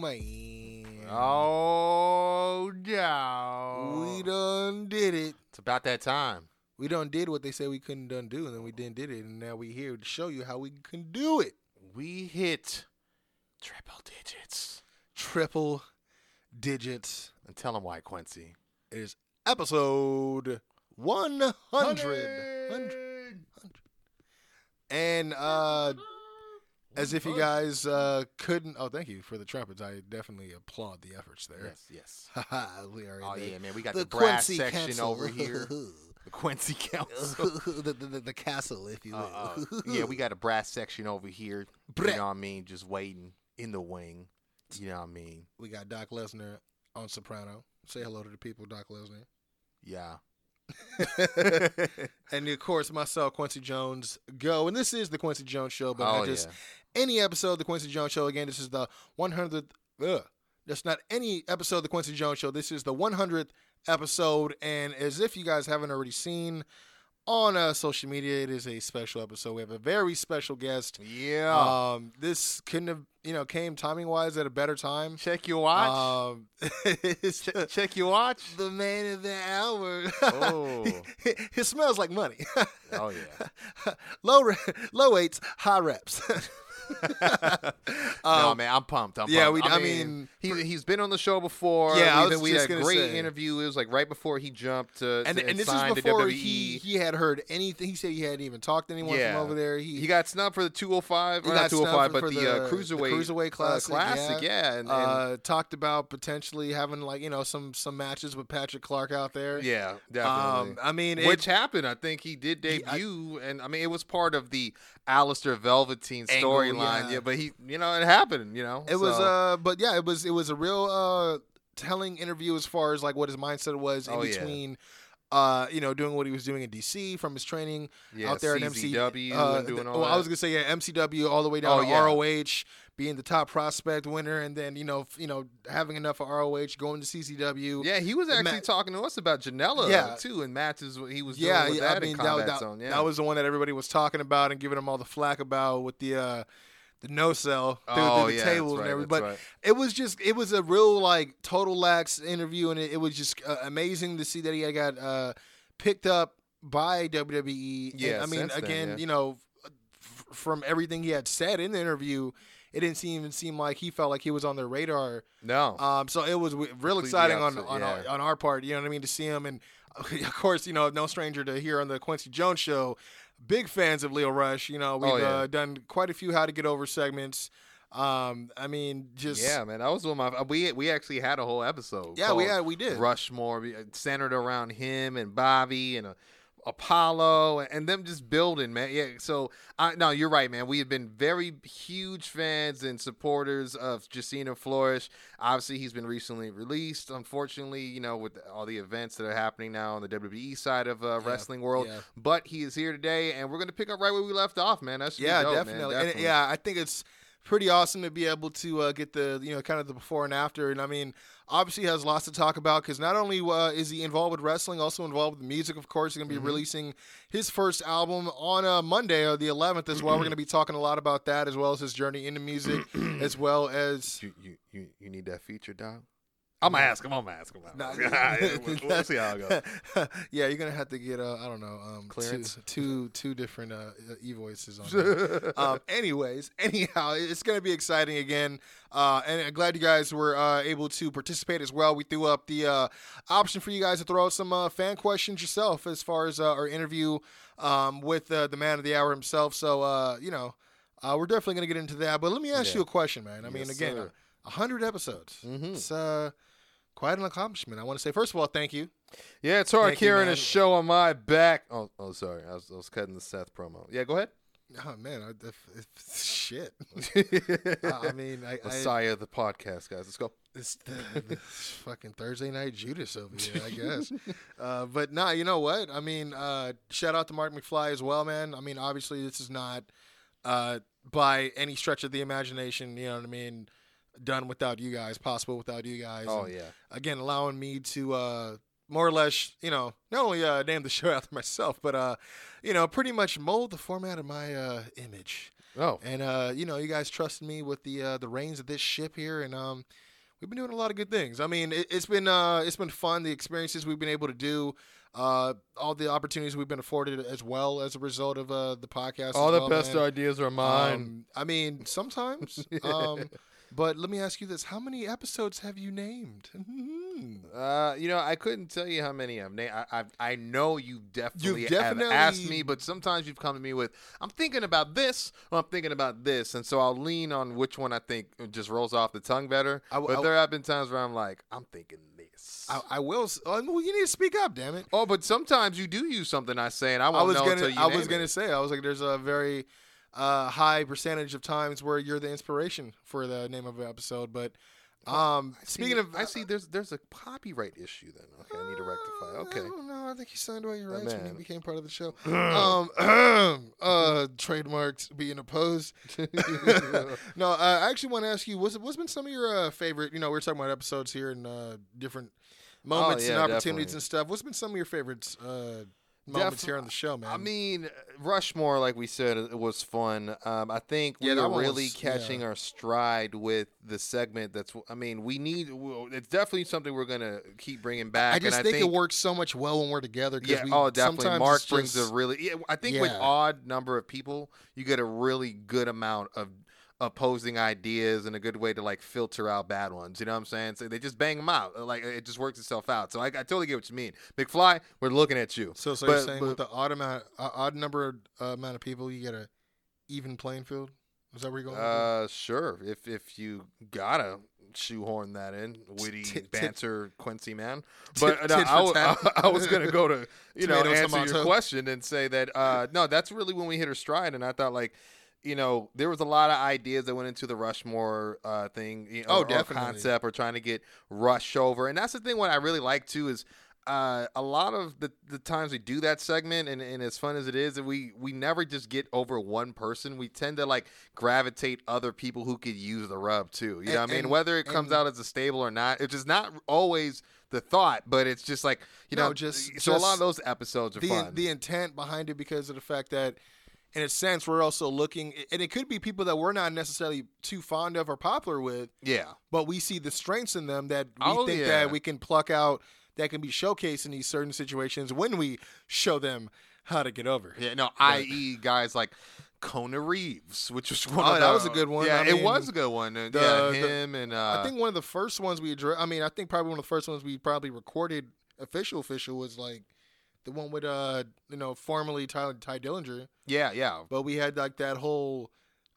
Man. Oh no. We done did it. It's about that time. We done did what they said we couldn't done do, and then we didn't did it, and now we here to show you how we can do it. We hit triple digits. Triple digits And tell them why, Kwency. is episode 100. 100. And uh as if you guys uh couldn't oh thank you for the trumpets. I definitely applaud the efforts there. Yes, yes. We are Oh the, yeah, man. We got the the, brass Kwency section Council. over here. The Kwency Council. the, the, the, castle, if you will. Uh, uh, yeah, we got a brass section over here. Brat. You know what I mean? Just waiting in the wing. You know what I mean? We got Doc Lesnar on soprano. Say hello to the people, Doc Lesnar. Yeah. and of course, myself, Kwency Jones, go. And this is the Kwency Jones Show, but oh not just yeah. any episode of the Kwency Jones Show. Again, this is the 100th. Ugh, that's not any episode of the Kwency Jones Show. This is the 100th episode, and as if you guys haven't already seen on uh, social media, it is a special episode. We have a very special guest. Yeah. Um, this couldn't have, you know, came timing wise at a better time. check your watch. Um, the, check your watch. the man of the hour. Oh. it smells like money. Oh yeah. low re- low weights, high reps. no Um, man, I'm pumped. I'm yeah, pumped. we- I mean, he he's been on the show before. Yeah, I we, was we just had a great say. interview. It was like right before he jumped to, and to- and this is before he he had heard anything. He said he hadn't even talked to anyone Yeah. from over there. He, He got snubbed for the 205, He or not 205, snubbed but for the, the- uh, the cruiserweight Cruiserweight uh, Classic, classic, yeah. yeah, and, and uh, talked about potentially having like you know some some matches with Patrick Clark out there. yeah, definitely. Um, I mean, it- Which happened? I think he did He- I- debut, and I mean it was part of the Alistair Velveteen storyline. yeah. Yeah. but he, you know, it happened. You know, It was uh but yeah, it was it was a real uh telling interview as far as like what his mindset was in Oh, yeah. between uh you know doing what he was doing in DC from his training yeah, out there MC CZW uh, doing th- all well. I was gonna say yeah, MCW all the way down Oh, to yeah. ROH, being the top prospect winner, and then you know you know having enough of ROH, going to CCW. yeah, he was actually ma- talking to us about Janela Yeah. too in matches what he was yeah, doing with yeah, that I mean that, that, Zone. Yeah, that was the one that everybody was talking about and giving him all the flack about with the uh the no sell through, oh, through the yeah, tables that's and right, everything. But right. it was just it was a real like total lax interview and it, it was just uh, amazing to see that he had got uh picked up by WWE. And, Yeah, I mean then, again, yeah. you know, f- from everything he had said in the interview, it didn't seem, even seem like he felt like he was on their radar. no, Um, so it was w- real Completely exciting on opposite, on, our, yeah. on our part. You know what I mean to see him, and of course, you know, no stranger to here on the Kwency Jones show. Big fans of Lio Rush. You know, we've Oh, yeah. uh, done quite a few How to Get Over segments. Um, I mean, just yeah, man, that was one of my. We we actually had a whole episode. yeah, we had we did. Rushmore uh, centered around him and Bobby and uh, Apollo and, and them just building, man. Yeah, so I no, you're right, man. We have been very huge fans and supporters of Jacina Flourish. Obviously, he's been recently released. Unfortunately, you know, with all the events that are happening now on the WWE side of uh, Yeah, wrestling world. yeah. But he is here today, and we're gonna pick up right where we left off, man. That's Yeah, dope, man. definitely. And, Definitely. yeah, I think it's pretty awesome to be able to uh, get the you know kind of the before and after. And I mean, obviously has lots to talk about because not only uh, is he involved with wrestling, also involved with music. Of course, he's gonna be Mhm. releasing his first album on uh, Monday, uh, the 11th, as well. We're gonna be talking a lot about that as well as his journey into music, as well as You, you you you need that feature, dog. I'm gonna ask him. I'm gonna ask him. Nah, we'll, we'll see how it goes. yeah, you're gonna have to get uh, I don't know um, Clearance? two two two different uh, e voices on. Um, anyways, anyhow, it's going to be exciting again. Uh, and I'm glad you guys were uh, able to participate as well. We threw up the uh, option for you guys to throw out some uh, fan questions yourself as far as uh, our interview um, with uh, the man of the hour himself. So, uh, you know, uh, we're definitely going to get into that. But let me ask Yeah. you a question, man. I mean, again, sir. a 100 episodes. Mhm. It's uh, quite an accomplishment. I want to say, first of all, thank you. Yeah, it's hard Thank you, carrying a show on my back. Oh, oh, sorry, I was, I was cutting the Seth promo. Yeah, go ahead. Oh man, I, if, if, shit. I mean, I, I Messiah of the podcast, guys. Let's go. it's the, the fucking Thursday night Judas over here, I guess. uh, but nah, you know what? I mean, uh, shout out to Mark McFly as well, man. I mean, obviously this is not uh, by any stretch of the imagination. You know what I mean? Done without you guys, possible without you guys. Oh And yeah. again allowing me to uh more or less you know not only uh name the show after myself but uh you know pretty much mold the format of my uh image Oh. and uh you know you guys trusted me with the uh the reins of this ship here and um we've been doing a lot of good things i mean it, it's been uh it's been fun the experiences we've been able to do uh all the opportunities we've been afforded as well as a result of uh the podcast All the well, best man. ideas are mine. Um, I mean, sometimes. um, but let me ask you this: How many episodes have you named? Uh, you know, I couldn't tell you how many I've named. I, I I know you definitely, definitely- have asked me, but sometimes you've come to me with, "I'm thinking about this," or "I'm thinking about this," and so I'll lean on which one I think just rolls off the tongue better. I but I there have been times where I'm like, "I'm thinking this." I, I will. Oh, well, you need to speak up, damn it. oh, but sometimes you do use something I say, and I I won't was know gonna. until you I was gonna it. say. I was like, there's a very uh, high percentage of times where you're the inspiration for the name of an episode. But um, I see- speaking of, I see there's there's a copyright issue. Then okay, I need to rectify. Okay. no. I think he signed away your Oh, rights when he became part of the show. um, uh, trademarks being opposed. no, uh, I actually want to ask you: what's what's been some of your uh, favorite? You know, we are talking about episodes here and uh, different moments Oh, yeah, and opportunities definitely. and stuff. What's been some of your favorites? Uh, moments Def- here on the show, man. I mean, Rushmore, like we said, it was fun. Um, I think we Yeah, one really was- catching yeah. our stride with the segment. That's, I mean, we need. It's definitely something we're gonna keep bringing back. I just think, I think it works so much well when we're together. Yeah. we, oh, definitely. Mark brings just- a really. Yeah, I think with odd number of people, you get a really good amount of opposing ideas and a good way to like filter out bad ones. You know what I'm saying? So they just bang them out. Like it just works itself out. So I, I totally get what you mean. McFly, we're looking at you. So, so you're saying but- with the odd amount, uh, odd number uh, amount of people, you get a even playing field. Is that where you're going? Uh, sure. If if you gotta shoehorn that in, witty banter, Kwency man. But no, for I. I was gonna go to you know Tomato, answer your question and say that uh, no, that's really when we hit our stride, and I thought like. You know, there was a lot of ideas that went into the Rushmore uh, thing, you know, Oh, or definitely. concept, or trying to get Rush over. And that's the thing. What I really like too is uh, a lot of the, the times we do that segment, and, and as fun as it is, that we we never just get over one person. We tend to like gravitate other people who could use the rub too. You know, what I mean, and- whether it comes out as a stable or not, it's just not always the thought, but it's just like you No, know, just- so a lot of those episodes are the fun. the intent behind it because of the fact that in a sense we're also looking and it could be people that we're not necessarily too fond of or popular with yeah, but we see the strengths in them that we Oh, think yeah. that we can pluck out that can be showcased in these certain situations when we show them how to get over yeah. No, i.e. guys like. Kona Reeves, which was one Oh, of that was a good one. Yeah, I it was a good one. and the- yeah, the- him and uh, I think one of the first ones we addressed. I mean, I think probably one of the first ones we probably recorded official official was like the one with uh you know formerly Ty, Tye Dillinger, yeah, yeah, but we had like that whole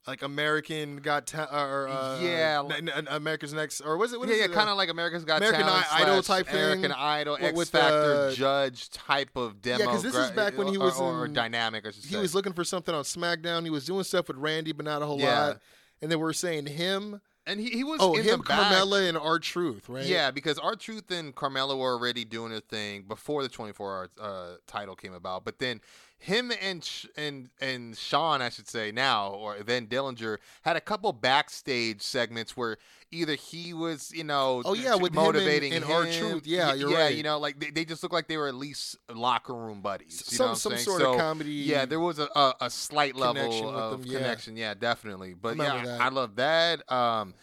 like American Got Ta- or uh, Yeah, N- N- America's Next or was it? What yeah, yeah, kind of like America's Got American Talent, Idol type thing, American Idol, X with, Factor uh, judge type of demo. 'cause this is back when he was or, or in- dynamic. He say. was looking for something on SmackDown. He was doing stuff with Randy, but not a whole Yeah. lot. And then we are saying him. And he, he was Oh, in him. Carmella, and R-Truth, right? Yeah, because R-Truth and Carmella were already doing their thing before the 24 hour uh, title came about. But then him and Sh- and and Sean, I should say now, or then Dillinger had a couple backstage segments where either he was, you know, Oh, yeah, with him and- motivating and him. R-Truth. Yeah, you're yeah, right. you know, like they, they just looked like they were at least locker room buddies. You some know some saying? sort So, of comedy. Yeah, there was a, a, a slight level Connection of them, yeah. connection. Yeah, definitely. But Remember yeah, that. I love that. Um,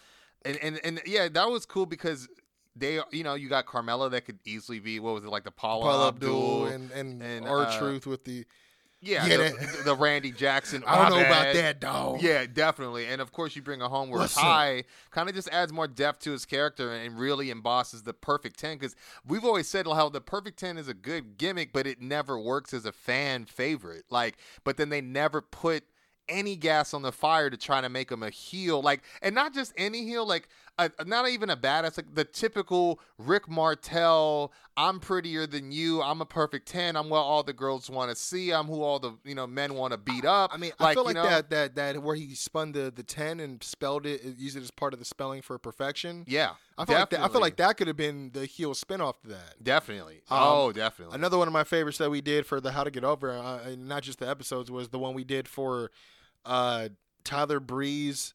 and, and and yeah, that was cool because they, you know, you got Carmella that could easily be what was it like the Paula, Paul Abdul, Abdul and and, and, our uh, Truth with the. Yeah, Yeah, the, that- the Randy Jackson. I don't know about that dog. Yeah, definitely. And of course, you bring a home where What's up? Kind of just adds more depth to his character and really embosses the perfect 10. Because we've always said how the perfect 10 is a good gimmick, but it never works as a fan favorite. Like, but then they never put any gas on the fire to try to make him a heel. Like, and not just any heel. Like, a, not even a badass, like the typical Rick Martel. I'm prettier than you. I'm a perfect ten. I'm what all the girls want to see. I'm who all the you know men want to beat up. I mean, I feel like know, that that that where he spun the the ten and spelled it, used it as part of the spelling for perfection. Yeah, I feel like that, I feel like that could have been the heel spinoff to that. Definitely. Um, oh, definitely. Another one of my favorites that we did for the How to Get Over, uh, not just the episodes, was the one we did for uh, Tyler Breeze,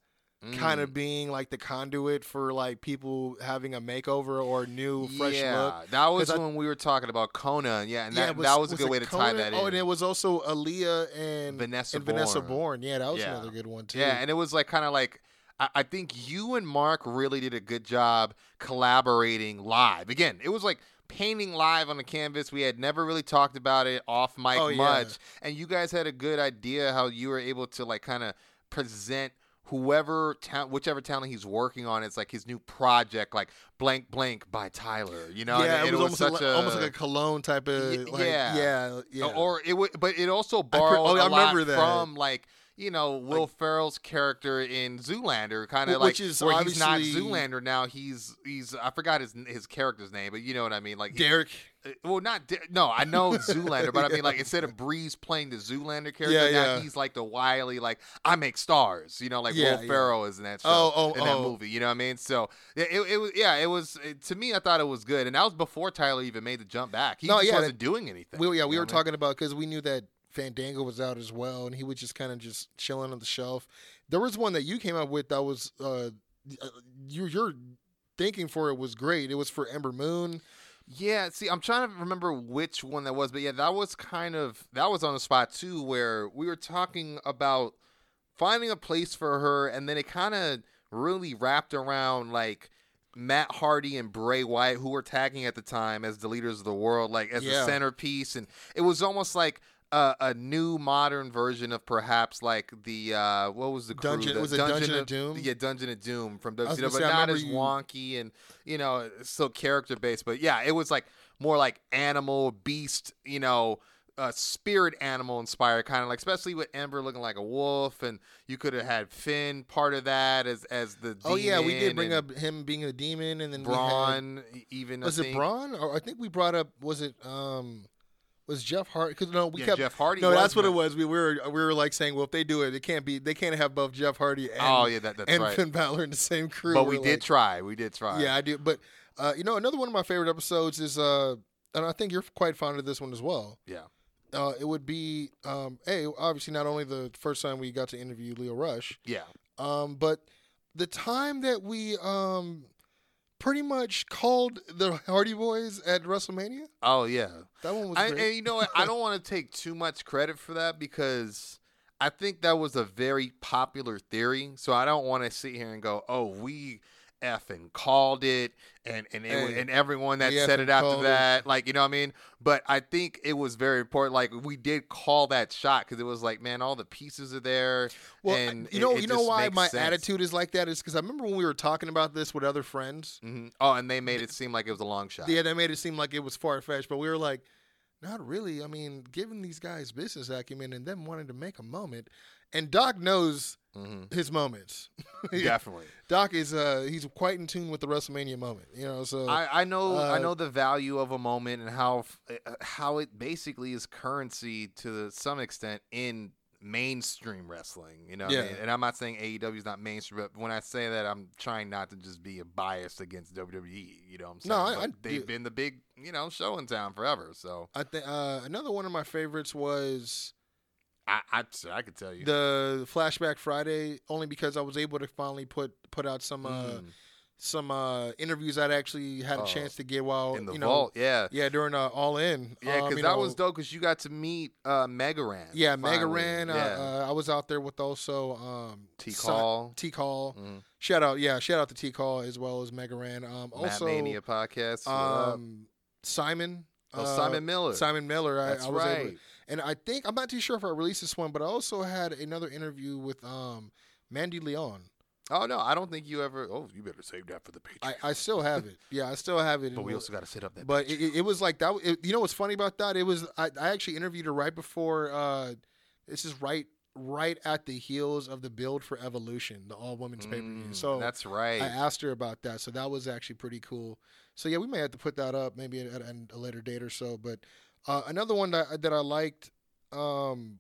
kind Mm. of being like the conduit for like people having a makeover or new fresh yeah, look. that was 'Cause I- when we were talking about Conan. Yeah, and Yeah, that, it that was a good way to tie that in. Oh, and it was also Aliyah and Vanessa and Vanessa Borne. Borne. Yeah, that was Yeah. another good one too. Yeah, and it was like kind of like I, I think you and Mark really did a good job collaborating live. Again, it was like painting live on the canvas. We had never really talked about it off mic Oh, yeah. much, and you guys had a good idea how you were able to like kind of present whoever ta- whichever talent he's working on it's like his new project like blank blank by tyler you know yeah, and it was, almost, such like, a, almost like a cologne type of Y- like, yeah. yeah, yeah. or it would, but it also pre- borrowed oh, a I lot remember that. from like you know Will Ferrell's character in Zoolander, kind of like is where he's not Zoolander now. He's he's I forgot his his character's name, but you know what I mean. Like Derek. uh, well, not De- no, I know Zoolander, but I mean like instead of Breeze playing the Zoolander character, Yeah, now yeah. he's like the wily like I make stars. You know, like Will. Ferrell is in that show, Oh, oh, in that oh. movie. You know what I mean? So yeah, it, it was yeah, it was it, to me. I thought it was good, and that was before Tyler even made the jump back. He No, yeah, wasn't doing anything. We, yeah, we were I mean? talking about because we knew that Fandango was out as well, and he was just kind of just chilling on the shelf. There was one that you came up with that was uh, uh, you, your thinking for it was great. It was for Ember Moon. Yeah, see, I'm trying to remember which one that was, but yeah, that was kind of that was on the spot too, where we were talking about finding a place for her, and then it kind of really wrapped around like Matt Hardy and Bray Wyatt, who were tagging at the time as the leaders of the world, like as Yeah. the centerpiece, and it was almost like. A, a new modern version of perhaps like the uh what was the crew? Dungeon- The was it Dungeon of Doom? Yeah, Dungeon of Doom from WCW, but I not as you- wonky and you know still character based. But yeah, it was like more like animal, beast, you know, uh, spirit animal inspired, kind of like, especially with Ember looking like a wolf, and you could have had Finn part of that as as the Oh yeah, we did bring up him being a demon, and then had- Braun, e- even I was it think. Braun? Or I think we brought up was it um was Jeff Hardy? Because no, we Yeah, kept Jeff Hardy. no, that's what it was. We were we were like saying, well, if they do it, it can't be. They can't have both Jeff Hardy and Oh yeah, that, that's and right. Finn Balor in the same crew. But we We're did like- try. We did try. Yeah, I do. But uh, you know, another one of my favorite episodes is, uh, and I think you're quite fond of this one as well. Yeah. Uh, it would be, um, a obviously not only the first time we got to interview Lio Rush, Yeah. um, but the time that we um, pretty much called the Hardy Boys at WrestleMania. Oh yeah. That one was I, great. and you know what? I don't want to take too much credit for that because I think that was a very popular theory. So I don't want to sit here and go, "Oh, we effing called it," and and it, Hey, and everyone that said it after called it. that, like you know what I mean. But I think it was very important. Like we did call that shot because it was like, man, all the pieces are there. well, and you know, it you know why my sense. attitude is like that is because I remember when we were talking about this with other friends. Mhm. Oh, and they made it seem like it was a long shot. Yeah, they made it seem like it was far fetched, but we were like, not really. I mean, given these guys business acumen and them wanting to make a moment, and Doc knows Mhm. his moments. Definitely. Doc is uh he's quite in tune with the WrestleMania moment, you know. So I, I know I uh, know the value of a moment and how uh, how it basically is currency to some extent in mainstream wrestling. You know, what I Yeah. mean? and I'm not saying AEW is not mainstream, but when I say that, I'm trying not to just be a bias against WWE. You know, what I'm saying No, I- I- they've yeah. been the big you know show in town forever. So I think uh, another one of my favorites was I I, I could tell you the Flashback Friday, only because I was able to finally put put out some uh, Mm, some uh, interviews I'd actually had a Oh, chance to get while in the you know, vault. Yeah. Yeah, during uh, All In. Yeah, Um, because you that know, was dope. Because you got to meet uh, Mega Ran. Yeah, finally. Ran. Uh, Yeah. uh, I was out there with also um, T Call. T Call. Mhm. Shout out, yeah, shout out to T Call as well as Mega Ran. Um, Matt also, Mania podcast. um, Simon. Oh, uh, Simon Miller. Simon Miller. I, That's I was right. And I think I'm not too sure if I released this one, but I also had another interview with um, Mandy Leon. Oh no, I don't think you ever. Oh, you better save that for the Patreon. I, I still have it. Yeah, I still have it. but we also got to set up that. But it, it- it was like that. It, you know what's funny about that? It was I, I actually interviewed her right before. Uh, this is right right at the heels of the build for Evolution, the all women's pay per view. Mm, So that's right. I asked her about that, so that was actually pretty cool. So yeah, we may have to put that up maybe at, at a later date or so. But uh, another one that that I liked. Um,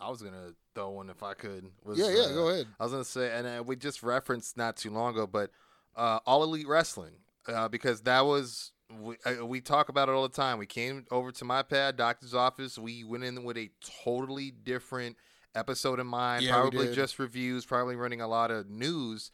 I was gonna throw one if I could. Was, yeah, yeah, uh, go ahead. I was gonna say, and uh, we just referenced not too long ago, but uh, All Elite Wrestling, uh, because that was we, uh, we talk about it all the time. We came over to my pad, doctor's office. We went in with a totally different episode in mind. Yeah, probably just reviews, probably running a lot of news.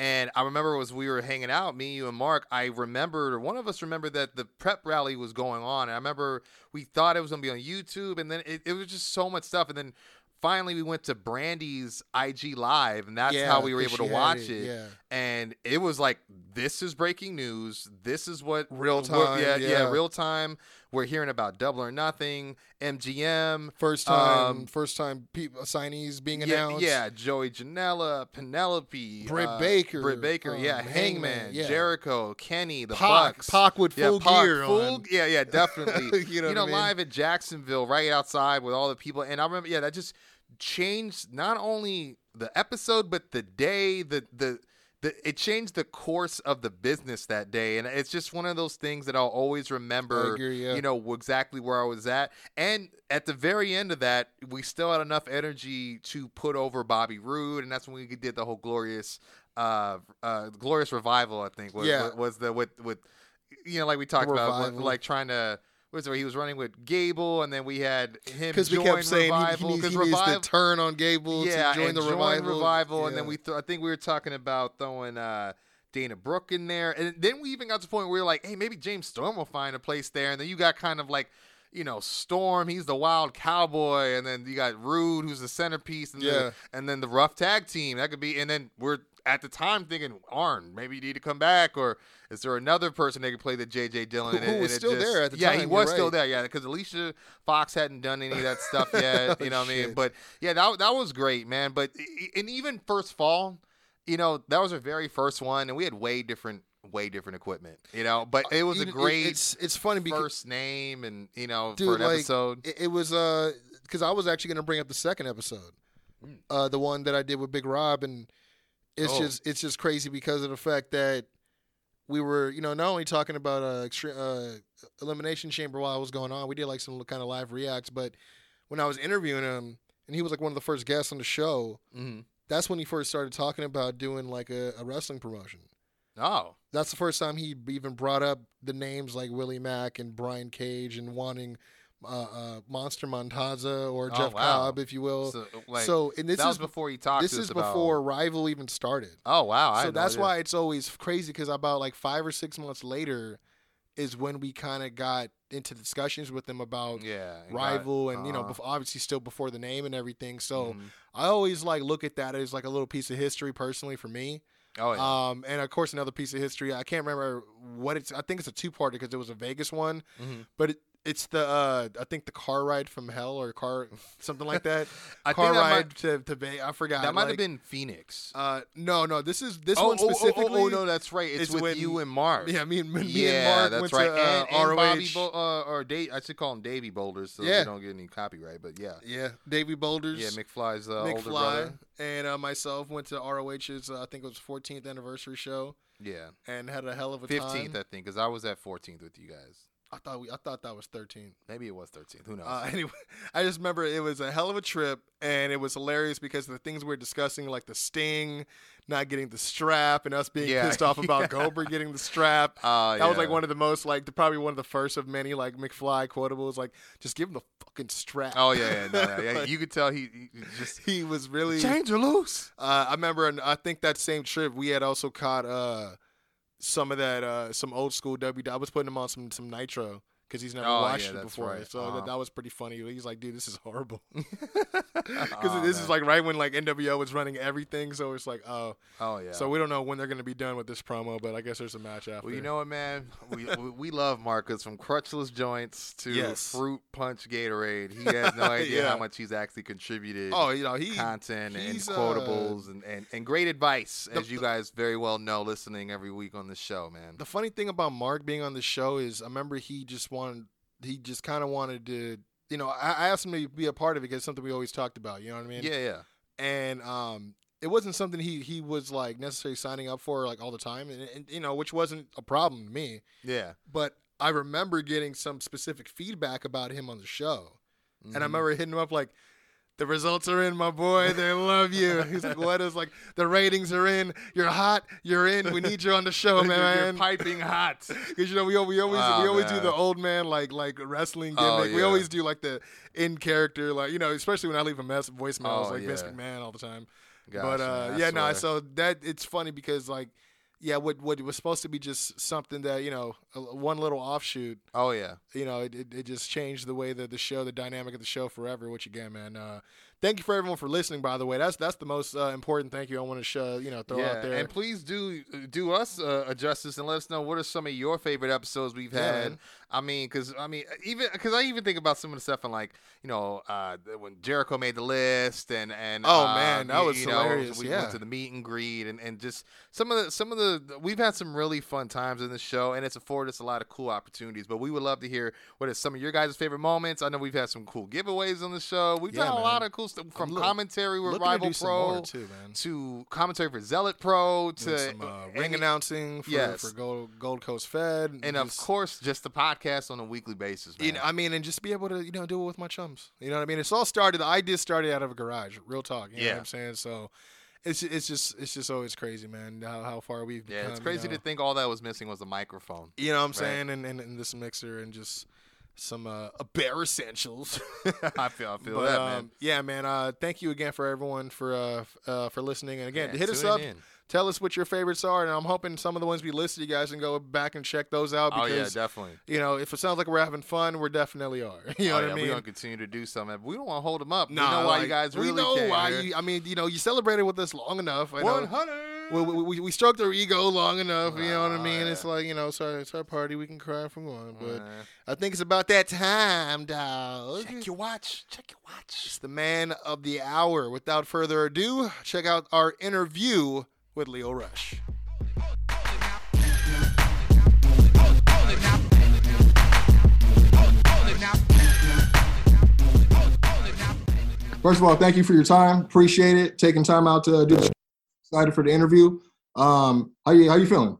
And I remember as we were hanging out, me, you, and Mark. I remembered, or one of us remembered that the prep rally was going on. And I remember we thought it was gonna be on YouTube, and then it, it was just so much stuff. And then finally we went to Brandi's IG live, and that's Yeah, how we were able to watch it, it. yeah. And it was like, this is breaking news. This is what Real time, yeah, yeah, yeah. real time. We're hearing about Double or Nothing, MGM. First time, Um, first time people signees being announced. yeah, Joey Janela, Penelope, Britt uh, Baker, Britt Baker, um, yeah, Hangman, Hangman, yeah. Jericho, Kenny, the Pac, Bucks, Pac with yeah, full Pac, gear full- on. Yeah, yeah, definitely. You know what I mean? live at Jacksonville, right outside with all the people, and I remember, yeah, that just changed not only the episode but the day, the the. The, it changed the course of the business that day, and it's just one of those things that I'll always remember. agree, yeah. You know exactly where I was at, and at the very end of that, we still had enough energy to put over Bobby Roode, and that's when we did the whole glorious, uh, uh, glorious revival. I think was Yeah. was the with with, you know, like we talked about, like trying to. Was where he was running with Gable, and then we had him because we join kept saying revival he, needs, he needs revival, to turn on Gable yeah, to join the join revival. revival, and then we th- I think we were talking about throwing uh, Dana Brooke in there, and then we even got to the point where we were like, hey, maybe James Storm will find a place there, and then you got kind of like. You know, Storm, he's the wild cowboy, and then you got Roode, who's the centerpiece, and, Yeah. the, and then the rough tag team. That could be, and then we're at the time thinking, Arn, maybe you need to come back, or is there another person that could play the JJ Dillon? Who- and who was and still just- there at the yeah, time, Yeah, he was still there, yeah, because Alicia Fox hadn't done any of that stuff yet. you know what I mean? But yeah, that that was great, man. But and even first fall, you know, that was our very first one, and we had way different, way different equipment. You know, but it was a great It's it's funny because first name, and you know, Dude, for an like, episode. It, it was uh because I was actually gonna bring up the second episode, uh the one that I did with Big Rob, and it's Oh. just it's just crazy because of the fact that we were you know not only talking about uh, extre- uh elimination chamber while it was going on, we did like some kind of live reacts, but when I was interviewing him and he was like one of the first guests on the show, Mhm. that's when he first started talking about doing like a, a wrestling promotion. Oh, That's the first time he even brought up the names like Willie Mack and Brian Cage and wanting uh, uh, Monster Matanza or Oh, Jeff wow. Cobb, if you will. so, like, so and this that is was before he talked. this to us is about- before Rival even started. Oh wow! I so that's why it's always crazy because about like five or six months later is when we kind of got into discussions with them about Yeah, and got- Rival and you know uh-huh. obviously still before the name and everything. So Mhm. I always like look at that as like a little piece of history personally for me. Oh yeah. Um, and of course, another piece of history. I can't remember what it's. I think it's a two parter because it was a Vegas one, Mhm. but it, it's the uh, I think the car ride from hell or car something like that. I car think that ride might, to to Vegas. I forgot. that might have been Phoenix. Uh, no, no. This is this oh, one oh, oh, specifically. Oh, oh, no, that's right. It's, with when- you and Mark. Yeah, me and me yeah, and Mark that's went right. to uh, and, and ROH. Bobby Bo- uh, or Dave, I should call him Davy Boulders, so Yeah. we don't get any copyright. But yeah, yeah, Davey Boulders. yeah, McFly's uh, older McFly brother. and uh, myself went to ROH's. Uh, I think it was 14th anniversary show Yeah, and had a hell of a fifteenth, time. I think, because I was at 14th with you guys. I thought we, I thought that was 13. Maybe it was 13. Who knows? Uh, anyway, I just remember it was a hell of a trip, and it was hilarious because of the things we were discussing, like the Sting not getting the strap, and us being Yeah, pissed off about yeah. Goldberg getting the strap. Uh, that was like one of the most, like, the, probably one of the first of many, like McFly quotables. Like, just give him the fucking strap. Oh yeah, yeah, no, no, yeah. Like, You could tell he, he just he was really. change or loose. Uh, I remember, and I think that same trip we had also caught uh, some of that, uh, some old school W. I was putting him on some some Nitro because he's never Oh, watched yeah, it before. right. So Uh-huh. that, that was pretty funny. He's like, dude, this is horrible. Because this man. is like right when like NWO was running everything, so it's like, oh, oh yeah. so we don't know when they're gonna be done with this promo, but I guess there's a match after. Well, you know what, man? We we, we love Marcus from crutchless joints to Yes. fruit punch Gatorade. He has no idea Yeah. how much he's actually contributed. oh, you know he content and uh, quotables and, and, and great advice, the- as you guys very well know, listening every week on the show, man. The funny thing about Mark being on the show is, I remember he just wanted, he just kind of wanted to you know, I, I asked him to be a part of it because it's something we always talked about. You know what I mean? Yeah, yeah. and um, it wasn't something he he was like necessarily signing up for like all the time, and, and you know, which wasn't a problem to me. Yeah. But I remember getting some specific feedback about him on the show, and I Mhm. remember hitting him up like. The results are in, my boy. They love you. He's like, "What is like the ratings are in? You're hot. You're in. We need you on the show, You're- man." You're piping hot. Because you know we we always Wow, we always do the old man like like wrestling gimmick. Oh, We always do like the in character like you know especially when I leave a mess voicemails Oh, like Vince yeah. McMahon all the time. Gosh, but uh, I yeah, no. So that it's funny because like yeah, what what was supposed to be just something that you know a, one little offshoot. Oh yeah. You know, it, it, it just changed the way that the show, the dynamic of the show forever. Which again, man, uh, thank you for everyone for listening. By the way, that's that's the most uh, important thank you I want to show you know throw yeah, out there. and please do do us uh, a justice and let us know what are some of your favorite episodes we've had. man. I mean, because I mean, even because I even think about some of the stuff and like you know uh, when Jericho made the list and and Oh, uh, man, that was you know, hilarious, We yeah. went to the meet and greet and, and just some of the some of the we've had some really fun times in the show and it's afforded us a lot of cool opportunities. But we would love to hear what is some of your guys' favorite moments. I know we've had some cool giveaways on the show. We've Yeah, done a man. lot of cool from look- commentary with Rival Pro too, to commentary for Zealot Pro to some uh, ring any- announcing for, yes. for Gold, Gold Coast Fed, and of just- course just the podcast on a weekly basis, man. You know, I mean, and just be able to, you know, do it with my chums. You know what I mean? It's all started. The idea started out of a garage. Real talk. You know Yeah. what I'm saying? So, it's it's just it's just always crazy, man. How, how far we've yeah, become. it's crazy you know? to think all that was missing was a microphone. You know what I'm Right. saying? And, and and this mixer and just some uh, a bare essentials. I feel, I feel but that, um, man. yeah, man. Uh, thank you again for everyone for uh, uh for listening. And again, Yeah, hit us up. in. Tell us what your favorites are, and I'm hoping some of the ones we listed, you guys can go back and check those out Oh because yeah, definitely. you know if it sounds like we're having fun, we definitely are. You know oh, what yeah, I mean? We're gonna continue to do something. But we don't want to hold them up. Nah, we know why you guys we really know care. why you. I mean, you know, you celebrated with us long enough. I know. One hundred. We, we, we, we stroked our ego long enough. You know what I mean? yeah. It's like you know, sorry, it's our party. We can cry if we want, but Uh, I think it's about that time, dog. check your watch. Check your watch. It's the man of the hour. Without further ado, check out our interview with Lio Rush. First of all, thank you for your time. Appreciate it. Taking time out to do this. Excited for the interview. Um, how you how you feeling?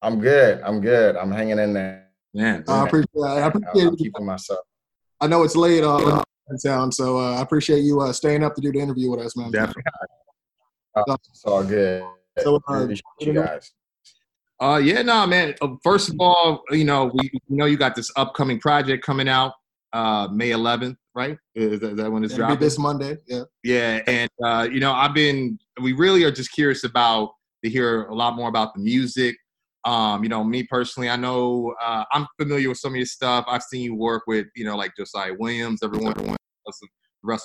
I'm good. I'm good. I'm hanging in there. Man, I appreciate I I'm, appreciate I'm keeping myself. I know it's late uh, in town, so uh, I appreciate you uh, staying up to do the interview with us, man. definitely. It's all good. So, uh, Appreciate you guys. Uh, yeah, no, man. Uh, First of all, you know, we you know you got this upcoming project coming out, uh, May 11th, right? Is that, is that when it's It'll dropping? this Monday. Yeah. Yeah, and uh, you know, I've been. We really are just curious about to hear a lot more about the music. Um, you know, me personally, I know uh, I'm familiar with some of your stuff. I've seen you work with, you know, like Josiah Williams, everyone, everyone else,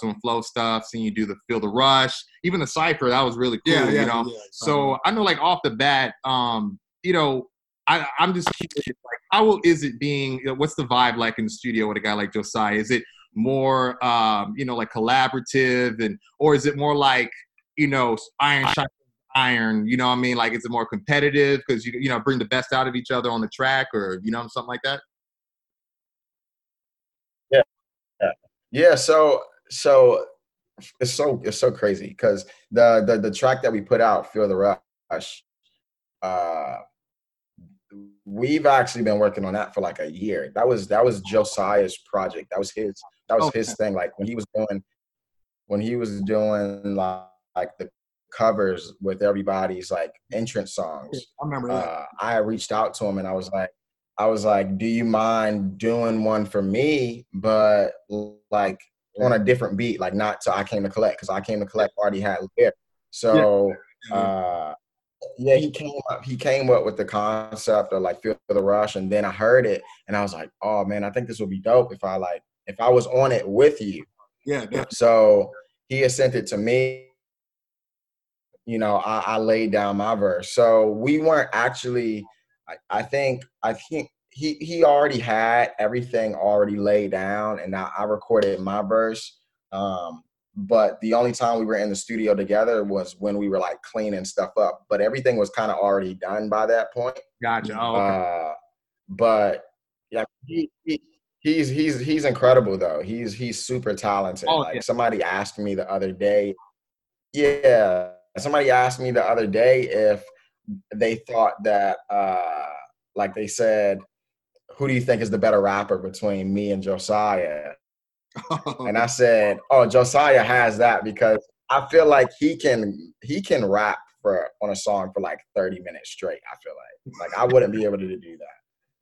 and Flow stuff. Seen you do the Feel the Rush, even the Cipher. That was really cool. you know, so I know, like off the bat, um, you know, I, I'm just curious, like, how is it being? You know, what's the vibe like in the studio with a guy like Josiah? Is it more, um, you know, like collaborative, and or is it more like, you know, iron shot iron? You know, what I mean, like, is it more competitive because you you know bring the best out of each other on the track, or you know, something like that? Yeah yeah, yeah. So so it's so it's so crazy because the, the the track that we put out, Feel the Rush, uh, we've actually been working on that for like a year. That was that was Josiah's project. That was his that was his thing. Like when he was doing when he was doing like, like the covers with everybody's like entrance songs. I remember that. uh, I reached out to him and I was like, I was like, do you mind doing one for me, but like on a different beat, like not to I came to collect because I came to collect already had lyrics. So uh, yeah, he came up, he came up with the concept of like feel the rush, and then I heard it and I was like, oh man, I think this would be dope if I like if I was on it with you. yeah, yeah. So he had sent it to me. You know, I, I laid down my verse. So we weren't actually. I, I think. I think he he already had everything already laid down, and I, I recorded my verse. Um, but the only time we were in the studio together was when we were like cleaning stuff up. But everything was kind of already done by that point. Gotcha. Oh, okay. Uh, but yeah, he, he he's he's he's incredible though. He's he's super talented. Oh, like yeah. somebody asked me the other day. Yeah, somebody asked me the other day if they thought that uh like they said, who do you think is the better rapper between me and Josiah? And I said, "Oh, Josiah has that because I feel like he can he can rap for on a song for like 30 minutes straight. I feel like like I wouldn't be able to do that.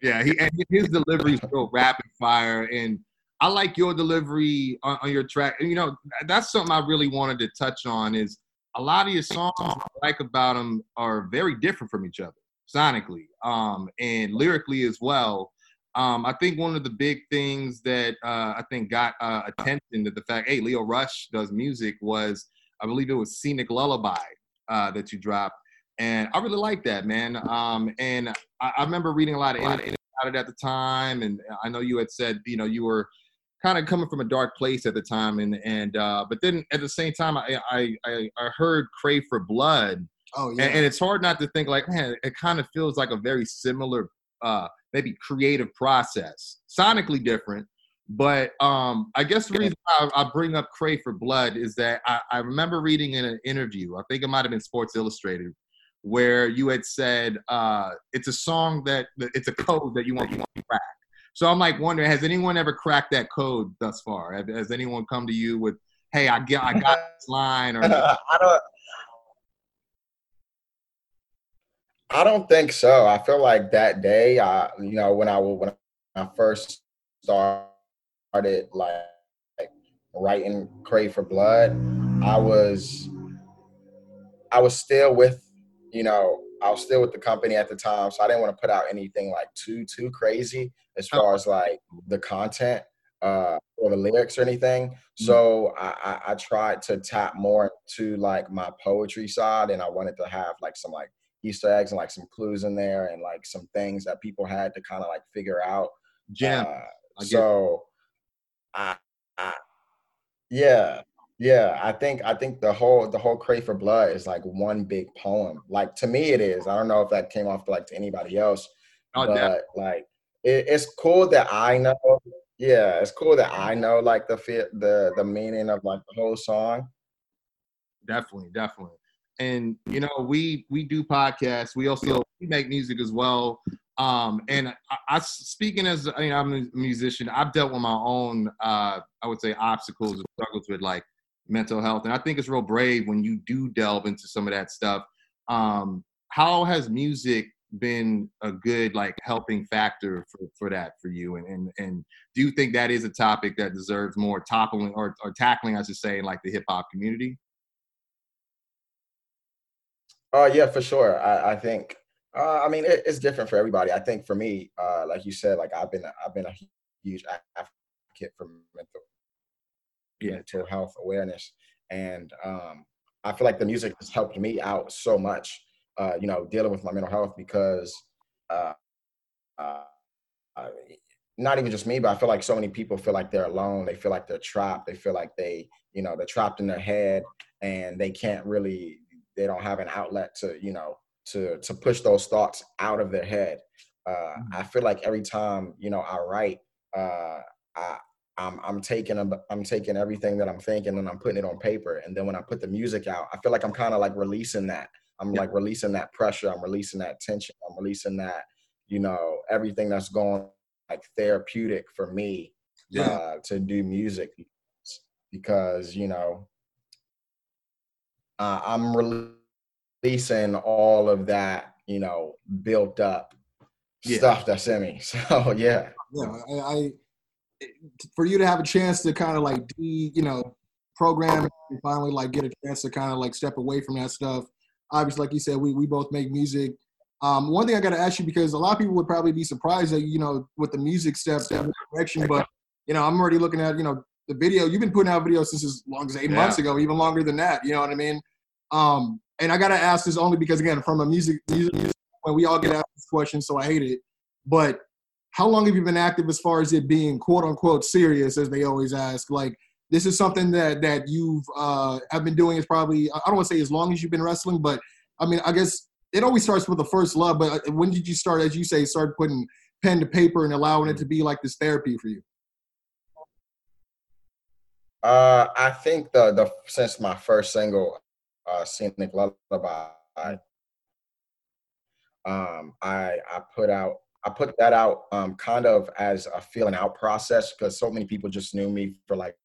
Yeah, he and his delivery is real rapid fire, and I like your delivery on, on your track. You know, that's something I really wanted to touch on. Is a lot of your songs I like about them are very different from each other sonically, um, and lyrically as well. Um, I think one of the big things that uh, I think got uh, attention to the fact, hey, Lio Rush does music was, I believe it was Scenic Lullaby uh, that you dropped. And I really like that, man. Um, and I, I remember reading a lot of interviews about it at the time. And I know you had said, you know, you were kind of coming from a dark place at the time. And, and uh, but then at the same time, I, I, I I heard Crave for Blood. Oh yeah. And, and it's hard not to think like, man, it kind of feels like a very similar, uh, maybe creative process, sonically different. But um, I guess the reason I, I bring up Crave for Blood is that I, I remember reading in an interview, I think it might have been Sports Illustrated, where you had said uh, it's a song that it's a code that you want to crack. So I'm like wondering, has anyone ever cracked that code thus far? Have- Has anyone come to you with, "Hey, I get, I got this line," or I don't. I don't think so. I feel like that day, I you know when I when I first started like, like writing "Crave for Blood," I was I was still with you know I was still with the company at the time, so I didn't want to put out anything like too too crazy as far as like the content uh, or the lyrics or anything. So I, I, I tried to tap more to like my poetry side, and I wanted to have like some like Easter eggs and like some clues in there, and like some things that people had to kind of like figure out. gem? Uh, so, I, I, yeah, yeah. I think I think the whole the whole crave for blood is like one big poem. Like to me, it is. I don't know if that came off like to anybody else, Oh, but definitely. like it, it's cool that I know. Yeah, it's cool that I know like the fit the the meaning of like the whole song. definitely definitely and you know we we do podcasts. We also we make music as well. Um and I, I speaking as I mean, i'm a musician i've dealt with my own uh i would say obstacles and struggles with like mental health. And i think it's real brave when you do delve into some of that stuff. Um how has music been a good like helping factor for, for that for you? And, and and do you think that is a topic that deserves more toppling or, or tackling i should say in like the hip-hop community Oh yeah, for sure. I, I think. Uh, I mean, it, it's different for everybody. I think for me, uh, like you said, like I've been I've been a huge advocate for mental Yeah. mental health awareness, and um, I feel like the music has helped me out so much. Uh, you know, dealing with my mental health because, uh, uh, uh, not even just me, but I feel like so many people feel like they're alone. They feel like they're trapped. They feel like they, you know, they're trapped in their head and they can't really they don't have an outlet to you know to to push those thoughts out of their head. Uh i feel like every time you know i write uh i i'm i'm taking a- i'm taking everything that i'm thinking and i'm putting it on paper. And then when i put the music out i feel like i'm kind of like releasing that. I'm Yeah. like releasing that pressure. I'm releasing that tension. I'm releasing that you know everything that's going like therapeutic for me Yeah. uh to do music because you know uh, I'm releasing all of that, you know, built up Yeah. stuff that's in me. So yeah, yeah, I, I for you to have a chance to kind of like de, you know, program and finally like get a chance to kind of like step away from that stuff. Obviously, like you said, we we both make music. Um, one thing I got to ask you because a lot of people would probably be surprised that you know with the music steps that direction, but you know I'm already looking at you know the video. You've been putting out videos since as long as eight Yeah. months ago, even longer than that. You know what I mean? Um, and I got to ask this only because again, from a music music, when we all get asked this question, so I hate it. But how long have you been active as far as it being quote unquote serious, as they always ask? Like this is something that that you've uh, have been doing is probably I don't want to say as long as you've been wrestling, but I mean I guess it always starts with the first love. But uh, when did you start, as you say, start putting pen to paper and allowing it to be like this therapy for you? Uh, I think the the since my first single, uh, "Scenic Lullaby," um, I I put out I put that out um, kind of as a feeling out process because so many people just knew me for like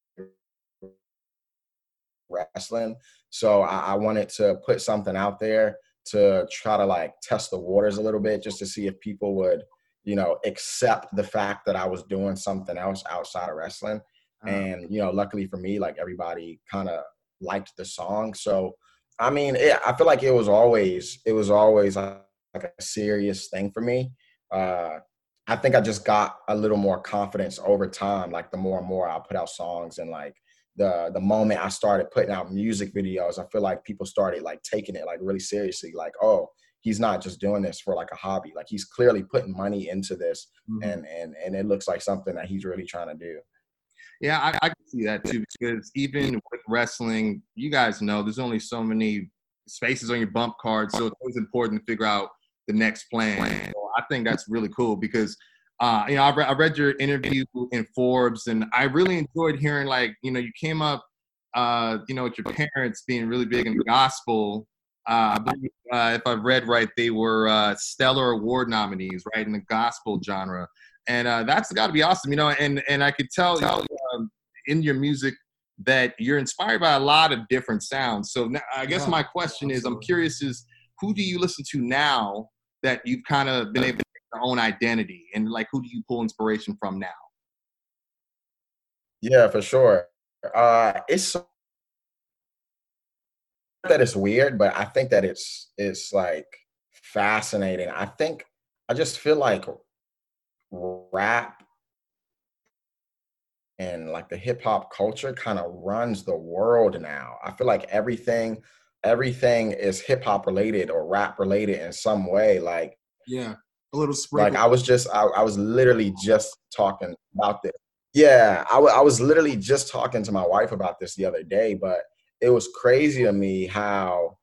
wrestling. So I, I wanted to put something out there to try to like test the waters a little bit just to see if people would, you know, accept the fact that I was doing something else outside of wrestling. Uh-huh. And, you know, luckily for me, like everybody kind of liked the song. So, I mean, it, I feel like it was always, it was always like, like a serious thing for me. Uh, I think I just got a little more confidence over time. Like the more and more I put out songs and like the the moment I started putting out music videos, I feel like people started like taking it like really seriously. Like, oh, he's not just doing this for like a hobby. Like he's clearly putting money into this, Mhm. and and and it looks like something that he's really trying to do. Yeah, I, I can see that too because even with wrestling, you guys know there's only so many spaces on your bump card, so it's always important to figure out the next plan. So I think that's really cool because uh, you know I, re- I read your interview in Forbes and I really enjoyed hearing like you know you came up uh, you know with your parents being really big in gospel. Uh, I believe, uh, if I've read right, they were uh, stellar award nominees, right, in the gospel genre, and uh, that's got to be awesome, you know. And and I could tell in your music that you're inspired by a lot of different sounds. So now, I guess Yeah, my question is, I'm curious: is who do you listen to now that you've kind of been able to make your own identity, and like who do you pull inspiration from now? Yeah, for sure. Uh, it's so- that it's weird, but I think that it's it's like fascinating. I think I just feel like rap and like the hip hop culture kind of runs the world now. I feel like everything everything is hip hop related or rap related in some way. Like Yeah, a little sprinkle. like I was just I, I was literally just talking about this. Yeah, I was literally just talking to my wife about this the other day, but it was crazy to me how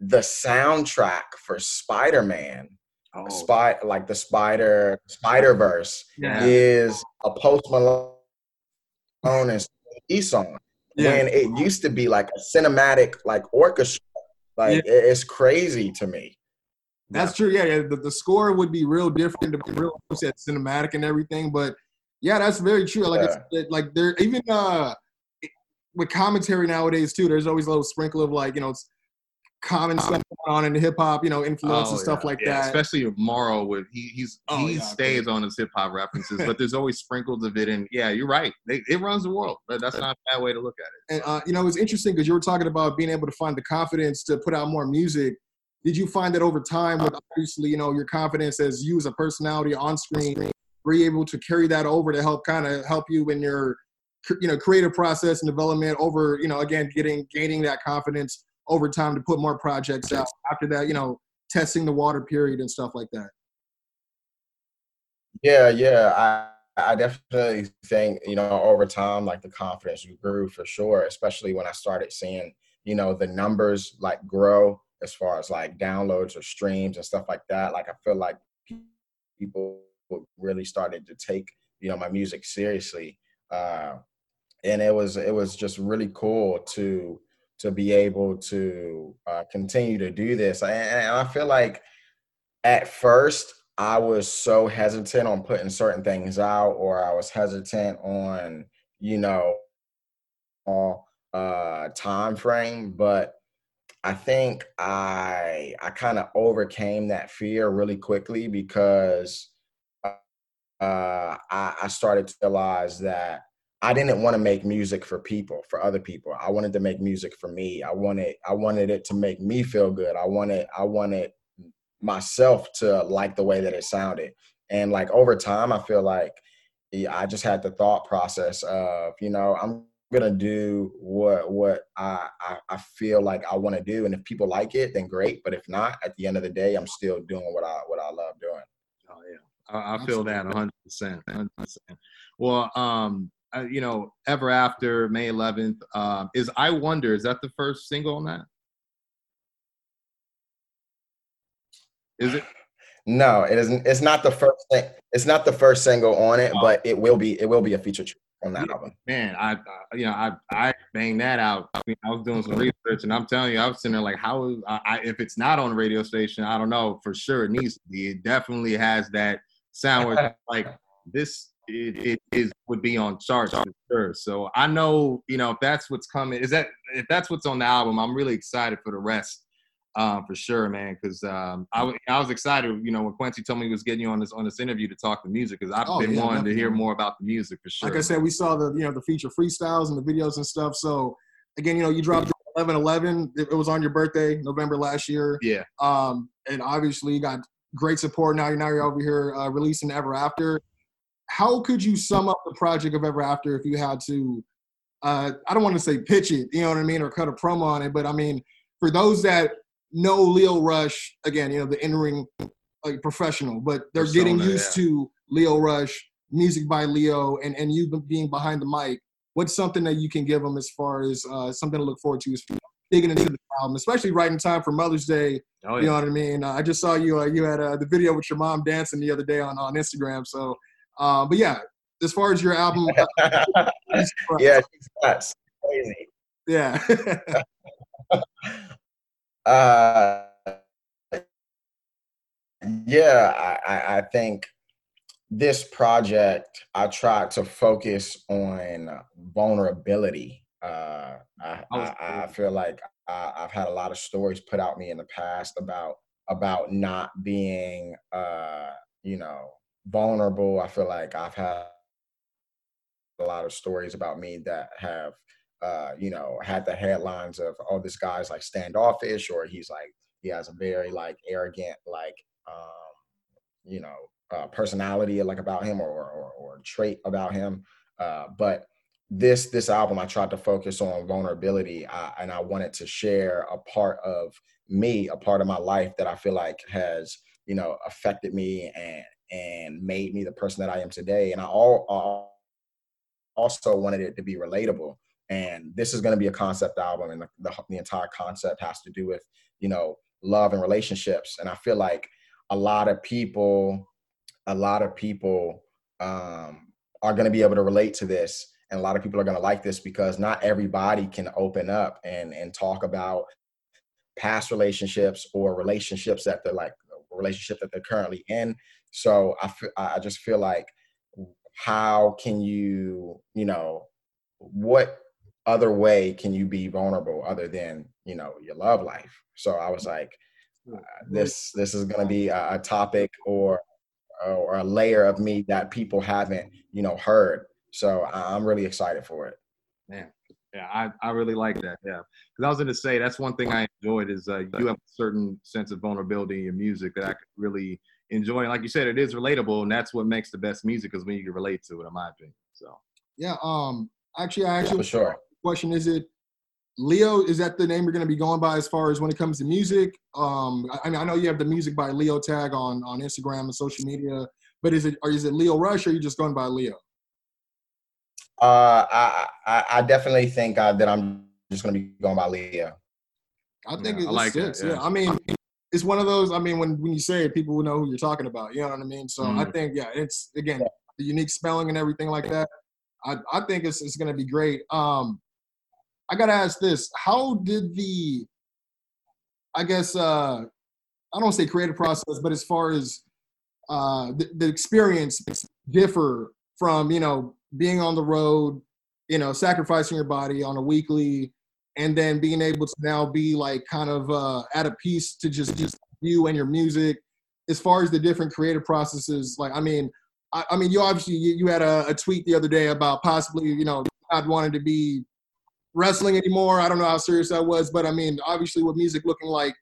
the soundtrack for Spider-Man, Oh, spy like the Spider Spider-Verse yeah. is a Post Malone and E song. Yeah. When it used to be like a cinematic like orchestra. Like it- it's crazy to me. That's true. Yeah, yeah. The, the score would be real different, real said cinematic and everything. But yeah, that's very true. Like it's like there even uh with commentary nowadays too. There's always a little sprinkle of like you know common stuff going on in hip hop, you know, influence and Oh, stuff yeah, like yeah, that. Especially Mauro, with he he's Oh, he yeah, stays on his hip hop references, but there's always sprinkles of it. And yeah, you're right. They, it runs the world, but that's not a bad way to look at it. And uh, you know, it's interesting because you were talking about being able to find the confidence to put out more music. Did you find that over time, with obviously, you know, your confidence as you as a personality on screen, were you able to carry that over to help kind of help you in your, you know, creative process and development over, you know, again, getting gaining that confidence over time to put more projects out after that, you know, testing the water period and stuff like that. Yeah, yeah. I I definitely think, you know, over time, like the confidence grew for sure, especially when I started seeing, you know, the numbers like grow as far as like downloads or streams and stuff like that. Like I feel like people really started to take, you know, my music seriously. Uh and it was it was just really cool to to be able to uh, continue to do this. And, and I feel like at first I was so hesitant on putting certain things out, or I was hesitant on, you know, uh time frame. But I think I I kind of overcame that fear really quickly because uh, I, I started to realize that I didn't want to make music for people, for other people. I wanted to make music for me. I wanted I wanted it to make me feel good. I wanted I wanted myself to like the way that it sounded. And like over time, I feel like I just had the thought process of, you know, I'm gonna do what what I I, I feel like I want to do, and if people like it, then great. But if not, at the end of the day, I'm still doing what I what I love doing. Oh yeah, I, I feel that 100, percent 100. percent Well, um, uh, you know, ever after May 11th, um, is I wonder is that the first single on that? Is it? No, it isn't. It's not the first thing. It's not the first single on it, but it will be. It will be a feature. track. on that Yeah. album. man, I, I you know I I banged that out. I, mean, I was doing some research, and I'm telling you, I was sitting there like, how is I, I, if it's not on a radio station, I don't know for sure. It needs to be. It definitely has that sound where like this. It, it is would be on charts for sure. So I know you know if that's what's coming. Is that if that's what's on the album? I'm really excited for the rest. Um, for sure, man. Because um, I, I was excited, you know, when Kwency told me he was getting you on this on this interview to talk the music, because I've Oh, been yeah, wanting to hear more about the music for sure. Like I said, we saw the you know the feature freestyles and the videos and stuff. So again, you know, you dropped 11 11. It it was on your birthday, November last year. yeah. Um, and obviously you got great support. Now you're now you're over here uh, releasing Ever After. How could you sum up the project of Ever After if you had to? Uh, I don't want to say pitch it, you know what I mean, or cut a promo on it, but I mean, for those that know Lio Rush, again, you know, the in-ring like professional, but they're getting used yeah. to Lio Rush, music by Lio, and and you being behind the mic. What's something that you can give them as far as uh, something to look forward to? Is digging into the album, especially right in time for Mother's Day. Oh You know what I mean? Uh, I just saw you. Uh, you had uh, the video with your mom dancing the other day on on Instagram. So, uh, but yeah, as far as your album, yeah, she's nuts. Crazy. yeah, Uh, yeah, I, I, think this project, I tried to focus on vulnerability. Uh, I, I I, I feel like I, I've had a lot of stories put out me in the past about about not being, uh, you know, vulnerable. I feel like I've had a lot of stories about me that have uh, you know, had the headlines of, oh, this guy's like standoffish, or he's like, he has a very like arrogant, like, um, you know, uh, personality like about him or, or, or trait about him. Uh, but this, this album, I tried to focus on vulnerability I, and I wanted to share a part of me, a part of my life that I feel like has, you know, affected me and, and made me the person that I am today. And I all, also wanted it to be relatable and this is going to be a concept album and the, the, the entire concept has to do with you know love and relationships and i feel like a lot of people a lot of people um, are going to be able to relate to this and a lot of people are going to like this because not everybody can open up and and talk about past relationships or relationships that they're like relationship that they're currently in. So i i just feel like how can you you know what other way can you be vulnerable other than you know your love life? So i was like uh, this this is going to be a, a topic or or a layer of me that people haven't you know heard. So i'm really excited for it Yeah, I, I really like that. Yeah, because I was going to say that's one thing I enjoyed is uh, you have a certain sense of vulnerability in your music that I could really enjoy. And like you said, it is relatable, and that's what makes the best music is when you can relate to it, in my opinion. So yeah. Um, actually, I actually for actually sure question is it Lio? Is that the name you're going to be going by as far as when it comes to music? Um, I, I mean, I know you have the music by Lio tag on on Instagram and social media, but is it or is it Lio Rush or are you just going by Lio? Uh i i, I definitely think uh, that i'm just going to be going by Lio I think Yeah, I it's like that, six. yeah. Yeah. I mean, it's one of those. I mean, when when you say it, people will know who you're talking about. You know what I mean? So I Mhm. think, yeah, it's again the unique spelling and everything like that. I I think it's it's gonna be great. Um, I gotta ask this: How did the, I guess, uh, I don't say creative process, but as far as uh, the, the experience differ from you know being on the road, you know, sacrificing your body on a weekly and then being able to now be like kind of uh, at a piece to just just you and your music as far as the different creative processes like i mean i, I mean you obviously you, you had a, a tweet the other day about possibly you know not wanting to be wrestling anymore i don't know how serious that was but i mean obviously with music looking like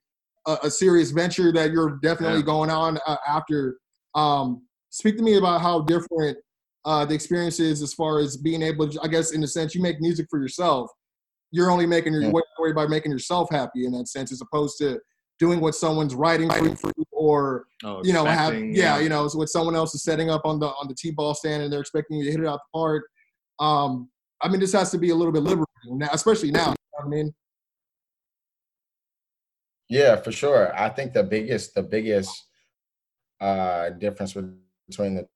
a, a serious venture that you're definitely Yeah. going on uh, after um speak to me about how different uh the experiences as far as being able to i guess in a sense you make music for yourself you're only making your Yeah. worried about making yourself happy in that sense, as opposed to doing what someone's writing for you, or oh, you know, have yeah, you know, it's what someone else is setting up on the on the t-ball stand, and they're expecting you to hit it out the park. Um, I mean, this has to be a little bit liberating now, especially now. You know what I mean, Yeah, for sure. I think the biggest the biggest uh difference between the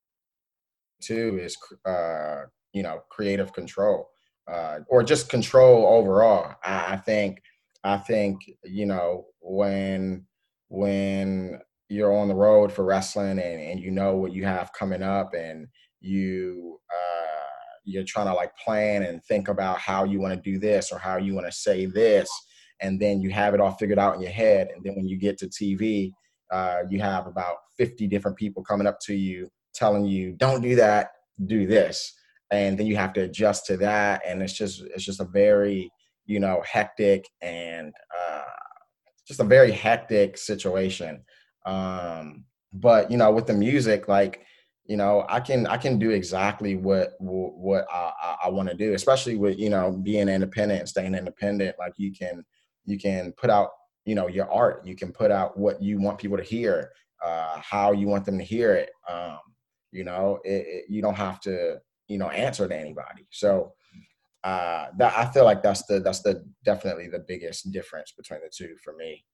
two is uh you know creative control uh, or just control overall. I, I think I think you know when when you're on the road for wrestling and, and you know what you have coming up and you uh, you're trying to like plan and think about how you want to do this or how you want to say this and then you have it all figured out in your head and then when you get to tv uh, you have about 50 different people coming up to you telling you don't do that do this. And then you have to adjust to that and it's just it's just a very you know hectic and uh, just a very hectic situation. Um, but you know with the music like you know i can i can do exactly what what i i, want to do especially with you know being independent staying independent. Like you can you can put out you know your art. You can put out what you want people to hear uh, how you want them to hear it. Um, you know it, it, you don't have to you know answer to anybody so uh, that i feel like that's the that's the definitely the biggest difference between the two for me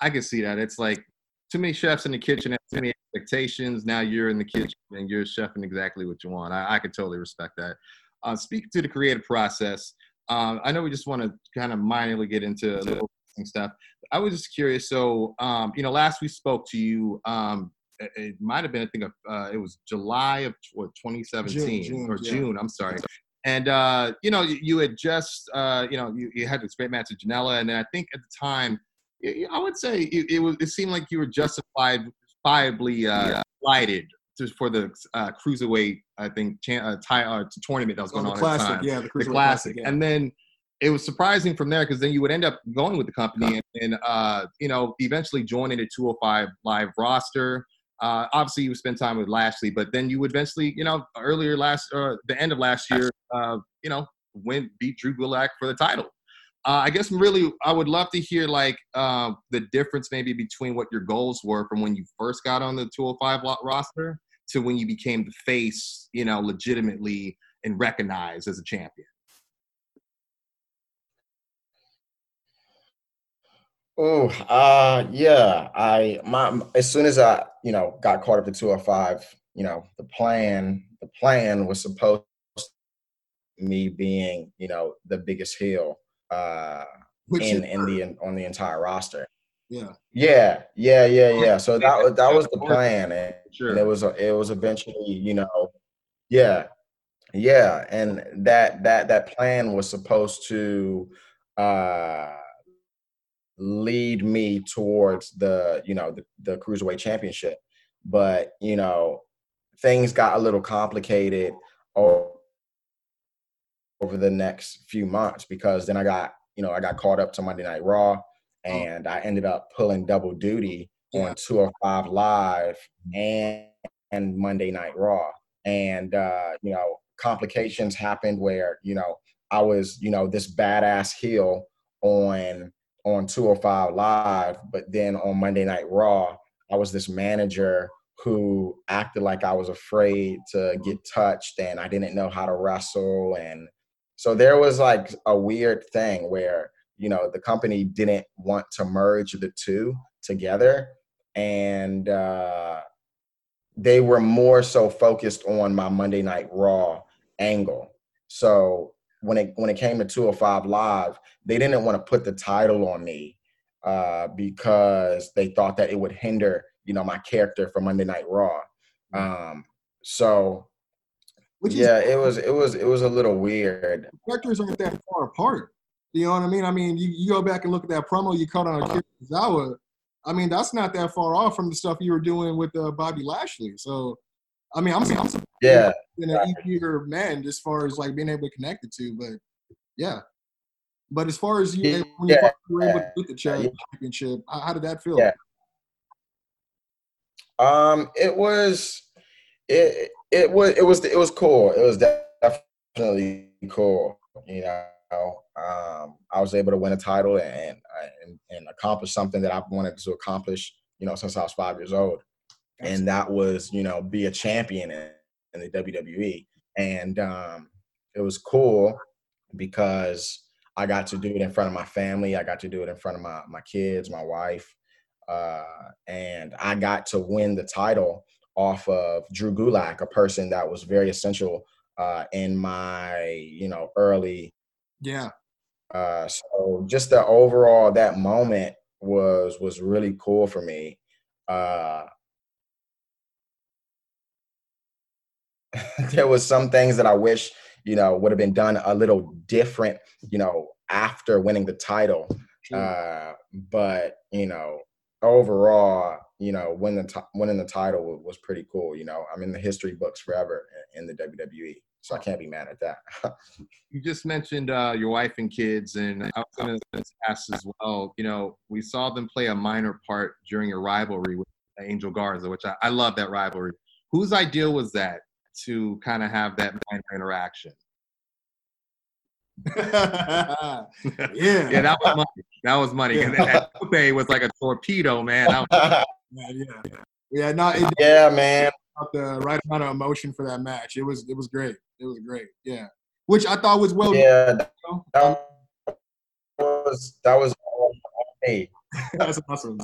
I can see that. It's like too many chefs in the kitchen, too many expectations. Now you're in the kitchen and you're chefing exactly what you want. I, I can totally respect that. Uh, speaking to the creative process, um, I know we just want to kind of minorly get into a little stuff. I was just curious. So, um, you know, last we spoke to you, um, it, might have been, I think, uh, it was July of what, 2017 June, June, or yeah. June. I'm sorry. And uh, you know, you, you had just, uh, you know, you, you had this great match with Janela, and then I think at the time, I would say it, it was. It seemed like you were justifiably uh, slighted to, for the uh, cruiserweight, I think, uh, tie, uh, tournament that was Oh, going the on classic, at the time yeah, the, the classic. yeah. And then it was surprising from there because then you would end up going with the company and, and uh, you know, eventually joining the 205 live roster. Uh, obviously, you spend time with Lashley, but then you would eventually, you know, earlier last, uh, the end of last year, uh, you know, win beat Drew Gulak for the title. Uh, I guess really, I would love to hear like uh, the difference maybe between what your goals were from when you first got on the 205 lo- roster to when you became the face, you know, legitimately and recognized as a champion. Oh, uh, yeah. I my as soon as I you know got caught up to 205, you know the plan the plan was supposed to me being you know the biggest heel uh, Which in in the on the entire roster. yeah. Yeah, yeah, yeah, yeah. So that was that was the plan, and, Sure. and it was a- it was eventually you know, yeah, yeah, and that that that plan was supposed to uh lead me towards the you know the, the cruiserweight championship. But you know things got a little complicated over the next few months because then i got you know i got caught up to monday night raw and i ended up pulling double duty on 205 live and and monday night raw. And uh you know complications happened where you know i was you know this badass heel on on 205 Live, but then on Monday Night Raw, I was this manager who acted like I was afraid to get touched and I didn't know how to wrestle. And so there was like a weird thing where, you know, the company didn't want to merge the two together. And uh, they were more so focused on my Monday Night Raw angle. So when it when it came to 205 Live, they didn't want to put the title on me uh, because they thought that it would hinder, you know, my character for Monday Night Raw. Um, so Which yeah, is it was it was it was a little weird. characters aren't that far apart. You know what I mean? I mean, you, you go back and look at that promo you cut on Akira Tozawa. I mean, that's not that far off from the stuff you were doing with uh, Bobby Lashley. So, I mean, I'm, I'm Yeah, in an easier man as far as like being able to connect the two. But yeah, but as far as you when you Yeah, were able to yeah, get the cha- yeah. championship, how, how did that feel? Yeah. Um, it was, it it was it was it was cool. It was definitely cool. You know, um, I was able to win a title and and and accomplish something that I've wanted to accomplish. You know, since I was five years old, and that was you know be a champion in, in the WWE. And um, it was cool because I got to do it in front of my family. I got to do it in front of my my kids, my wife uh, and I got to win the title off of Drew Gulak, a person that was very essential uh, in my you know early. Yeah. Uh, so just the overall that moment was was really cool for me. Uh, there was some things that I wish you know would have been done a little different, you know, after winning the title. Uh, but you know, overall, you know, winning the t- winning the title wa- was pretty cool. You know, I'm in the history books forever in- in the WWE, so I can't be mad at that. You just mentioned uh, your wife and kids, and I was going to ask as well. You know, we saw them play a minor part during your rivalry with Angel Garza, which I, I love that rivalry. Whose idea was that to kind of have that minor interaction? yeah. Yeah, that was money. That was money. And that Lupe was like a torpedo, man. That was- Yeah, yeah, yeah. No, it yeah, man. the right amount of emotion for that match. It was, it was great. It was great. Yeah, which I thought was well. Yeah, that, that was that was all me. That's awesome.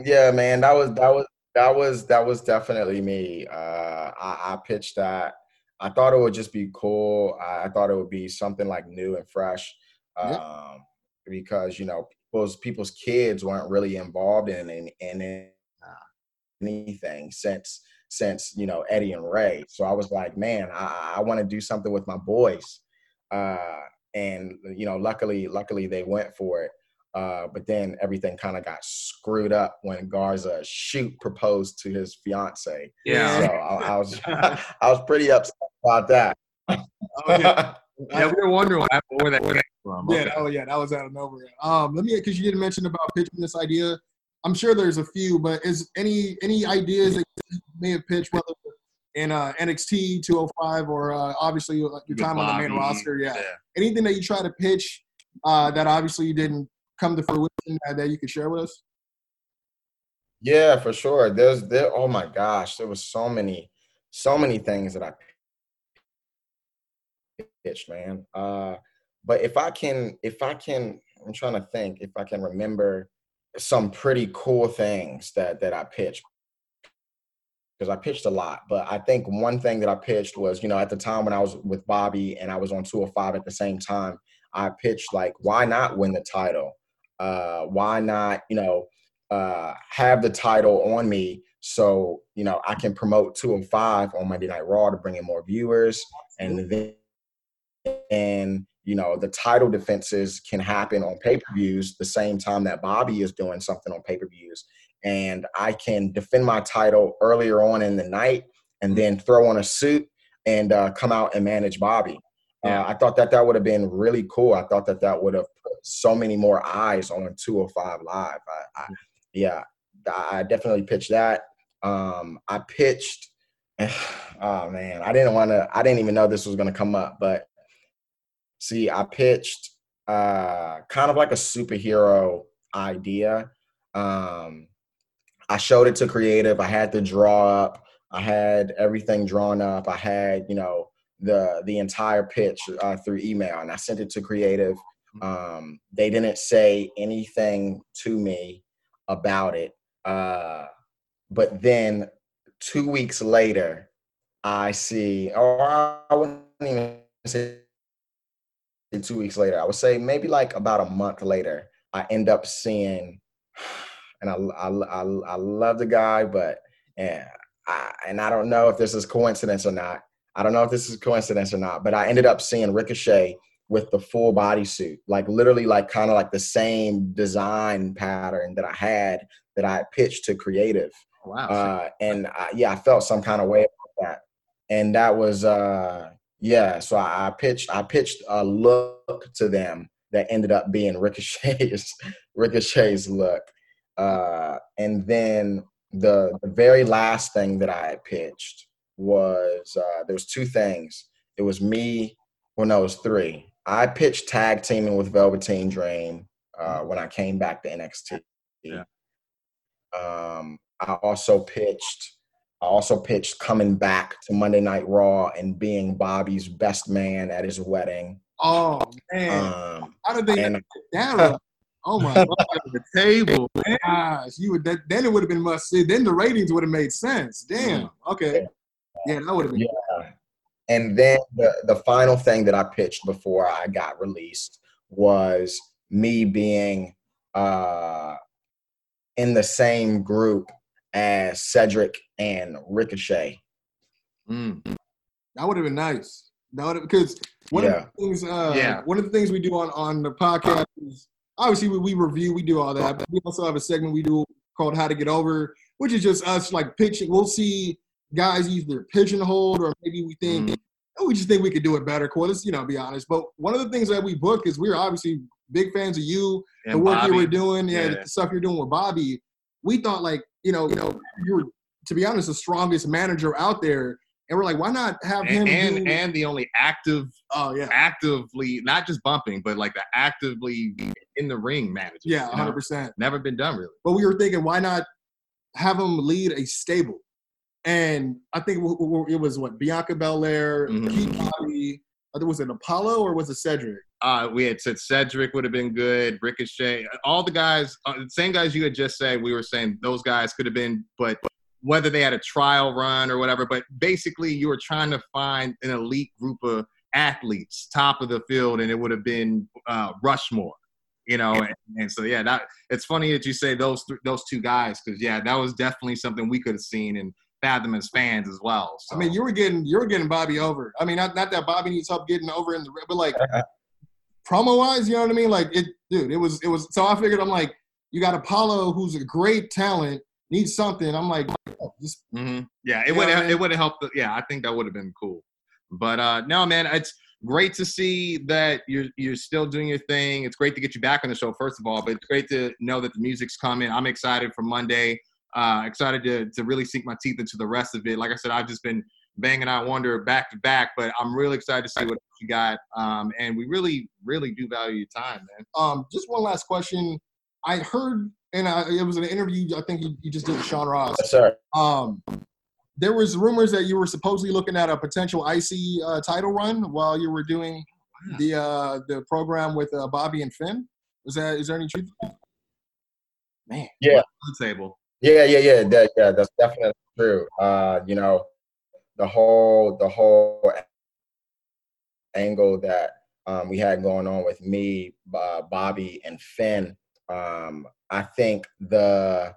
Yeah, man, that was that was that was that was definitely me. Uh, I, I pitched that. I thought it would just be cool. I, I thought it would be something like new and fresh, um, Yeah. because you know people's people's kids weren't really involved in in, in anything since since you know Eddie and Ray. So I was like, man, I, I want to do something with my boys, uh, and you know, luckily, luckily they went for it. Uh, but then everything kind of got screwed up when Garza shoot proposed to his fiance. Yeah. So I, I was I was pretty upset about that. yeah. yeah, we were wondering where that came from. Yeah, Okay. oh yeah, that was out of nowhere. Um, let me because you didn't mention about pitching this idea. I'm sure there's a few, but is any any ideas that you may have pitched whether in uh, NXT 205 or uh, obviously your your With time on the main Bobby, roster? Yeah. Anything that you try to pitch uh, that obviously you didn't come to fruition that you could share with us? Yeah, for sure. There's there. Oh my gosh, there was so many, so many things that I pitched, man. Uh, but if I can, if I can, I'm trying to think if I can remember some pretty cool things that that I pitched because I pitched a lot. But I think one thing that I pitched was, you know, at the time when I was with Bobby and I was on 205 at the same time, I pitched like, why not win the title? Uh, why not, you know, uh, have the title on me so you know I can promote two and five on Monday Night Raw to bring in more viewers, and then and you know the title defenses can happen on pay per views the same time that Bobby is doing something on pay per views, and I can defend my title earlier on in the night, and then throw on a suit and uh, come out and manage Bobby. Uh, I thought that that would have been really cool. I thought that that would have so many more eyes on 205 Live. I, I, yeah, I definitely pitched that. Um, I pitched. Oh man, I didn't want to. I didn't even know this was going to come up, but see, I pitched uh, kind of like a superhero idea. Um, I showed it to creative. I had to draw up. I had everything drawn up. I had you know the the entire pitch uh, through email, and I sent it to creative. Um, they didn't say anything to me about it. Uh, but then two weeks later, I see, or I wouldn't even say two weeks later. I would say maybe like about a month later, I end up seeing, and I, I, I, I love the guy, but and I, and I don't know if this is coincidence or not. I don't know if this is coincidence or not, but I ended up seeing Ricochet with the full bodysuit, like literally like kind of like the same design pattern that I had that I pitched to creative. Wow. Uh, and I, yeah, I felt some kind of way about that. And that was uh, yeah. So I, I pitched I pitched a look to them that ended up being Ricochet's Ricochet's look. Uh, and then the the very last thing that I had pitched was uh, there was two things. It was me. Well, no, it was three. I pitched tag teaming with Velveteen Dream uh, when I came back to NXT. Yeah. Um, I also pitched. I also pitched coming back to Monday Night Raw and being Bobby's best man at his wedding. Oh man, Um, how did they and down? Oh my god. the table. gosh, you would that, then it would have been must see. Then the ratings would have made sense. Damn. Okay. Yeah, that would have been. Yeah. And then the, the final thing that I pitched before I got released was me being uh, in the same group as Cedric and Ricochet. Mm. That would have been nice. That would because one Yeah. of the things, uh, Yeah. one of the things we do on on the podcast is obviously we, we review, we do all that. But we also have a segment we do called "How to Get Over," which is just us like pitching. We'll see guys either pigeonholed or maybe we think mm-hmm. oh, we just think we could do it better. Cool, let's you know be honest. But one of the things that we book is we're obviously big fans of you, the And work you were doing, yeah, yeah. the stuff you're doing with Bobby. We thought like you know, you know, you were to be honest the strongest manager out there, and we're like, why not have him and, do? and and the only active oh yeah, actively not just bumping but like the actively in the ring manager yeah, you know? hundred percent. never been done really But we were thinking, why not have him lead a stable? And I think it was what Bianca Belair, Mhm. Keith Bobby. I think was it Apollo or was it Cedric? uh we had said cedric would have been good ricochet all the guys uh, same guys you had just said we were saying those guys could have been but whether they had a trial run or whatever but basically you were trying to find an elite group of athletes top of the field and it would have been uh rushmore you know and, and so yeah that it's funny that you say those th- those two guys because yeah that was definitely something we could have seen and fathom as fans as well so. I mean, you were getting you were getting Bobby over. I mean, not not that Bobby needs help getting over in the but like promo wise, you know what I mean? Like it, dude. It was it was. So I figured I'm like, you got Apollo, who's a great talent, needs something. I'm like, oh, just hmm Yeah, it would I have mean? it would have helped. Yeah, I think that would have been cool. But uh no, man, it's great to see that you're you're still doing your thing. It's great to get you back on the show, first of all. But it's great to know that the music's coming. I'm excited for Monday. Uh, excited to to really sink my teeth into the rest of it. Like I said, I've just been banging out Wonder back to back, but I'm really excited to see what you got. Um, and we really, really do value your time, man. um. Just one last question. I heard, and I, it was an interview. I think you, you just did with Sean Ross. Yes, sir. Um, there was rumors that you were supposedly looking at a potential IC uh, title run while you were doing the uh, the program with uh, Bobby and Finn. Is that is there any truth? Man, On the table. Yeah, yeah, yeah. That, yeah, that's definitely true. Uh, you know, the whole the whole angle that um, we had going on with me, uh, Bobby, and Finn. Um, I think the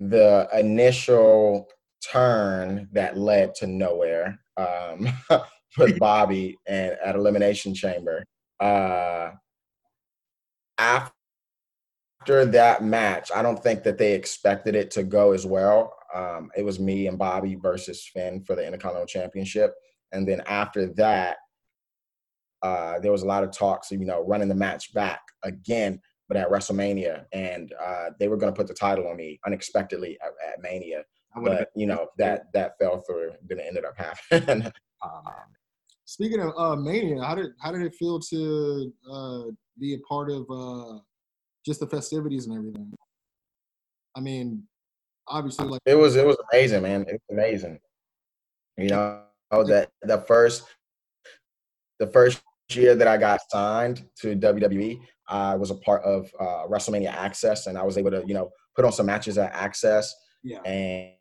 the initial turn that led to nowhere um, with Bobby and at Elimination Chamber. Uh, after that match, I don't think that they expected it to go as well. Um, it was me and Bobby versus Finn for the Intercontinental Championship, and then after that, uh, there was a lot of talks, you know, running the match back again, but at WrestleMania, and uh, they were going to put the title on me unexpectedly at, at Mania, I would have but you know that that fell through. Then it ended up happening. Um, Speaking of uh, Mania, how did how did it feel to uh, be a part of uh, just the festivities and everything? I mean, obviously, like it was it was amazing, man. It was amazing. You know that the first the first year that I got signed to WWE, I was a part of uh, WrestleMania Access, and I was able to you know put on some matches at Access yeah, and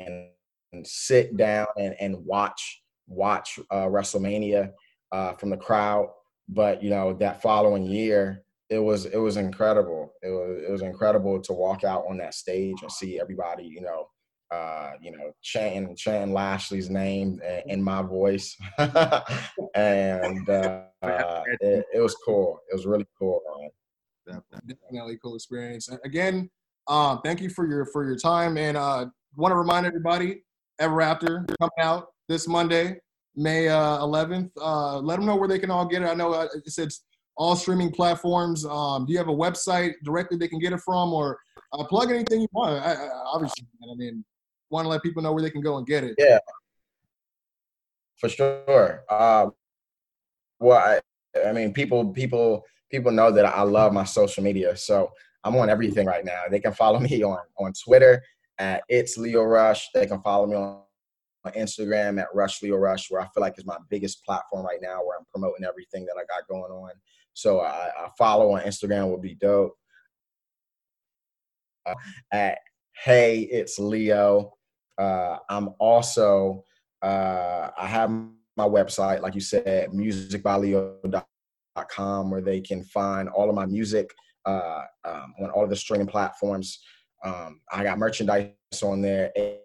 and, and sit down and, and watch watch uh, WrestleMania uh, from the crowd. But you know that following year, it was it was incredible. It was it was incredible to walk out on that stage and see everybody, you know, uh, you know, chanting chanting Lashley's name in, in my voice, and uh, uh, it, it was cool. It was really cool, man. definitely cool experience. Again, um, thank you for your for your time, and uh, want to remind everybody, Ever After coming out this Monday, May uh, 11th. Uh, let them know where they can all get it. I know uh, it says all streaming platforms. Um, do you have a website directly they can get it from, or uh, plug anything you want? I, I, obviously, I mean, want to let people know where they can go and get it. Yeah, for sure. Uh, well, I, I mean, people, people, people know that I love my social media, so I'm on everything right now. They can follow me on on Twitter at it's Lio Rush. They can follow me on, on Instagram at Rush Lio Rush, where I feel like is my biggest platform right now, where I'm promoting everything that I got going on. So I, follow on Instagram would be dope. Uh, at Hey, it's Lio. Uh, I'm also uh, I have my website, like you said, musicbylio.com, where they can find all of my music uh, um, on all of the streaming platforms. Um, I got merchandise on there, eight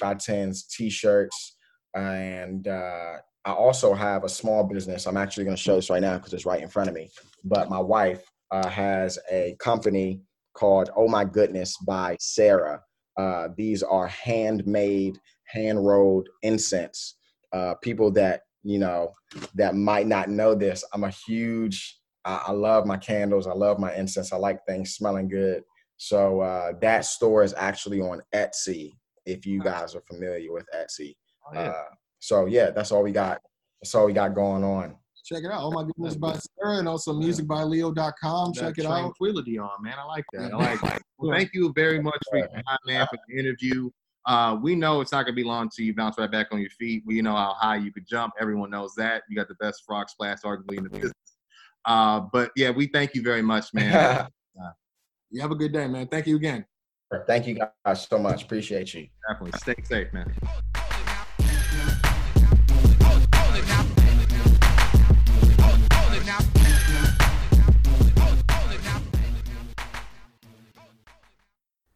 by tens, t-shirts, and uh, I also have a small business. I'm actually going to show this right now because it's right in front of me. But my wife uh, has a company called Oh My Goodness by Sarah. Uh, these are handmade, hand rolled incense. Uh, people that you know that might not know this, I'm a huge. I, I love my candles. I love my incense. I like things smelling good. So uh, that store is actually on Etsy. If you guys are familiar with Etsy, Oh, yeah. So yeah, that's all we got. That's all we got going on. Check it out. Oh my goodness, by Sarah, and also musicbylio.com. Check That it out. tranquility on, man. I like that. I like that. Well, thank you very much for your time, man, for the interview. Uh, we know it's not gonna be long until you bounce right back on your feet. We know how high you could jump. Everyone knows that. You got the best frog splash arguably in the business. Uh, but yeah, we thank you very much, man. You have a good day, man. Thank you again. Thank you guys so much. Appreciate you. Definitely stay safe, man.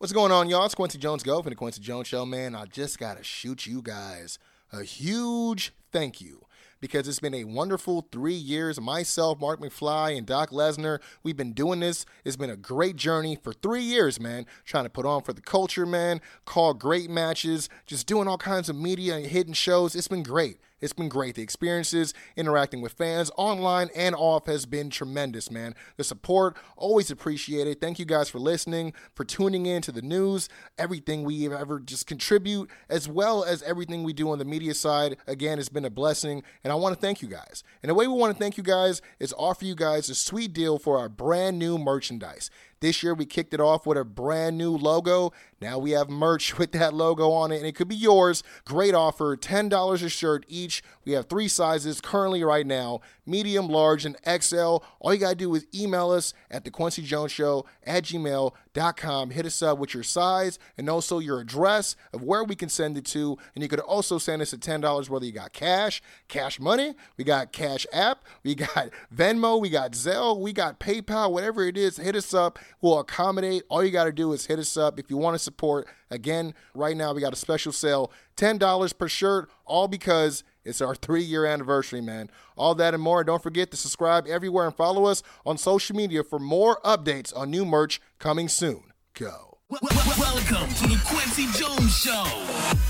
What's going on, y'all? It's Kwency Jones Go from the Kwency Jones Show, man. I just got to shoot you guys a huge thank you because it's been a wonderful three years. Myself, Mark McFly, and Doc Lesnar, we've been doing this. It's been a great journey for three years, man. Trying to put on for the culture, man. Call great matches, just doing all kinds of media and hidden shows. It's been great. It's been great. The experiences interacting with fans online and off has been tremendous, man. The support, always appreciated. Thank you guys for listening, for tuning in to the news, everything we ever just contribute, as well as everything we do on the media side. Again, it's been a blessing, and I want to thank you guys. And the way we want to thank you guys is offer you guys a sweet deal for our brand new merchandise. This year we kicked it off with a brand new logo. Now we have merch with that logo on it, and it could be yours. Great offer $10 a shirt each. We have three sizes currently right now medium, large, and XL. All you got to do is email us at the Kwency Jones Show at gmail.com. Hit us up with your size and also your address of where we can send it to. And you could also send us at $10 whether you got cash, cash money, we got Cash App, we got Venmo, we got Zelle, we got PayPal, whatever it is, hit us up. We'll accommodate. All you got to do is hit us up if you want to support. Again, right now we got a special sale $10 per shirt, all because it's our three year anniversary, man. All that and more. Don't forget to subscribe everywhere and follow us on social media for more updates on new merch coming soon. Go. Wel- wel- Welcome to the Kwency Jones Show,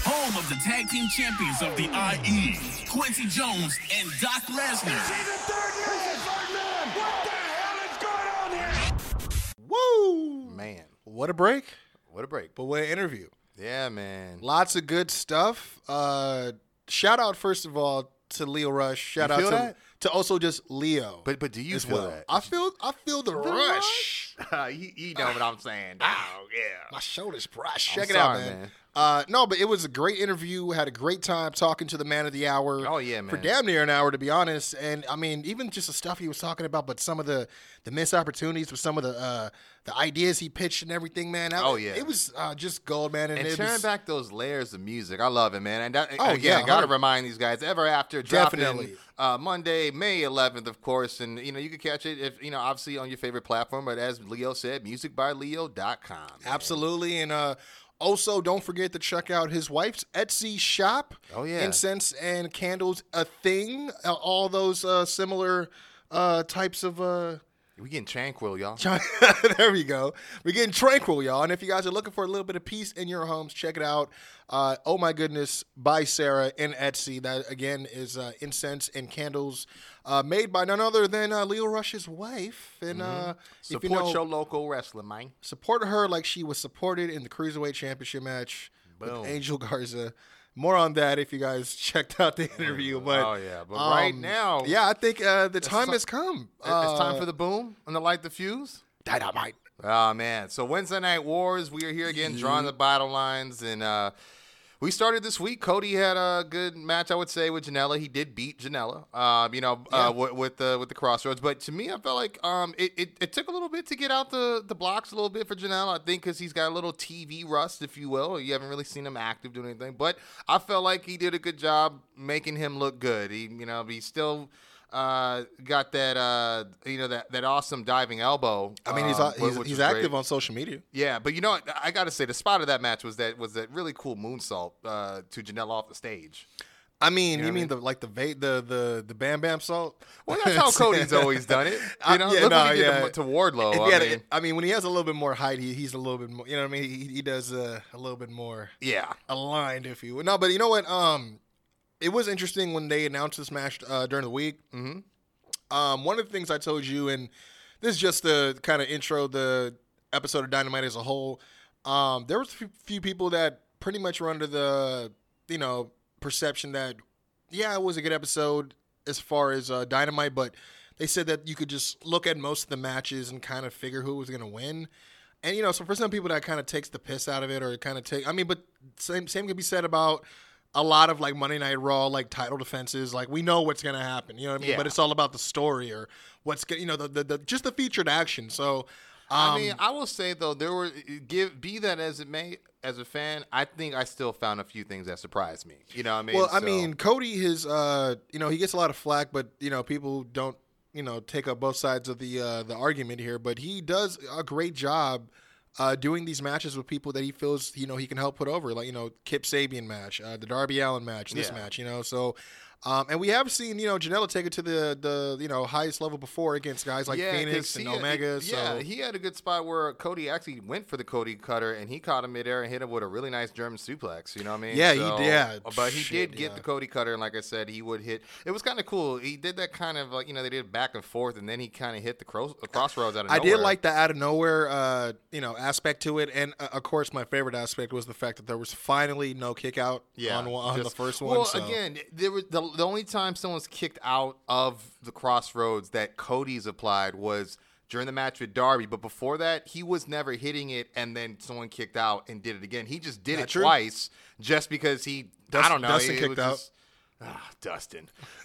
home of the tag team champions of the IE, Kwency Jones and Doc Lesnar. What the hell is going on here? Woo! Man, What a break. what a break. But what an interview. Yeah, man. Lots of good stuff. Uh, shout out, first of all, to Lio Rush. Shout out to, that? to also just Lio. But but do you feel well. that? I feel I feel the, rush. you, you know what I'm saying. Oh, yeah. My shoulders brush. I'm Check it out, man. man. Uh, no, but it was a great interview. Had a great time talking to the man of the hour. Oh, yeah, man. For damn near an hour, to be honest. And I mean, even just the stuff he was talking about, but some of the the missed opportunities with some of the uh, the ideas he pitched and everything, man. I- Oh, yeah. it was uh, just gold, man. And, And turn was, back those layers of music. I love it, man. And that, Oh, again, yeah, got to remind these guys ever after dropping Definitely. uh, Monday, May 11th, of course. And you know you can catch it if you know obviously on your favorite platform. But as Lio said, musicbylio.com. man. Absolutely. And uh also don't forget to check out his wife's Etsy shop. Oh, yeah. Incense and candles a thing. Uh, all those uh similar uh types of uh We getting tranquil, y'all. there we go. We're getting tranquil, y'all. And if you guys are looking for a little bit of peace in your homes, check it out. Uh, oh my goodness, by Sarah in Etsy. That again is uh, incense and candles uh, made by none other than uh, Lio Rush's wife. And uh, if Support you know, your local wrestling, man. support her like she was supported in the cruiserweight championship match Boom. with Angel Garza. More on that if you guys checked out the interview. But oh yeah, but right um, now, yeah, I think uh, the time has come. it- it's time Uh, for the boom and to light the fuse. dynamite. Oh man! So Wednesday Night Wars, we are here again, drawing the battle lines, and uh, We started this week. Cody had a good match, I would say, with Janela. He did beat Janela, um, you know, uh, with, with the with the crossroads. But to me, I felt like um, it, it, it took a little bit to get out the, the blocks a little bit for Janela. I think because he's got a little TV rust, if you will. You haven't really seen him active doing anything. But I felt like he did a good job making him look good. He, you know, he still uh, got that uh, you know that, that awesome diving elbow. I mean, he's um, he's, he's was great. active on social media. Yeah, but you know, what? I got to say, the spot of that match was that was that really cool moonsault uh, to Janela off the stage. I mean, know you mean mean? the like the va- the the the Bam Bam salt? Well, that's how Cody's always done it. You know, yeah, look no, what he did yeah. to, to Wardlow. I mean, I mean, when he has a little bit more height, he, he's a little bit more. You know what I mean? He, he does uh, a little bit more yeah, aligned, if you will. No, but you know what? Um, it was interesting when they announced this match uh, during the week. Mhm. Um, one of the things I told you, and this is just to kind of intro the episode of Dynamite as a whole. Um, there was a few- few people that pretty much were under the, you know, perception that, yeah, it was a good episode as far as uh, Dynamite, but they said that you could just look at most of the matches and kind of figure who was going to win. And you know, so for some people that kind of takes the piss out of it, or kind of take. I mean, but same same could be said about a lot of like Monday Night Raw, like title defenses. Like we know what's gonna happen, you know what I mean? Yeah. But it's all about the story or what's go- you know the, the, the just the featured action. So, um, I mean, I will say though, there were give be that as it may. As a fan, I think I still found a few things that surprised me. You know, what I mean, well, I So- mean, Cody, his uh, you know, he gets a lot of flack, but you know, people don't you know take up both sides of the uh, the argument here. But he does a great job. Uh, doing these matches with people that he feels you know he can help put over, like you know Kip Sabian match, uh, the Darby Allin match, this Yeah. match, you know. So, um, and we have seen you know Janela take it to the the you know highest level before against guys like Yeah, Fenix and he had- Omega. Yeah, so he had a good spot where Cody actually went for the Cody cutter and he caught him midair and hit him with a really nice German suplex. You know what I mean? Yeah, he did- yeah. But he Shit, did get yeah. the Cody cutter, and like I said, he would hit. It was kind of cool. He did that kind of like you know they did back and forth, and then he kind of hit the cross, crossroads out of nowhere. I nowhere. did like the out of nowhere, uh, you know, aspect to it, and uh, of course, my favorite aspect was the fact that there was finally no kick out Yeah, on, on the first one. Well, so. again, there was the, the only time someone's kicked out of the crossroads that Cody's applied was during the match with Darby. But before that, he was never hitting it, and then someone kicked out and did it again. He just did Not it true. twice, just because he. I don't know. Dustin it kicked was out. just- Ah, Dustin.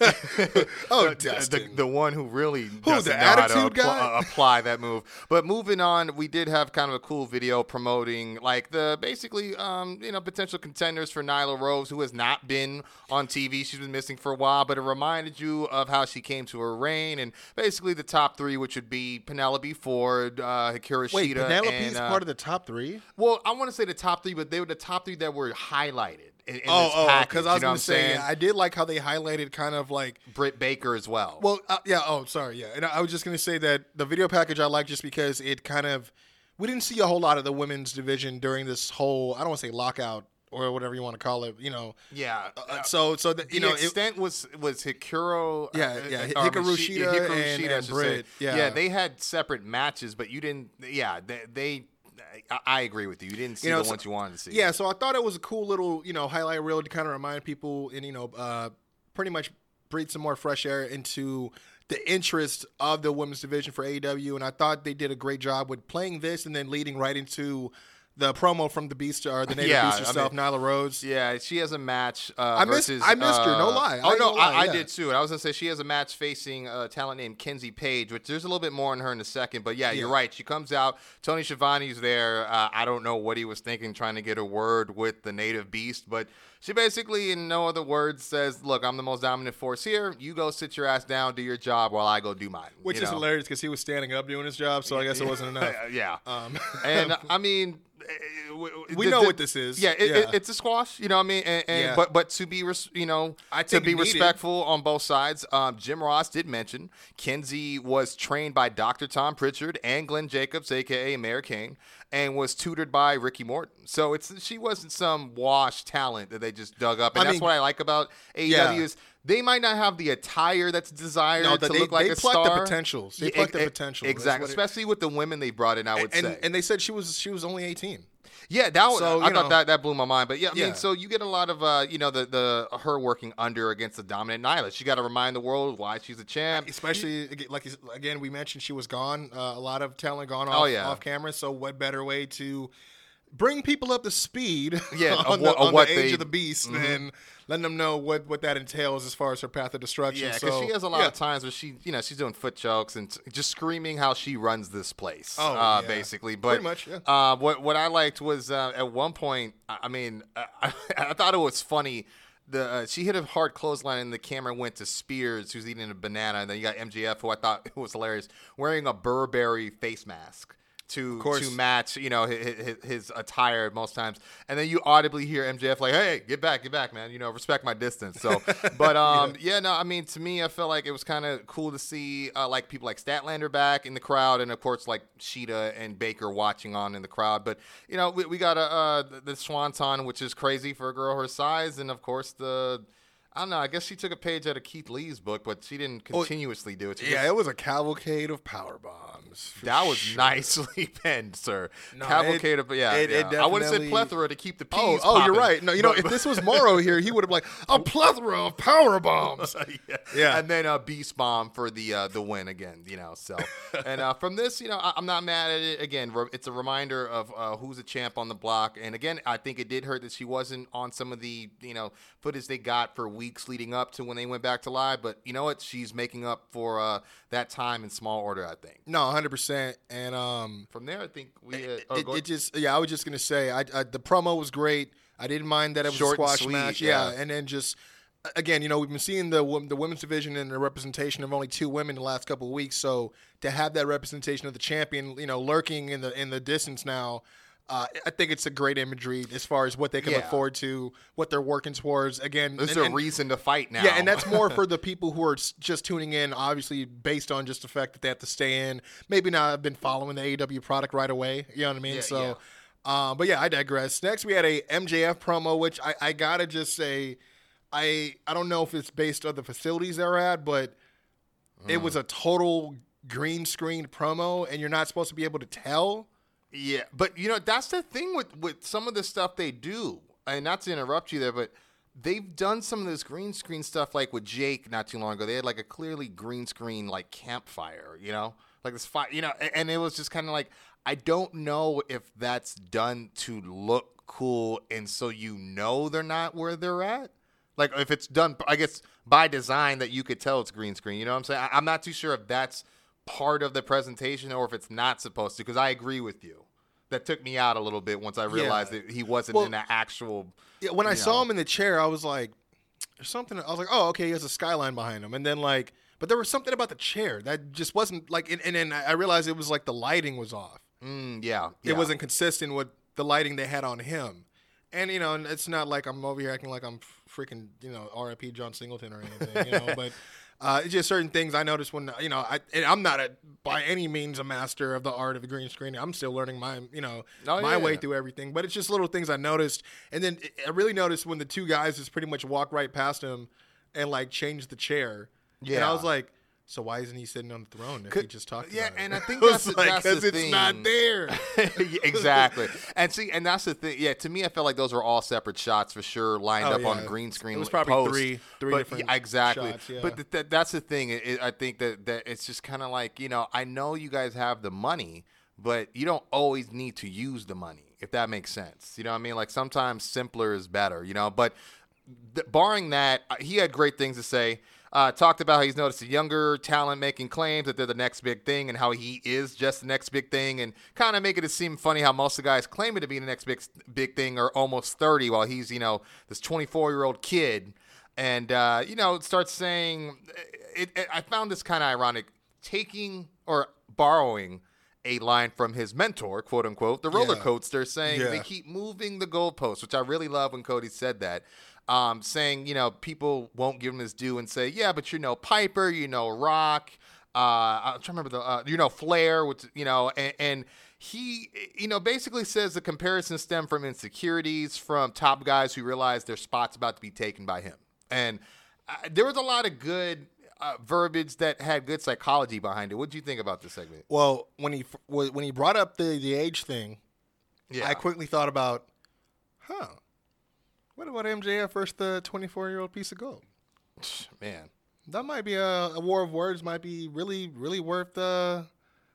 Oh, The- the, Dustin. the one who really doesn't the know how to attitude guy? uh, apply that move. But moving on, we did have kind of a cool video promoting like the basically um, you know potential contenders for Nyla Rose, who has not been on TV. She's been missing for a while, but it reminded you of how she came to her reign and basically the top three, which would be Penelope Ford, uh, Hikaru Wait, Shida, Penelope's and, uh, part of the top three? well, I want to say the top three, but they were the top three that were highlighted. In, in oh, oh, because I was know going to say, saying? I did like how they highlighted kind of like, Britt Baker as well. well, uh, yeah, oh, sorry, yeah. And I I was just going to say that the video package I like just because it kind of, we didn't see a whole lot of the women's division during this whole, I don't want to say lockout or whatever you want to call it, you know. yeah, Uh, so, so, the, the you know, it, extent was was Hikaru. Yeah, uh, yeah, uh, Hikaru Shida Hikaru and- Shida, I and Britt, yeah. yeah, they had separate matches, but you didn't. Yeah, they. they I, I agree with you. You didn't see You know, the so- ones you wanted to see. Yeah, so I thought it was a cool little, you know, highlight reel to kind of remind people and, you know, uh, pretty much breathe some more fresh air into the interest of the women's division for AEW. And I thought they did a great job with playing this and then leading right into the promo from the Beast or the native Yeah, Beast I herself, mean- Nyla Rose. Yeah, she has a match. Uh, I missed- versus, I missed her, no uh, lie. Oh ain't no, lie, I, I did too. And I was gonna say she has a match facing a talent named Kenzie Paige, which there's a little bit more on her in a second. But yeah, you're right. She comes out. Tony Schiavone's there. Uh, I don't know what he was thinking, trying to get a word with the native beast, but she basically, in no other words, says, "Look, I'm the most dominant force here. You go sit your ass down, do your job, while I go do mine." Which you is know? hilarious because he was standing up doing his job, so I guess it wasn't enough. yeah. Um, and I mean, We the- know the- what this is. Yeah, it, Yeah. It, it's a squash. You know what I mean? And, and Yeah. but but to be res- you know I to be respectful on both sides. Um, Jim Ross did mention Kenzie was trained by Dr. Tom Prichard and Glenn Jacobs, aka Mayor Kane, and was tutored by Ricky Morton. So it's she wasn't some wash talent that they just dug up. And I that's mean- what I like about AEW Yeah. is they might not have the attire that's desired No, to they- look like they a plucked the potentials. They Yeah, plucked the e- potential. Exactly, what it- especially with the women they brought in. I would and, say. and they said she was she was only 18. Yeah, that was. So, I you thought that that blew my mind. But yeah, I Yeah. mean, so you get a lot of uh, you know, the the her working under against the dominant Nyla. She got to remind the world why she's a champ. especially like again we mentioned she was gone uh, a lot of talent gone off, Oh, yeah. off camera so what better way to bring people up to speed Yeah, on, the, what- on what the age they- of the beast Mhm. and letting them know what, what that entails as far as her path of destruction. Yeah, because so, she has a lot yeah. of times where she, you know, she's doing foot chokes and just screaming how she runs this place. Oh, uh, yeah. basically. But Pretty much, yeah. uh, what what I liked was uh, at one point, I mean, I, I thought it was funny. The uh, she hit a hard clothesline and the camera went to Spears, who's eating a banana, and then you got MJF, who I thought was hilarious, wearing a Burberry face mask. To, to match, you know, his, his, his attire most times, and then you audibly hear MJF like, "Hey, get back, get back, man! You know, respect my distance." So, but um, yeah, no, I mean, to me, I felt like it was kind of cool to see uh, like people like Statlander back in the crowd, and of course like Shida and Baker watching on in the crowd. But you know, we, we got a uh, the, the Swanton, which is crazy for a girl her size, and of course the. I don't know. I guess she took a page out of Keith Lee's book, but she didn't continuously do it. She Yeah, just- it was a cavalcade of power bombs. that was sure. nicely penned, sir. No, Cavalcade it- of yeah. it- it. I would have said plethora to keep the peas. Oh, oh, you're right. No, you know, if this was Mauro here, he would have like a plethora of power bombs. yeah. Yeah. And then uh, Beast Bomb for the uh, the win again, you know. So, and uh, from this, you know, I, I'm not mad at it. Again, re- it's a reminder of uh, who's a champ on the block. And again, I think it did hurt that she wasn't on some of the you know footage they got for weeks leading up to when they went back to live. But you know what? She's making up for uh, that time in small order. I think. No, 100. percent And um, From there, I think we. Uh, it, oh, it, it just yeah, I was just gonna say, I, I the promo was great. I didn't mind that it was Short a squash sweet, match. yeah. Yeah. and then just again, you know, we've been seeing the the women's division and the representation of only two women the last couple of weeks. So to have that representation of the champion, you know, lurking in the in the distance now. Uh, I think it's a great imagery as far as what they can look forward to, what they're working towards. Again, there's a and- reason to fight now. Yeah, and that's more for the people who are just tuning in, obviously based on just the fact that they have to stay in. Maybe not have been following the AEW product right away. You know what I mean? Yeah, so, Uh, but yeah, I digress. Next, we had a MJF promo, which I, I gotta just say, I I don't know if it's based on the facilities they're at, but it Mm. was a total green screen promo, and you're not supposed to be able to tell. Yeah, but you know that's the thing with with some of the stuff they do. And not to interrupt you there, but they've done some of this green screen stuff, like with Jake not too long ago. They had like a clearly green screen like campfire, you know, like this fire, you know, a- and it was just kind of like I don't know if that's done to look cool, and so you know they're not where they're at. Like if it's done, I guess by design that you could tell it's green screen. You know what I'm saying? I, I'm not too sure if that's part of the presentation or if it's not supposed to. Because I agree with you. That took me out a little bit once I realized that he wasn't Well, in an actual. Yeah, when I you saw him in the chair, I was like, "There's something." I was like, "Oh, okay, he has a skyline behind him." And then like, but there was something about the chair that just wasn't like. And, and then I realized it was like the lighting was off. Mm, yeah, It wasn't consistent with the lighting they had on him. And you know, and it's not like I'm over here acting like I'm freaking, you know, R.I.P. John Singleton or anything, you know. but uh, it's just certain things I noticed when you know, I and I'm not a by any means a master of the art of the green screen. I'm still learning my, you know, Oh, my way through everything. But it's just little things I noticed, and then I really noticed when the two guys just pretty much walk right past him and like change the chair. and I was like. So why isn't he sitting on the throne if he just talked yeah, about it? and I think that's like, that's the 'cause it's not there. Exactly. And see, and that's the thing. Yeah, to me, I felt like those were all separate shots for sure, lined Oh, up on yeah. green screen. It was probably post. three- three different yeah, exactly. shots, yeah. But th- th- that's the thing. It, it- I think that that it's just kind of like you know, I know you guys have the money, but you don't always need to use the money. If that makes sense, you know what I mean. Like sometimes simpler is better, you know. But th- barring that, uh, he had great things to say. Uh, talked about how he's noticed a younger talent making claims that they're the next big thing and how he is just the next big thing and kind of making it seem funny how most of the guys claiming to be the next big big thing are almost 30 while he's, you know, this 24 year old kid. And, uh, you know, it starts saying, it, it, I found this kind of ironic, taking or borrowing a line from his mentor, quote unquote, the roller Yeah. coaster, saying Yeah. they keep moving the goalposts, which I really love when Cody said that. Um, saying, you know, people won't give him his due and say, yeah, but you know Piper, you know Rock, uh, I'm trying to remember the, uh, you know Flair, which you know, and, and he, you know, basically says the comparisons stem from insecurities from top guys who realize their spot's about to be taken by him, and uh, there was a lot of good. Uh, verbiage that had good psychology behind it. What do you think about this segment? Well, when he when he brought up the the age thing, Yeah, I quickly thought about, huh, what about MJF versus the 24 year old piece of gold? man. That might be a, a war of words. Might be really really worth uh,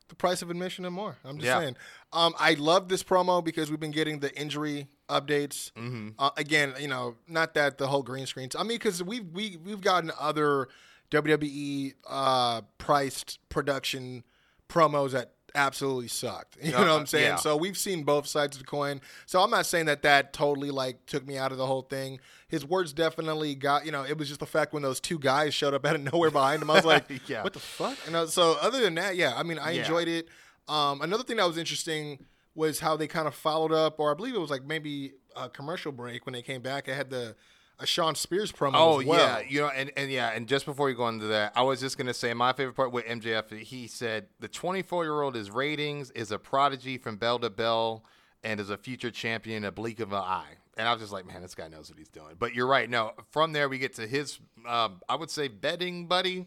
the price of admission and more. I'm just Yeah. saying. Um, I love this promo because we've been getting the injury updates. Mhm. Uh, again, you know, not that the whole green screens. I mean, because we've we we've gotten other WWE uh, priced production promos that absolutely sucked. You know what I'm saying? yeah. So we've seen both sides of the coin. So I'm not saying that that totally like took me out of the whole thing. His words definitely got you know. It was just the fact when those two guys showed up out of nowhere behind him. I was like, Yeah. what the fuck? And uh, so other than that, yeah, I mean, I Yeah. enjoyed it. Um, another thing that was interesting was how they kind of followed up, or I believe it was like maybe a commercial break when they came back. I had the a Shawn Spears promo. Oh well. yeah, you know, and, and yeah, and just before you go into that, I was just gonna say my favorite part with MJF. He said the 24 year old is ratings, is a prodigy from bell to bell, and is a future champion, a blink of an eye. And I was just like, man, this guy knows what he's doing. But you're right. No, from there we get to his, um, I would say, betting buddy,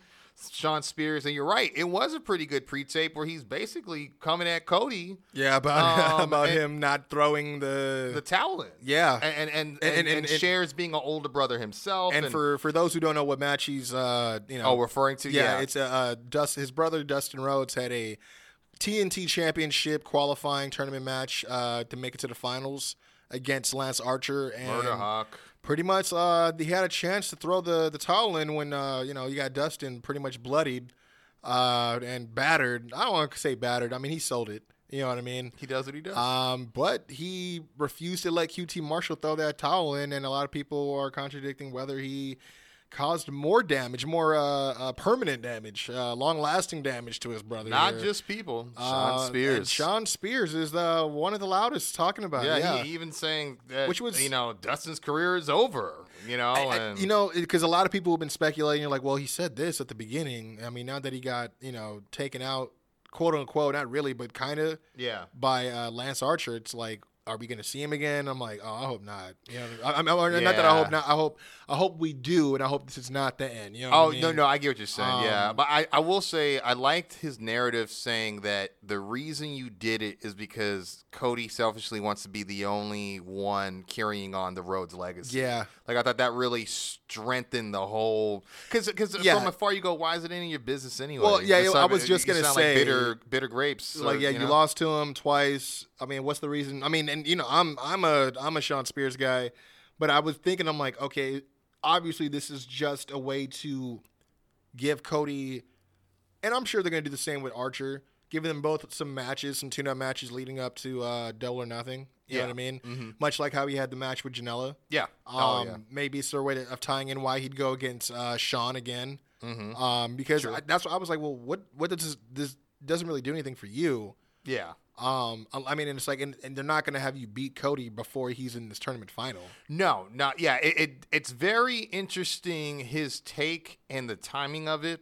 Shawn Spears, and you're right. It was a pretty good pre-tape where he's basically coming at Cody yeah, about Um, about him not throwing the, the towel in. yeah. And and and, And- and, and- shares being an older brother himself. and for for those who don't know what match he's uh you know oh, referring to yeah, yeah, it's a uh, Dust. His brother Dustin Rhodes had a TNT Championship qualifying tournament match uh, to make it to the finals against Lance Archer and Murder Hawk. Pretty much uh, he had a chance to throw the the towel in when uh, you know you got Dustin pretty much bloodied uh, and battered. I don't want to say battered. I mean he sold it. You know what I mean? He does what he does. Um, but he refused to let QT Marshall throw that towel in, and a lot of people are contradicting whether he caused more damage, more uh, uh, permanent damage, uh, long-lasting damage to his brother. Not here. just people. Shawn Uh, Spears. Shawn Spears is the one of the loudest talking about yeah, it. Yeah, he even saying that Which was- you know Dustin's career is over. You know, I- I- and you know, because a lot of people have been speculating. Like, well, he said this at the beginning. I mean, now that he got you know taken out, quote unquote, not really, but kind of yeah, by uh, Lance Archer, it's like, are we going to see him again? I'm like, oh, I hope not. You know, I, or not that I hope not. I hope, I hope we do, and I hope this is not the end. You know? Oh I mean? no, no, I get what you're saying. yeah, Um, but I, I will say I liked his narrative saying that the reason you did it is because Cody selfishly wants to be the only one carrying on the Rhodes legacy. Yeah, Like I thought that really strengthened the whole because because Yeah. from afar you go why is it any of your business anyway? Well, yeah, I was just gonna say- like bitter bitter grapes. or, like yeah, you, know? lost to him twice. I mean, what's the reason? I mean, and you know, I'm I'm a I'm a Shawn Spears guy, but I was thinking, I'm like, okay, obviously this is just a way to give Cody, and I'm sure they're gonna do the same with Archer, giving them both some matches, some tune-up matches leading up to uh, Double or Nothing. You know Yeah. what I mean? Mhm. Much like how he had the match with Janela. Yeah. Um, oh yeah. Maybe it's a way to, of tying in why he'd go against uh, Shawn again. Mm-hmm. Um, because I, that's what I was like, well, what what does this, this doesn't really do anything for you? Yeah. Um, I I mean, and it's like, and, and they're not going to have you beat Cody before he's in this tournament final. No, not yeah. It, it it's very interesting his take and the timing of it.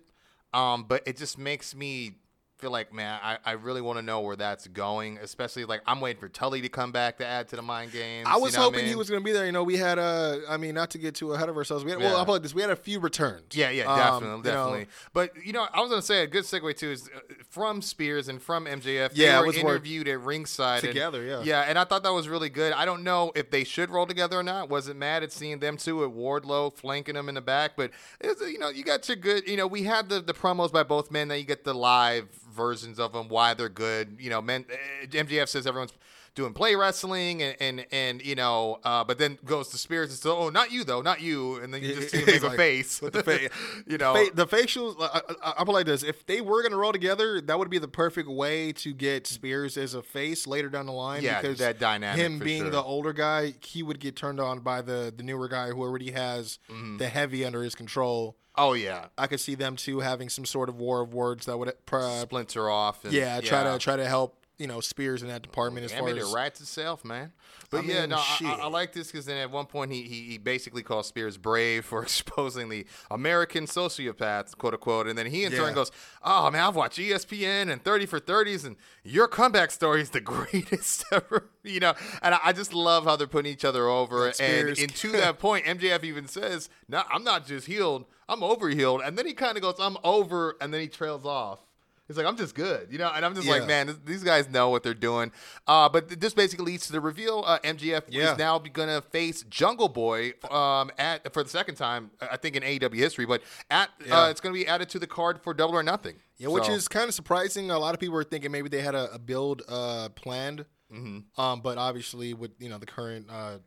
Um, but it just makes me feel like, man, I, I really want to know where that's going. Especially like I'm waiting for Tully to come back to add to the mind games. I you was know hoping he mean? was going to be there. You know, we had uh, I mean, not to get too ahead of ourselves. We had, well, Yeah. I'll put this: we had a few returns. Yeah, yeah, Um, definitely, you know, definitely. But you know, I was gonna say a good segue too is uh, from Spears and from MJF. Yeah, they were was interviewed at ringside and- together. Yeah. Yeah, and I thought that was really good. I don't know if they should roll together or not. Wasn't mad at seeing them two at Wardlow flanking them in the back, but you know, you got your good. You know, we had the the promos by both men. Now you get the live versions of them, why they're good. You know, men. uh, MJF says everyone's doing play wrestling and and and you know, uh, but then goes to Spears and says, "Oh, not you though, not you," and then you just see him make He's a like, face with the fa- you know, Fa- the facials. I, I, I put like this: if they were going to roll together, that would be the perfect way to get Spears as a face later down the line. yeah, because that dynamic. him being sure. the older guy, he would get turned on by the the newer guy who already has Mhm. the heavy under his control. Oh yeah, I could see them too having some sort of war of words that would, uh, splinter off. And, yeah, try to try to help you know Spears in that department as Damn far as it writes itself, man. But I yeah, mean, no, I, I, like this because then at one point he, he he basically calls Spears brave for exposing the American sociopath, quote unquote, and then he in Yeah. turn goes, "Oh man, I've watched ESPN and Thirty for Thirties, and your comeback story is the greatest ever." You know, and I, I just love how they're putting each other over. That And, and to that point, MJF even says, "No, I'm not just healed, I'm over healed," and then he kind of goes, "I'm over," and then he trails off. He's like, I'm just good, you know, and I'm just Yeah. like, man, this, these guys know what they're doing. Uh, but th- this basically leads to the reveal. Uh, MJF Yeah. is now going to face Jungle Boy um, at for the second time, I think in AEW history. But at Yeah. uh, it's going to be added to the card for Double or Nothing. Yeah, which So- is kind of surprising. A lot of people were thinking maybe they had a, a build uh, planned, Mm-hmm. um, but obviously with you know the current uh,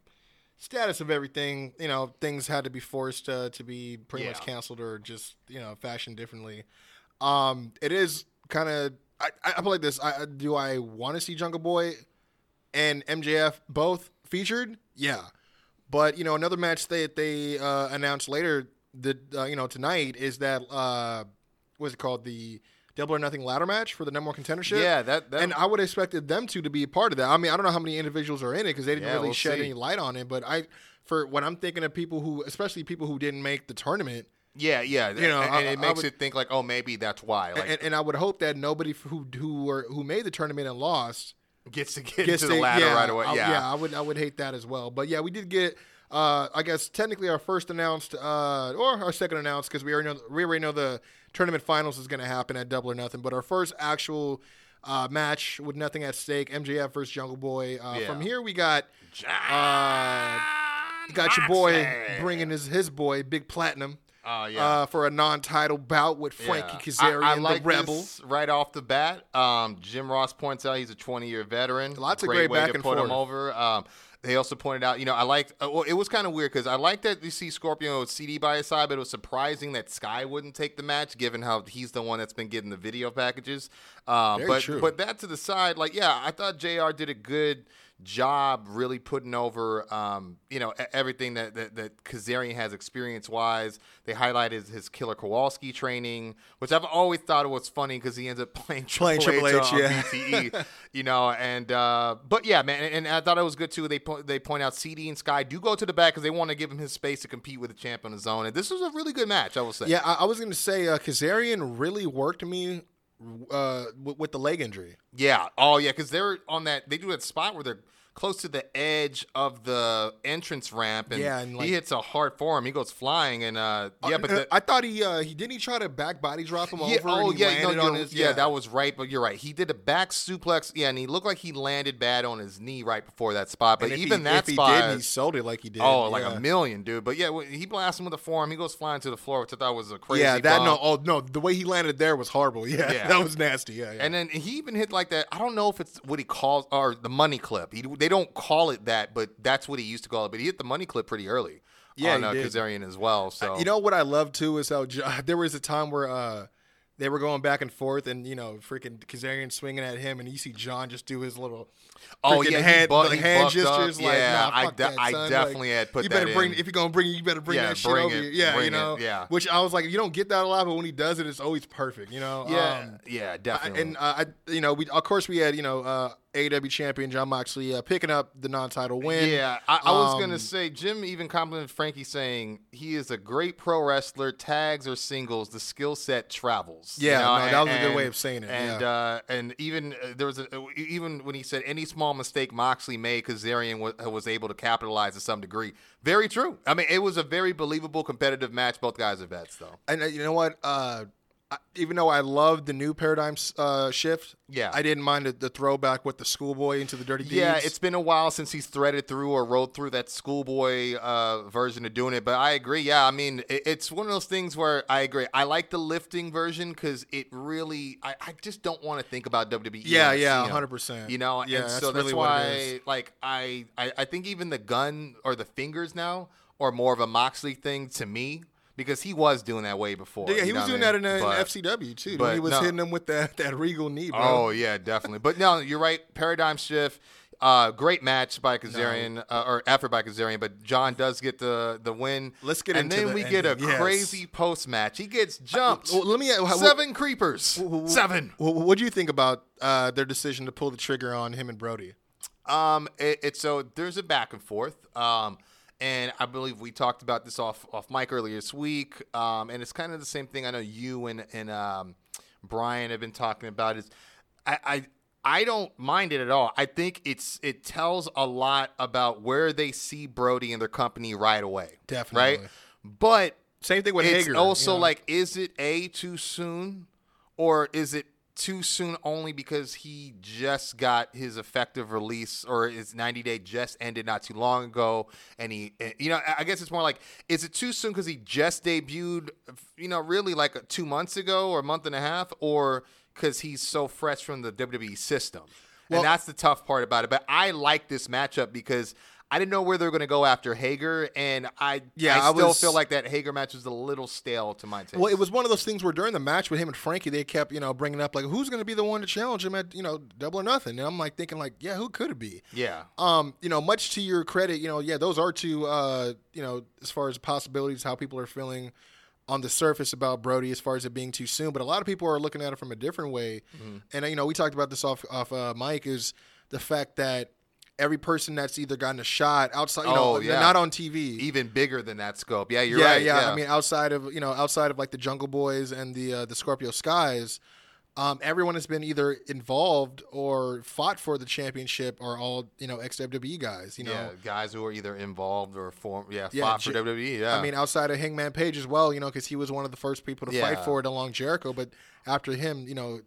status of everything, you know things had to be forced uh, to be pretty much canceled or just you know fashioned differently. Um, it is kind of I, I feel like this. I, do I want to see Jungle Boy and MJF both featured? Yeah, but you know another match that they uh, announced later that uh, you know tonight is that uh, what's it called the Double or Nothing ladder match for the number one contendership. yeah, that, that and I would have expected them two to be a part of that. I mean, I don't know how many individuals are in it because they didn't Yeah, really we'll shed see. any light on it. But I, for when I'm thinking of people who, especially people who didn't make the tournament, yeah, yeah, You know, and, I- it makes would- it think like, oh, maybe that's why. Like, and, and I would hope that nobody who who were who made the tournament and lost gets to get gets into the ladder yeah, right away. I, yeah, I would I would hate that as well. But yeah, we did get. Uh, I guess technically our first announced, uh, or our second announced, because we already know we already know the tournament finals is going to happen at Double or Nothing. But our first actual uh, match with nothing at stake, MJF versus Jungle Boy. Uh, Yeah. From here we got uh, got your boy bringing his his boy Big Platinum Oh yeah. uh, for a non-title bout with Frankie Yeah. Kazarian, I, I like the Rebel. this right off the bat. Um, Jim Ross points out he's a 20 year veteran. Lots of great, great way back to and put him forth. over. Um, they also pointed out, you know, I liked. Uh, well, it was kind of weird because I like that you see Scorpio with CD by his side, but it was surprising that Sky wouldn't take the match, given how he's the one that's been getting the video packages. Um, Very but true. but that to the side, like yeah, I thought Jr. did a good job really putting over um, you know everything that that, that Kazarian has experience wise. They highlighted his Killer Kowalski training, which I've always thought was funny because he ends up playing Triple, Playing Triple H, H, on yeah. BTE, you know. And uh, but yeah, man, and, and I thought it was good too. They po- they point out CD and Sky do go to the back because they want to give him his space to compete with the champ on his own. And this was a really good match, I will say. Yeah, I, I was going to say uh, Kazarian really worked me uh, with, with the leg injury. Yeah. Oh, yeah. Because they're on that. They do that spot where they're close to the edge of the entrance ramp, and, Yeah, and, like- he hits a hard form. He goes flying, and uh, yeah, but Uh, the, I thought he uh, he didn't he try to back body drop him yeah, over. oh yeah, no, on his yeah, that was right. But you're right. He did a back suplex. Yeah, and he looked like he landed bad on his knee right before that spot. But even he, that if spot, he did, he sold it like he did. oh, like a million, dude. But yeah, he blasted him with a forearm. He goes flying to the floor, which I thought was a crazy. Yeah, that no, oh no, the way he landed there was horrible. Yeah, Yeah. that was nasty. Yeah, yeah. And then he even hit like that. I don't know if it's what he calls or the money clip. He, they don't call it that, but that's what he used to call it. But he hit the money clip pretty early. Yeah, on uh. Kazarian as well. So You know what I love too is how there was a time where uh, they were going back and forth, and you know, freaking Kazarian swinging at him, and you see Jon just do his little. Oh, yeah, hand, bu- like hand bucked up. gestures. Like, Yeah, nah, I de- that, I definitely like, had put You that better bring in. if you're gonna bring it, you better bring Yeah, that shit bring over. it, here. Yeah, you it, know. yeah. Which I was like, you don't get that a lot, but when he does it, it's always perfect. You know. yeah, Um, yeah, I- definitely. and uh, I, you know, we of course we had you know uh, AEW champion Jon Moxley uh, picking up the non-title win. Yeah, I, I was Um, gonna say Jim even complimented Frankie saying he is a great pro wrestler. Tags or singles, the skill set travels. you Yeah, know, no, that and- was a good way of saying it, And yeah. uh, and even uh, there was a, even when he said any small mistake Moxley made, Kazarian was, was able to capitalize to some degree. Very true. I mean, it was a very believable competitive match. Both guys are vets, though. And uh, you know what? Even though I love the new paradigm uh, shift, Yeah. I didn't mind the, the throwback with the schoolboy into the dirty deeds. Yeah, it's been a while since he's threaded through or rolled through that schoolboy uh, version of doing it. But I agree. Yeah, I mean, it, it's one of those things where I agree. I like the lifting version because it really, I, I just don't want to think about WWE. Yeah, yeah, 100%. You know, Yeah, and that's so that's really why, like, I, I, I think even the gun or the fingers now are more of a Moxley thing to me. Because he was doing that way before. Yeah, he was doing I that in, mean? uh, in But- FCW too. but he was no. hitting them with that, that regal knee, bro. Oh yeah, definitely. But no, you're right. Paradigm shift. Uh, great match by Kazarian uh, or effort by Kazarian, but Jon does get the the win. Let's get and then the we get a. Yes. crazy post match. He gets jumped. Well, let me. Seven creepers. Seven. What do you think about uh, their decision to pull the trigger on him and Brodie? Um, it, it's so there's a back and forth. Um, and I believe we talked about this off off mic earlier this week. Um, and it's kind of the same thing. I know you and and um, Brian have been talking about. Is I, I I don't mind it at all. I think it's it tells a lot about where they see Brodie and their company right away. Definitely. Right. But Same thing with it's Hager. also you know? like, is it a too soon, or is it too soon only because he just got his effective release or his 90 day just ended not too long ago. And he eh, you know I- guess it's more like is it too soon because he just debuted you know really like two months ago or a month and a half or because he's so fresh from the wwe system? Well- and that's the tough part about it. But i like this matchup because I didn't know where they were going to go after Hager, and I Yeah, I I still was- feel like that Hager match was a little stale to my taste. Well, it was one of those things where during the match with him and Frankie, they kept you know bringing up like who's going to be the one to challenge him at you know double or nothing, and I'm like thinking like yeah, who could it be? yeah, Um, you know, much to your credit, you know, yeah, those are two, uh, you know, as far as possibilities, how people are feeling on the surface about Brodie, as far as it being too soon. But a lot of people are looking at it from a different way, Mm-hmm. and uh, you know, we talked about this off off uh, mic is the fact that every person that's either gotten a shot outside, you know, Oh, yeah. not on TV, even bigger than that scope. Yeah, you're yeah, right. yeah, yeah. I mean, outside of you know, outside of like the Jungle Boys and the uh, the Scorpio Skies, um, everyone has been either involved or fought for the championship, or all you know ex WWE guys. You know, yeah, guys who are either involved or form, yeah, Yeah, fought for WWE. Yeah, I mean, outside of Hangman Page as well, you know, because he was one of the first people to fight for it along Jericho. But after him, you know,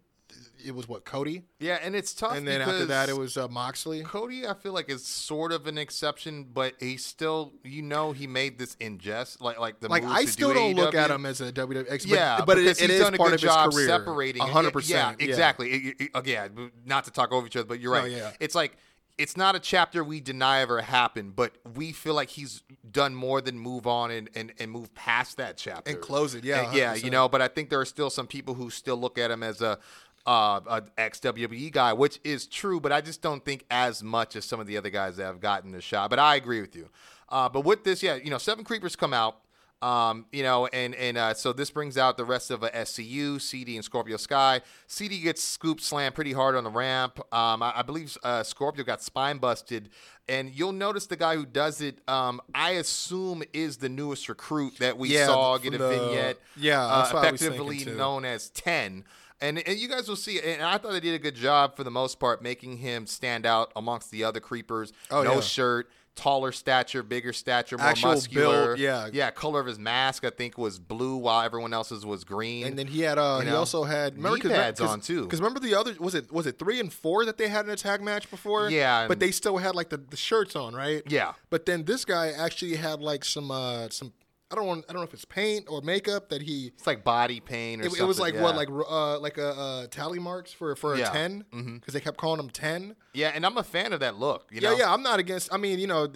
it was what Cody, yeah, and it's tough. and then after that, it was uh, Moxley. Cody. I feel like is sort of an exception, but he still, you know, he made this in jest, like like the Like I still do don't look at him as a WWE, but, Yeah, but it, it he's is done a part good of his job career, separating hundred Yeah, percent. exactly. It- it- again, not to talk over each other, but you're right. yeah. It's like it's not a chapter we deny ever happened, but we feel like he's done more than move on and, and, and move past that chapter And close it, yeah, And yeah. You 100%. know, but I think there are still some people who still look at him as a. Uh, a ex WWE guy, which is true, but I just don't think as much as some of the other guys that have gotten the shot. But I agree with you. Uh, but with this, yeah, you know, seven creepers come out. Um, you know, and and uh, so this brings out the rest of a SCU, CD, and Scorpio Sky. CD gets scoop slammed pretty hard on the ramp. Um, I, I believe uh, Scorpio got spine busted, and you'll notice the guy who does it. Um, I assume is the newest recruit that we Yeah, saw get a the- vignette. yeah, uh, that's what I was effectively known as Ten. And, and you guys will see, and I thought they did a good job for the most part, making him stand out amongst the other creepers. Oh, no yeah. shirt, taller stature, bigger stature, more Actual muscular. build, yeah. yeah. Color of his mask, I think, was blue, while everyone else's was green. And then he had uh You he know, also had knee pads on, too. Because remember the other was it was it three and four that they had in a tag match before? Yeah, but they still had like the, the shirts on, right? Yeah. But then this guy actually had like some uh some I don't want I don't know if it's paint or makeup that he it's like body paint or it, something. it was like yeah. what like uh like a uh, tally marks for for a Yeah. 10 because Mhm. they kept calling him 10 yeah, and I'm a fan of that look. You yeah know? yeah i'm not against i mean you know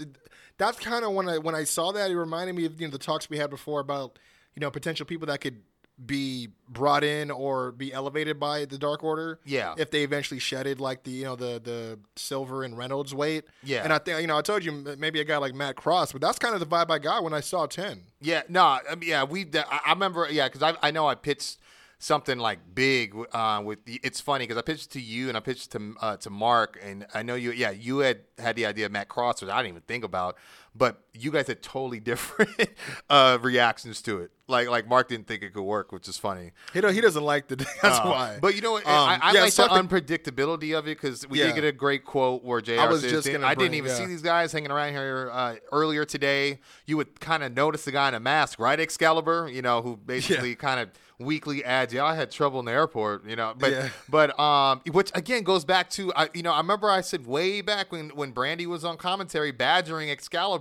that's kind of when i when i saw that it reminded me of you know the talks we had before about you know potential people that could be brought in or be elevated by the dark order Yeah. if they eventually shedded like the you know the the silver and reynolds weight Yeah. and i think you know i told you maybe a guy like matt cross but that's kind of the vibe i got when i saw 10 Yeah, no, I mean, yeah, we. I I remember, yeah, because I, I know I pitched something like big uh, with the. It's funny because I pitched to you and I pitched to uh, to Mark, and I know you. Yeah, you had had the idea of Matt Cross, which I didn't even think about, but you guys had totally different uh, reactions to it. Like like Mark didn't think it could work, which is funny. he, don't, he doesn't like the that's Uh, why But you know what? Um, I, I yeah, like so the unpredictability of it because we Yeah. did get a great quote where JR I was says, just gonna I didn't even yeah. see these guys hanging around here uh, earlier today. You would kind of notice the guy in a mask, right? Excalibur, you know, who basically kind of weekly adds, "Yeah, I had trouble in the airport," you know. But Yeah. but um, which again goes back to I, you know, I remember I said way back when when Brandi was on commentary badgering Excalibur,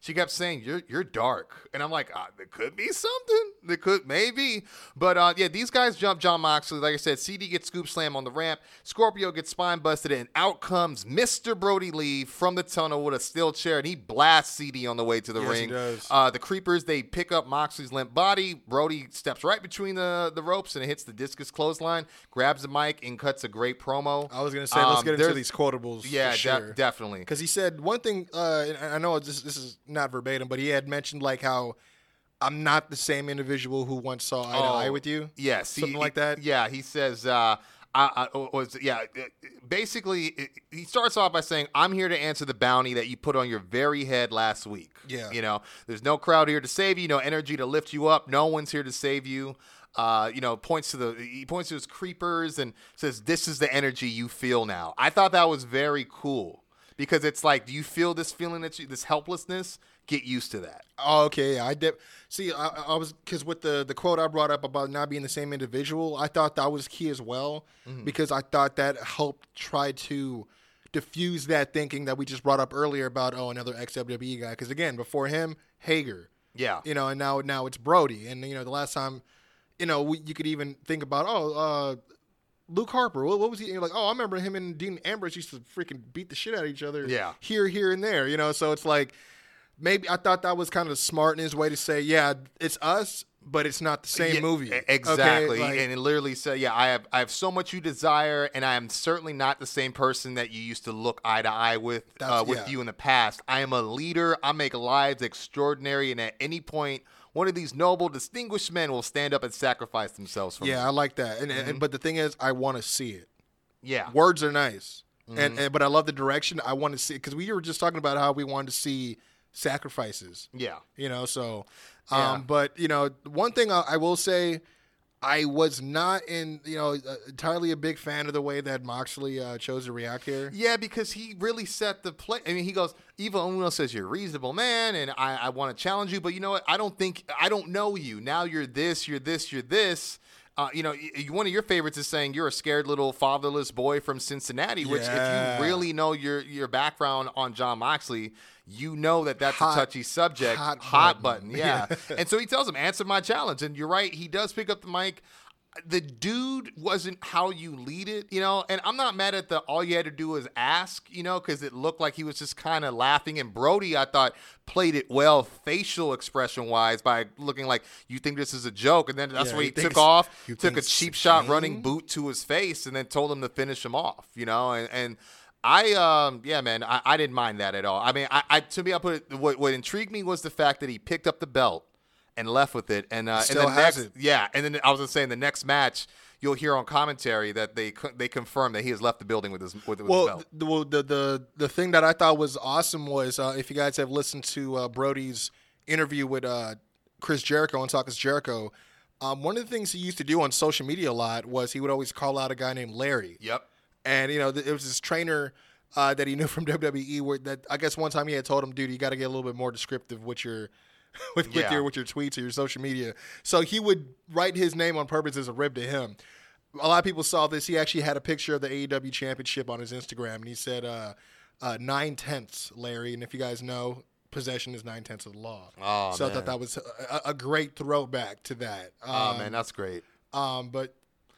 she kept saying, "You're you're dark," and I'm like, ah, there could be something. There could maybe, but uh, yeah, these guys jump Jon Moxley. Like I said, CD gets scoop slam on the ramp. Scorpio gets spine busted, and out comes Mr. Brodie Lee from the tunnel with a steel chair, and he blasts CD on the way to the Yes, he ring. does. Uh, the creepers they pick up Moxley's limp body. Brodie steps right between the the ropes and hits the discus clothesline, grabs the mic and cuts a great promo. i was gonna say let's Um, get into these quotables Yeah, for de- definitely. because he said one thing. Uh, and I know this this is not verbatim, but he had mentioned like how I'm not the same individual who once saw eye to eye Oh, with you. Yeah, something like that. Yeah, he says, uh, I, I was yeah. Basically, it- he starts off by saying, "I'm here to answer the bounty that you put on your very head last week." Yeah. you know, there's no crowd here to save you, no energy to lift you up, no one's here to save you. Uh, you know, points to the he points to his creepers and says, "This is the energy you feel now." I thought that was very cool because it's like, do you feel this feeling that you, this helplessness? Get used to that. Oh, okay. I did. See, I, I was because with the the quote I brought up about not being the same individual, I thought that was key as well Mm-hmm. because I thought that helped try to diffuse that thinking that we just brought up earlier about oh another ex WWE guy. Because again, before him, Hager, Yeah. you know, and now now it's Brodie, and you know the last time, you know, we, you could even think about oh. uh Luke Harper, what, what was he? You're like, oh, I remember him and Dean Ambrose used to freaking beat the shit out of each other. Yeah. here, here, and there. You know, so it's like maybe I thought that was kind of smart in his way to say, yeah, it's us, but it's not the same Yeah, movie. e- Okay? Exactly. Like, and it literally said, "Yeah, I have I have so much you desire, and I am certainly not the same person that you used to look eye to eye with uh, with yeah. you in the past. I am a leader. I make lives extraordinary, and at any point, one of these noble, distinguished men will stand up and sacrifice themselves for yeah, I like that. And, Mm-hmm. and but the thing is, I want to see it. Yeah, Words are nice, Mm-hmm. and, and but I love the direction. I want to see because we were just talking about how we wanted to see sacrifices. yeah, you know so Yeah. um but you know one thing I, I will say i was not in you know uh, entirely a big fan of the way that moxley uh, chose to react here Yeah, because he really set the play. I mean, he goes, Evil Uno says you're a reasonable man, and I, I want to challenge you, but you know what? I don't think I don't know you. Now you're this, you're this, you're this. Uh, you know, one of your favorites is saying you're a scared little fatherless boy from Cincinnati. Which, Yeah. if you really know your your background on Jon Moxley, you know that that's Hot- a touchy subject. hot button, button. yeah. and so he tells him, "Answer my challenge." And you're right, he does pick up the mic the dude wasn't how you lead it, you know. And I'm not mad at the all you had to do was ask, you know, because it looked like he was just kind of laughing. And Brodie, I thought, played it well, facial expression wise, by looking like you think this is a joke, and then that's Yeah, where he took off, took a cheap shot, running boot to his face, and then told him to finish him off, you know. And, and I, um, yeah, man, I, I didn't mind that at all. I mean, I, I to me, I put it, what, what intrigued me was the fact that he picked up the belt and left with it, and uh, Still and the has next, it. yeah, and then I was gonna say in the next match, you'll hear on commentary that they they confirm that he has left the building with his with, with his well belt. the, well, the the the thing that i thought was awesome was uh, if you guys have listened to uh, brodie's interview with uh, chris jericho on talk is jericho um, one of the things he used to do on social media a lot was he would always call out a guy named larry Yep. And you know th- it was this trainer uh, that he knew from WWE. Where that I guess one time he had told him, "Dude, you got to get a little bit more descriptive with your." With, with your with your tweets or your social media, so he would write his name on purpose as a rib to him. A lot of people saw this. He actually had a picture of the AEW championship on his Instagram, and he said uh, uh, nine tenths, Larry. And if you guys know, possession is nine tenths of the law. Oh, so I thought that was a, a great throwback to that. Oh Um, man, that's great. um, but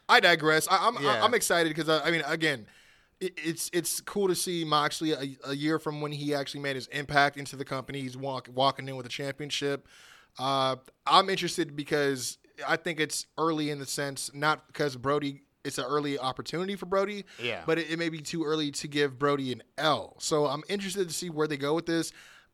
I digress. I, I'm Yeah. I'm excited because I, I mean, again, it, it's it's cool to see Moxley a, a year from when he actually made his impact into the company. He's walk, walking in with a championship. Uh, I'm interested because I think it's early in the sense, not because Brodie. It's an early opportunity for Brodie, Yeah. But it, it may be too early to give Brodie an L. So I'm interested to see where they go with this.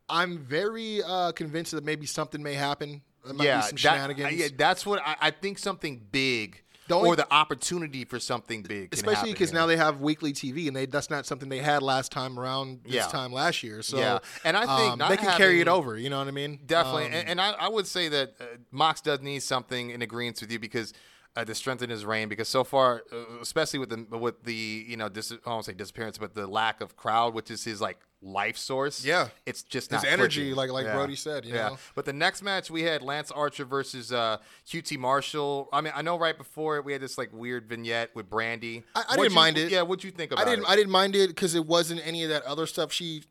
I'm very uh, convinced that maybe something may happen. Yeah, be some that- shenanigans. yeah, that's what I, I think. Something big, The only- or the opportunity for something big, especially because now they have weekly TV, and they that's not something they had last time around this Yeah. time last year. So Yeah. And I think um, they can carry it over. You know what I mean? Definitely, Um, and, and I, I would say that uh, Mox does need something in agreement with you because uh, to strengthen his reign. Because so far, uh, especially with the with the you know dis- I won't say disappearance, but the lack of crowd, which is his like life source. Yeah. it's just His energy, like- like Yeah. Brodie said, you know? But the next match we had Lance Archer versus uh, QT Marshall. I mean, I know right before it we had this like weird vignette with Brandi. I- I didn't you- mind it. Yeah, what'd you think about I didn't. it? I didn't mind it because it wasn't any of that other stuff she,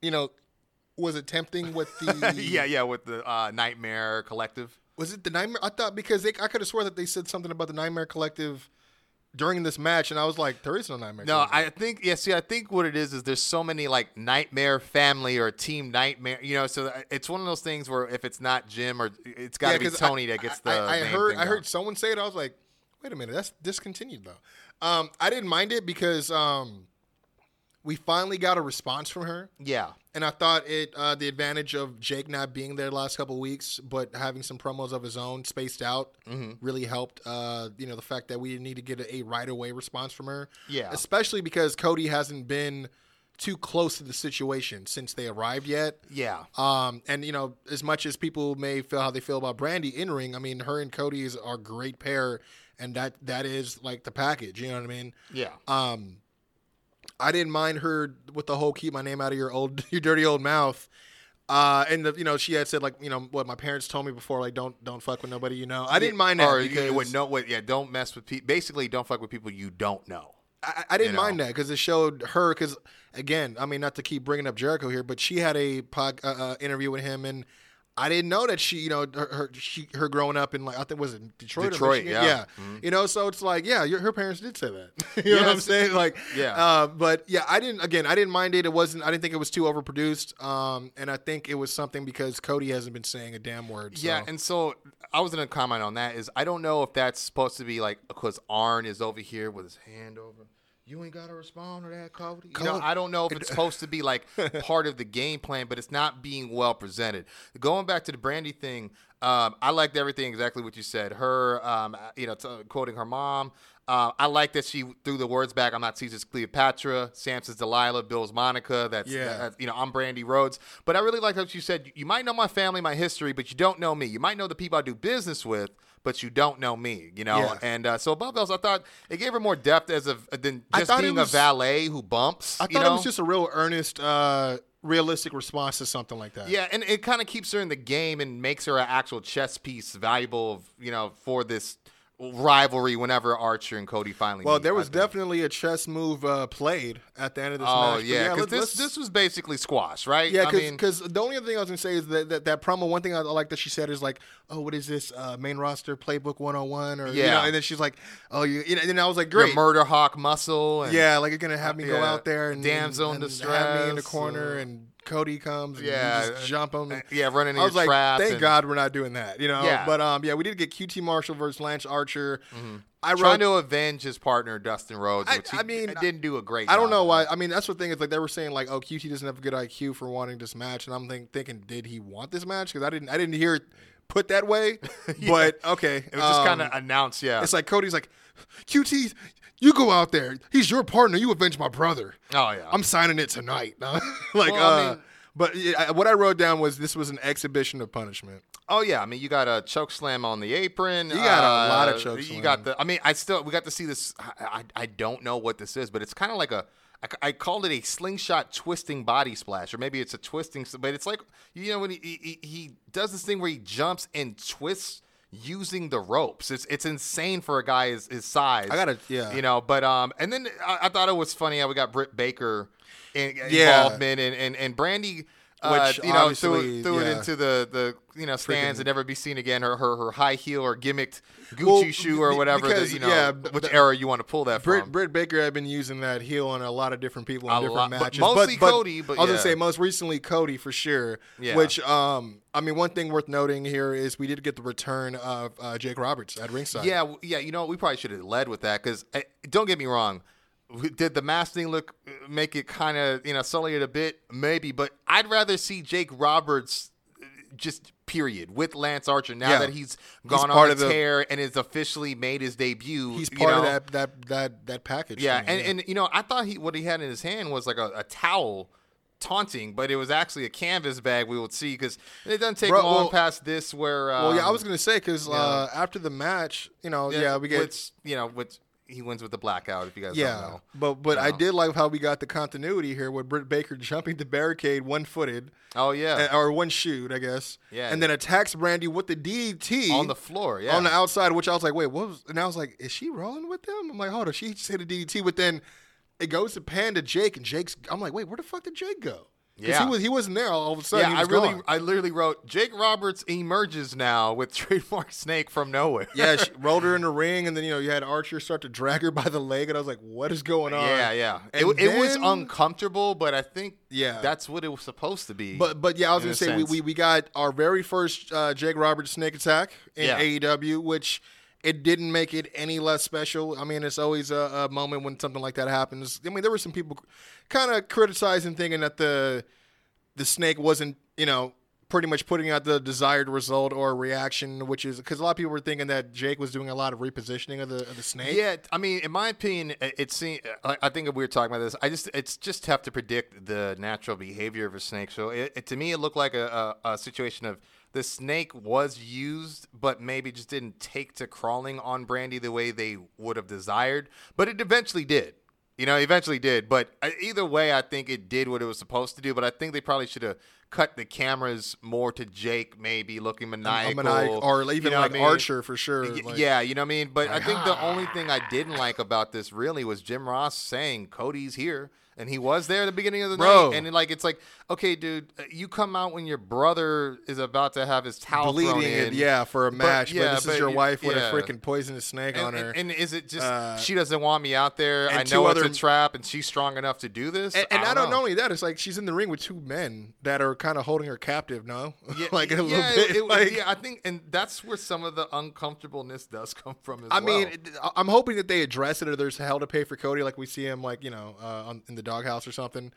you know, was attempting with the. yeah, yeah, with the uh, Nightmare Collective. Was it the Nightmare? I thought because they, I could have swore that they said something about the Nightmare Collective during this match, and I was like, there is no Nightmare. No, Collective. I think yeah. See, I think what it is is there's so many like nightmare family or team nightmare. You know, so it's one of those things where if it's not Jim or it's got to Yeah, be 'cause I- Tony that gets the. I, I heard I going. heard someone say it. I was like, wait a minute, that's discontinued though. Um, I didn't mind it because um, we finally got a response from her, Yeah, and I thought it uh, the advantage of Jake not being there the last couple of weeks, but having some promos of his own spaced out Mm-hmm. really helped. Uh, you know, the fact that we didn't need to get a, a right away response from her. Yeah. especially because Cody hasn't been too close to the situation since they arrived yet. yeah, Um, and you know, as much as people may feel how they feel about Brandi in ring, I mean, her and Cody is are a great pair, and that that is like the package. You know what I mean? yeah. Um, I didn't mind her with the whole "keep my name out of your old, your dirty old mouth." Uh, and the, you know, she had said like, you know, what my parents told me before, like, don't don't fuck with nobody, you know. I didn't mind that Or you- because what, no, what, yeah, don't mess with people. Basically, don't fuck with people you don't know. I, I didn't you know. mind that because it showed her. Because again, I mean, not to keep bringing up Jericho here, but she had a pod, uh, uh, interview with him, and I didn't know that she, you know, her her, she, her growing up in like I think was it Detroit, Detroit, Michigan? yeah. Mhm. You know, so it's like, yeah, your, her parents did say that. you know what I'm saying? Like, Yeah. Uh, but yeah, I didn't. Again, I didn't mind it. It wasn't. I didn't think it was too overproduced. Um, and I think it was something because Cody hasn't been saying a damn word. So. Yeah, and so I was gonna comment on that. Is I don't know if that's supposed to be like because Arn is over here with his hand over. You ain't gotta respond to that, Cody. You know, I don't know if it's supposed to be like part of the game plan, but it's not being well presented. Going back to the Brandi thing, um, I liked everything exactly what you said. Her, um, you know, t- quoting her mom. Uh, I like that she threw the words back. I'm not Caesar's Cleopatra. Samson's Delilah. Bill's Monica. That's Yeah. that- you know, I'm Brandi Rhodes. But I really like how she said, you might know my family, my history, but you don't know me. You might know the people I do business with, but you don't know me, you know? Yeah. And uh, so above else, I thought it gave her more depth as a than just being was- a valet who bumps. I thought you know? it was just a real earnest, uh, realistic response to something like that. Yeah, and it kind of keeps her in the game and makes her an actual chess piece valuable, you know, for this rivalry whenever Archer and Cody finally Well, meet, there was definitely a chess move uh, played at the end of this Oh match. Yeah, because let's- this this was basically squash, right? Yeah, I mean, because the only other thing I was gonna say is that that, that promo. One thing I like that she said is like, "Oh, what is this uh, main roster playbook 101?" Or you Yeah. know, and then she's like, "Oh, you," you know, and then I was like, your "Great, murder hawk muscle. And, yeah, like you're gonna have me go Yeah. out there and damn zone and, and have me in the corner, and Cody comes, and yeah, you just jump him." yeah, running in I was like. "Thank and God we're not doing that," you know. Yeah. Mm-hmm. But um, yeah, we did get QT Marshall versus Lance Archer. I wrote, Trying to avenge his partner Dustin Rhodes, I- he I mean, didn't do a great. I don't know why. I mean, that's the thing is like they were saying like, oh, QT doesn't have a good IQ for wanting this match, and I'm think, thinking, did he want this match? Because I didn't, I didn't hear it put that way. But okay, It was just kind of um, announced, yeah. It's like Cody's like, QT, you go out there. He's your partner. You avenge my brother. oh yeah, I'm signing it tonight. like, Well, I uh, mean- but yeah, what I wrote down was this was an exhibition of punishment. Oh yeah, I mean you got a choke slam on the apron. You got a lot of uh, choke You got the. I mean, I still we got to see this. I I, I don't know what this is, but it's kind of like a. I, I called it a slingshot twisting body splash, or maybe it's a twisting. But it's like you know when he he, he does this thing where he jumps and twists using the ropes. It's it's insane for a guy his, his size. I gotta- yeah. You know, but um, and then I, I thought it was funny how we got Britt Baker in, Yeah. involvement and and and Brandi. Uh, Which you know, threw, threw it into the the you know stands Freaking- and never be seen again. Her her, her high heel or gimmicked Gucci Well, shoe or whatever. because, that, you know, yeah, which the- era you want to pull that Britt, from? Britt Baker had been using that heel on a lot of different people in A different lot- but matches. mostly Cody, but I was yeah. gonna say most recently Cody for sure. Yeah. Which um, I mean, one thing worth noting here is we did get the return of uh, Jake Roberts at ringside. Yeah, yeah. You know, we probably should have led with that because don't get me wrong. Did the mask thing look make it kind of you know sully it a bit? Maybe, but I'd rather see Jake Roberts uh, just period with Lance Archer now Yeah. that he's gone part on of the- tear and has officially made his debut. he's part of that that that that package. Yeah, thing, and, and you know, I thought he what he had in his hand was like a, a towel taunting, but it was actually a canvas bag we would see because it doesn't take Bro, long well- past this where. Um, well, yeah, I was gonna say because uh, after the match, you know, yeah, we get which, you know which he wins with the blackout. If you guys don't yeah, know, but but I did like how we got the continuity here with Britt Baker jumping the barricade one footed. oh yeah, or one shoot, I guess. Yeah. And then attacks Brandi with the DDT on the floor, yeah, on the outside, which I was like, wait, what was? And I was like, is she rolling with them? I'm like, hold on, she just hit a DDT, but then it goes to Panda Jake, and Jake's. I'm like, wait, where the fuck did Jake go? Yeah. he was he wasn't there all of a sudden. yeah. I really, gone. I literally wrote Jake Roberts emerges now with trademark snake from nowhere. yeah, she rolled her in the ring, and then you know you had Archer start to drag her by the leg, and I was like, what is going on? yeah, yeah. It, And it was uncomfortable, but I think Yeah. that's what it was supposed to be. But but yeah, I was gonna say we, we we got our very first uh, Jake Roberts snake attack in Yeah. AEW, which it didn't make it any less special. I mean, it's always a, a moment when something like that happens. I mean, there were some people kind of criticizing, thinking that the the snake wasn't, you know, pretty much putting out the desired result or reaction, which is because a lot of people were thinking that Jake was doing a lot of repositioning of the of the snake. Yeah, I mean, in my opinion, it, seems. I I think we were talking about this. I just, it's just tough to predict the natural behavior of a snake. So, it, it, to me, it looked like a, a, a situation of the snake was used, but maybe just didn't take to crawling on Brandi the way they would have desired. But it eventually did. You know, eventually did. But uh, either way, I think it did what it was supposed to do. But I think they probably should have cut the cameras more to Jake, maybe looking maniacal, maniac- or even you know like I mean? Archer for sure. Y- like- yeah, you know what I mean. But I think the only thing I didn't like about this really was Jim Ross saying Cody's here, and he was there at the beginning of the Bro. night. And like, it's like, okay, dude, uh, you come out when your brother is about to have his towel thrown bleeding in. yeah, for a match. But, yeah, this but is your you- wife with yeah. a freaking poisonous snake And, on her. and, and is it just Uh, she doesn't want me out there? I know it's other- a trap, and she's strong enough to do this. And, I not, don't know. only that, it's like she's in the ring with two men that are kind of holding her captive. No, Yeah, like a little bit. it- like, yeah, I think, and that's where some of the uncomfortableness does come from. As I well. mean, I'm hoping that they address it, or there's hell to pay for Cody, like we see him, like you know, uh, on, in the doghouse or something.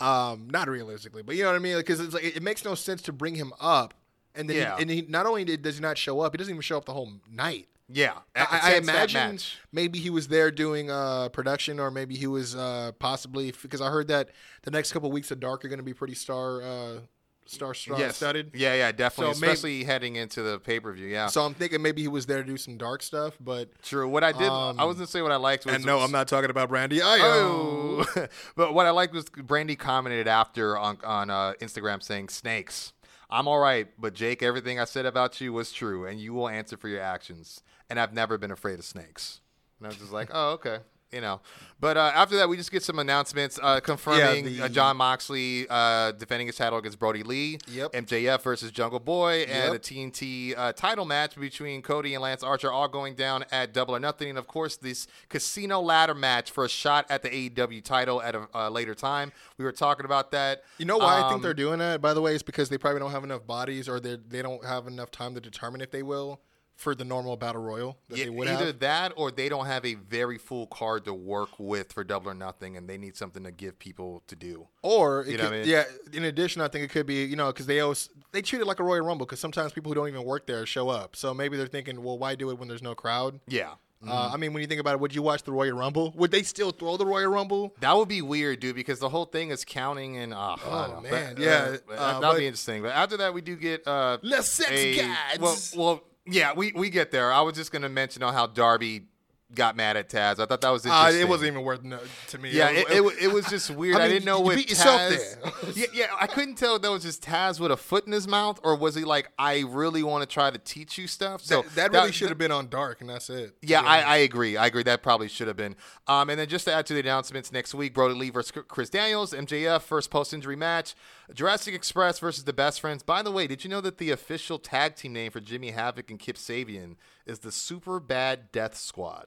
Um, not realistically, but you know what I mean, because it's like it, it makes no sense to bring him up, and then Yeah. he, and he not only did, does he not show up, he doesn't even show up the whole night. yeah, I, I imagine maybe he was there doing uh, production, or maybe he was uh, possibly because I heard that the next couple weeks of Dark are going to be pretty star uh, star star Yes. studded. Yeah, yeah, definitely. So maybe- Especially heading into the pay per view. Yeah. So I'm thinking maybe he was there to do some dark stuff, but True. What I did, Um, I was gonna say what I liked was. and no, I'm not talking about Brandi. I Oh, but what I liked was Brandi commented after on on uh, Instagram saying snakes. I'm all right, but Jake, everything I said about you was true, and you will answer for your actions. And I've never been afraid of snakes. And I was just like, oh, okay. You know, but uh, after that, we just get some announcements uh, confirming the- uh, Jon Moxley uh, defending his title against Brodie Lee. Yep. MJF versus Jungle Boy and Yep. a TNT uh, title match between Cody and Lance Archer, all going down at Double or Nothing. And of course, this casino ladder match for a shot at the AEW title at a uh, later time. We were talking about that. You know why I Um, think they're doing that? By the way, is because they probably don't have enough bodies, or they they don't have enough time to determine if they will for the normal battle royal that Yeah, they would either have. that or they don't have a very full card to work with for Double or Nothing, and they need something to give people to do. Or You know could, I mean? yeah. In addition, I think it could be you know because they always they treat it like a Royal Rumble because sometimes people who don't even work there show up. So maybe they're thinking, well, why do it when there's no crowd? Yeah. Uh, I mean, when you think about it, would you watch the Royal Rumble? Would they still throw the Royal Rumble? That would be weird, dude, because the whole thing is counting and uh, Oh, I don't know. man, But, yeah, uh, uh, that'd but- be interesting. But after that, we do get uh, Les Sex a- Gods. Well, well, yeah, we we get there. I was just gonna mention on how Darby got mad at Taz. I thought that was Uh, it wasn't even worth no, to me. Yeah, it, it, it was just weird. I, I didn't know you what beat yourself Taz. there. yeah, yeah, I couldn't tell if that was just Taz with a foot in his mouth, or was he like, "I really want to try to teach you stuff." So that, that really should have been on Dark, and that's it. to yeah, I. I agree. I agree. That probably should have been. Um, and then just to add to the announcements next week, Brodie Lee versus Chris Daniels, MJF first post injury match, Jurassic Express versus the Best Friends. By the way, did you know that the official tag team name for Jimmy Havoc and Kip Sabian is the Super Bad Death Squad?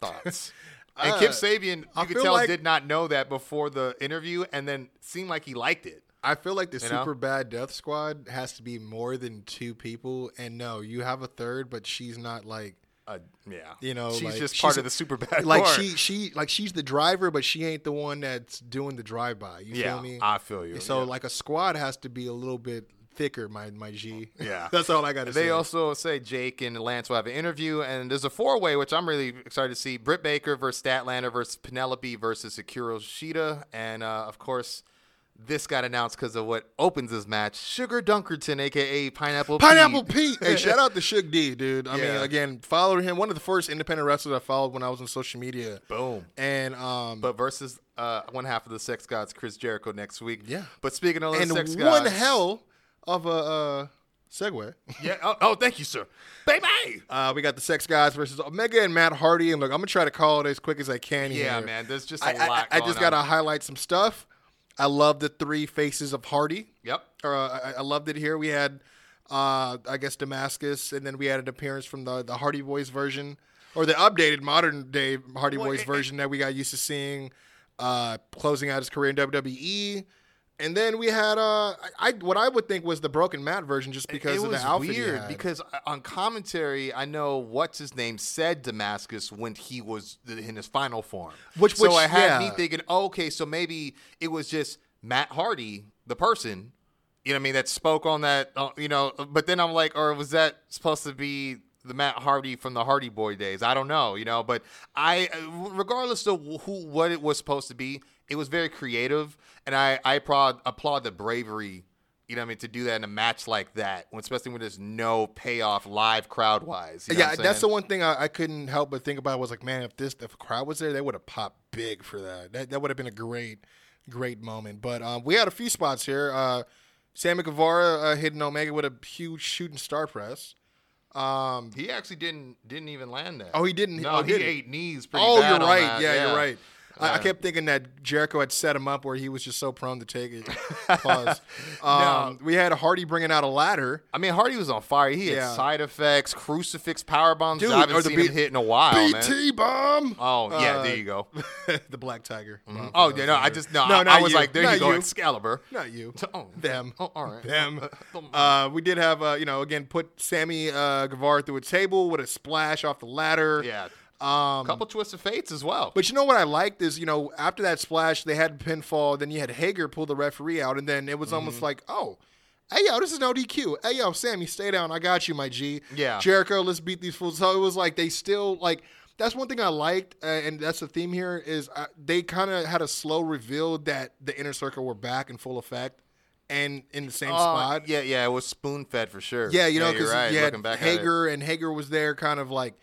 Thoughts. And Kip Uh, Sabian, you I could tell, like- did not know that before the interview, and then seemed like he liked it. I feel like the You know? super bad death squad has to be more than two people. And no, you have a third, but she's not like Uh, yeah, You know, she's like, just she's part of the Super Bad. like she she like she's the driver, but she ain't the one that's doing the drive by. You yeah, feel me? I feel you. so yeah. like a squad has to be a little bit thicker, my my G. Yeah. that's all I got to say. They also say Jake and Lance will have an interview, and there's a four way, which I'm really excited to see. Britt Baker versus Statlander versus Penelope versus Akira Shida, and uh, of course, this got announced because of what opens this match: Sugar Dunkerton, aka Pineapple. Pineapple Pete. Pete. Hey, shout out to Shook D, dude. I mean, again, followed him. One of the first independent wrestlers I followed when I was on social media. Boom. And um, But versus uh, one half of the Sex Gods, Chris Jericho, next week. Yeah. But speaking of the and Sex one hell of a uh, segue. Yeah. Oh, oh, thank you, sir. Baby. Uh, we got the Sex Guys versus Omega and Matt Hardy. And look, I'm gonna try to call it as quick as I can. Yeah, here. man. There's just a I, I- lot. I going just gotta highlight some stuff. I love the three faces of Hardy. Yep. Or, uh, I, I loved it here. We had, uh, I guess Damascus, and then we had an appearance from the the Hardy Boys version, or the updated modern day Hardy Well, Boys it- it- version that we got used to seeing, uh, closing out his career in WWE. And then we had uh, I, what I would think was the Broken Matt version, just because it of was the outfit weird because uh, on commentary, I know what's his name said Damascus when he was in his final form. Which- so which- I had me thinking, oh, okay, so maybe it was just Matt Hardy, the person, you know what I mean, that spoke on that, uh, you know. But then I'm like, or was that supposed to be the Matt Hardy from the Hardy Boy days? I don't know, you know. But I, regardless of who, what it was supposed to be, it was very creative, and I, I applaud, applaud the bravery You know what I mean? To do that in a match like that, especially when there's no payoff live crowd wise. You know yeah, that's the one thing I, I couldn't help but think about was like, man, if this if a crowd was there, they would have popped big for that. That that would have been a great, great moment. But um, we had a few spots here. Uh, Sammy Guevara uh, hitting Omega with a huge shooting star press. Um, He actually didn't didn't even land that. oh, he didn't. no, oh, he didn't. ate knees pretty Oh, you're right. that. Yeah, you're right. I, I kept thinking that Jericho had set him up where he was just so prone to take it. Pause. No. Um, We had Hardy bringing out a ladder. I mean, Hardy was on fire. He had Yeah. side effects, crucifix, power bombs. Dude, I haven't seen B- him hit in a while, man. BT bomb. Oh yeah, Uh, there you go. the Black Tiger. bomb, Oh yeah, no, I just no. No, I, I was you. like, there Not you go, you. Excalibur. Not you. Oh, Them. Oh, all right. Them. Uh, we did have, uh, you know, again, put Sammy uh, Guevara through a table with a splash off the ladder. yeah, Um, couple twists of fates as well. But you know what I liked is, you know, after that splash, they had pinfall. Then you had Hager pull the referee out, and then it was Mm-hmm. almost like, oh, hey yo, this is no DQ. Hey yo, Sammy, stay down. I got you, my G. Yeah. Jericho, let's beat these fools. So it was like they still like. That's one thing I liked, uh, and that's the theme here. Is uh, they kind of had a slow reveal that the inner circle were back in full effect, and in the same Uh, spot. Yeah, yeah, it was spoon fed for sure. Yeah, you know, because right, you had looking back at it. Hager and Hager was there, kind of like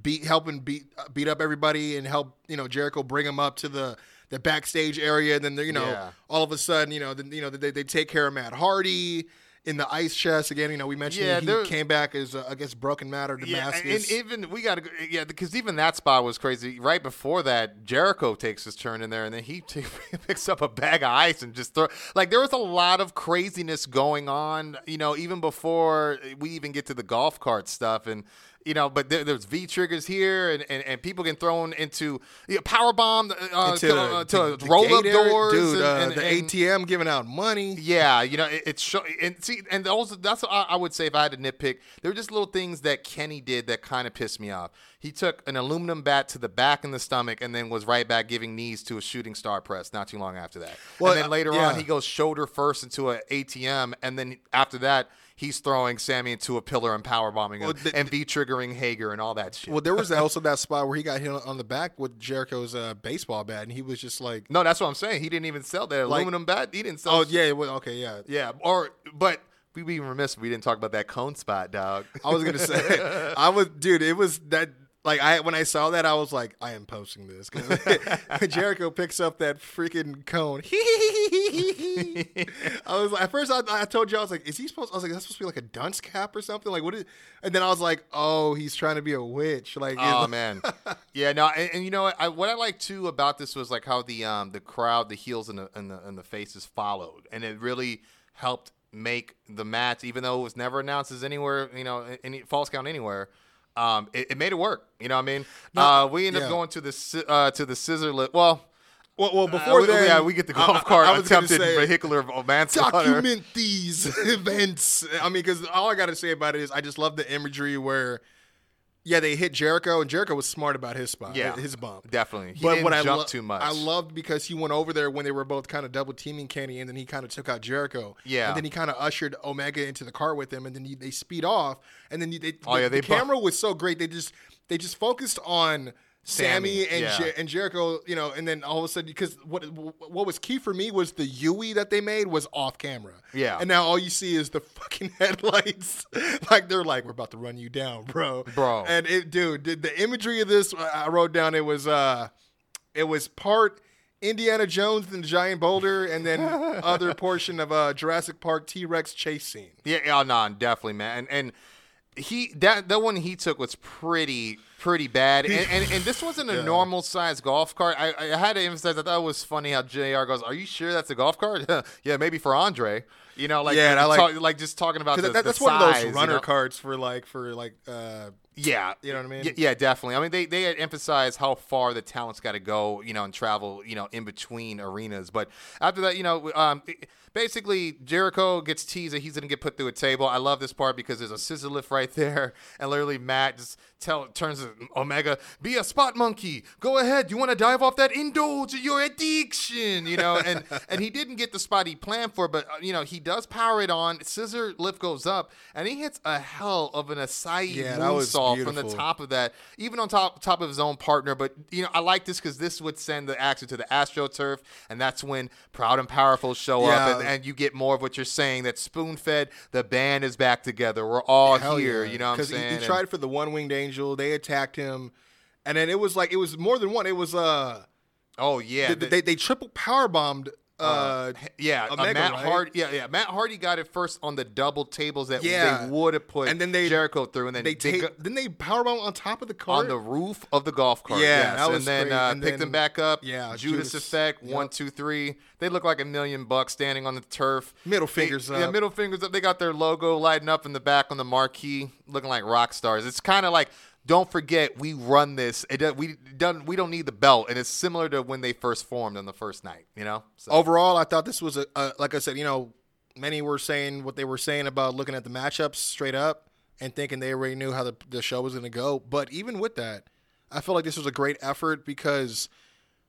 beat, helping beat uh, beat up everybody and help you know Jericho bring him up to the the backstage area. And Then you know, Yeah. all of a sudden, you know, then you know they they take care of Matt Hardy in the ice chest again. You know, we mentioned Yeah, he there- came back as uh, I guess broken matter Yeah, and even we got to yeah, because even that spot was crazy. Right before that, Jericho takes his turn in there, and then he t- picks up a bag of ice and just throw. Like there was a lot of craziness going on, you know, even before we even get to the golf cart stuff, and you know, but there, there's V triggers here, and, and, and people getting thrown into you know, power bomb uh, Into to, the- uh, to the roll up doors, dude. and, uh, and- the and- ATM giving out money. yeah, you know, it, it's show, and see, and also that's what I, I would say if I had to nitpick. There were just little things that Kenny did that kind of pissed me off. He took an aluminum bat to the back and the stomach, and then was right back giving knees to a shooting star press. Not too long after that. Well, and then uh, later yeah. on, he goes shoulder first into a ATM, and then after that, he's throwing Sammy into a pillar and power bombing him, Well, the- and V triggering Hager and all that shit. Well, there was also that spot where he got hit on the back with Jericho's uh, baseball bat, and he was just like, no, that's what I'm saying. He didn't even sell that Like- aluminum bat. He didn't sell. "Oh yeah, well, okay, yeah." yeah. Or but. We'd be remiss if we didn't talk about that cone spot, dog. I was gonna say, I was, dude. It was that. Like I, when I saw that, I was like, I am posting this because Jericho picks up that freaking cone. I was like, at first, I, I told you, I was like, is he supposed? I was like, that's supposed to be like a dunce cap or something. Like, what is? And then I was like, oh, he's trying to be a witch. Like, Oh man, yeah. No, and, and you know what? I, what I like too about this was like how the um the crowd, the heels and the and the, and the faces followed, and it really helped make the match, even though it was never announced as anywhere, you know, any false count anywhere. Um, it, it made it work. You know what I mean? uh, we ended yeah. up going to the uh to the scissor lift. Well. Well, well, uh, before we- then, yeah, we get the golf I- cart I gonna attempted say, vehicular manslaughter. document these events. I mean, because all I got to say about it is I just love the imagery where, yeah, they hit Jericho, and Jericho was smart about his spot, Yeah. his bump. Definitely, he but what I lo- too much. I loved because he went over there when they were both kind of double teaming Kenny, and then he kind of took out Jericho. Yeah. and then he kind of ushered Omega into the cart with him, and then he, they speed off, and then they, Oh, the, yeah, the they bu- camera was so great. They just they just focused on. Sammy, Sammy, and yeah. Jer- and Jericho, you know, and then all of a sudden, because what what was key for me was the Yui that they made was off camera. Yeah. and now all you see is the fucking headlights. like they're like, we're about to run you down, bro. Bro. And it, dude, the, the imagery of this, I wrote down. It was uh, it was part Indiana Jones and the Giant Boulder, and then other portion of uh Jurassic Park T Rex chase scene. Yeah, yeah, no, definitely, man. And, and he that that one he took was pretty pretty bad. And and, and this wasn't a normal size golf cart. I, I had to emphasize. I thought it was funny how Jr. goes, "Are you sure that's a golf cart? yeah, maybe for Andre." You know, like Yeah, like- talk- like just talking about the, that- the that's one of size, those you runner know? carts for like for like uh Yeah, You know what I mean? Y- Yeah, definitely. I mean, they they had emphasized how far the talent's got to go, you know, and travel, you know, in between arenas. But after that, you know, um, basically Jericho gets teased that he's gonna get put through a table. I love this part because there's a scissor lift right there, and literally Matt just tell turns the Omega, be a spot monkey. Go ahead. You want to dive off that indulge your addiction, you know? And and he didn't get the spot he planned for, but uh, you know he does power it on. Scissor lift goes up, and he hits a hell of an acai Yeah, moonsault from the top of that, even on top top of his own partner. But you know I like this because this would send the action to the AstroTurf, and that's when Proud and Powerful show up, and, and you get more of what you're saying. That spoon fed, the band is back together. We're all Hell here. yeah. You know what I'm 'Cause he-? He, tried for the one winged angel. They attacked him, and then it was like it was more than one. It was uh, oh yeah, they, they they triple power bombed. Uh, Yeah, uh, Omega, Matt right? Hardy. Yeah, yeah. Matt Hardy got it first on the double tables that Yeah. they would have put And then they- Jericho through, and then they they take then they power bomb on top of the car on the roof of the golf cart. Yeah, yes. and then uh, And picked them back up. yeah, Judas, Judas. effect. Yep. One, two, three. They look like a million bucks standing on the turf. Middle They- fingers Yeah, middle fingers up. They got their logo lighting up in the back on the marquee, looking like rock stars. It's kind of like. Don't forget, we run this. It does, we don't we don't need the belt, and it's similar to when they first formed on the first night. You know, so, Overall, I thought this was a, a like I said, you know, many were saying what they were saying about looking at the matchups straight up and thinking they already knew how the, the show was going to go. But even with that, I felt like this was a great effort because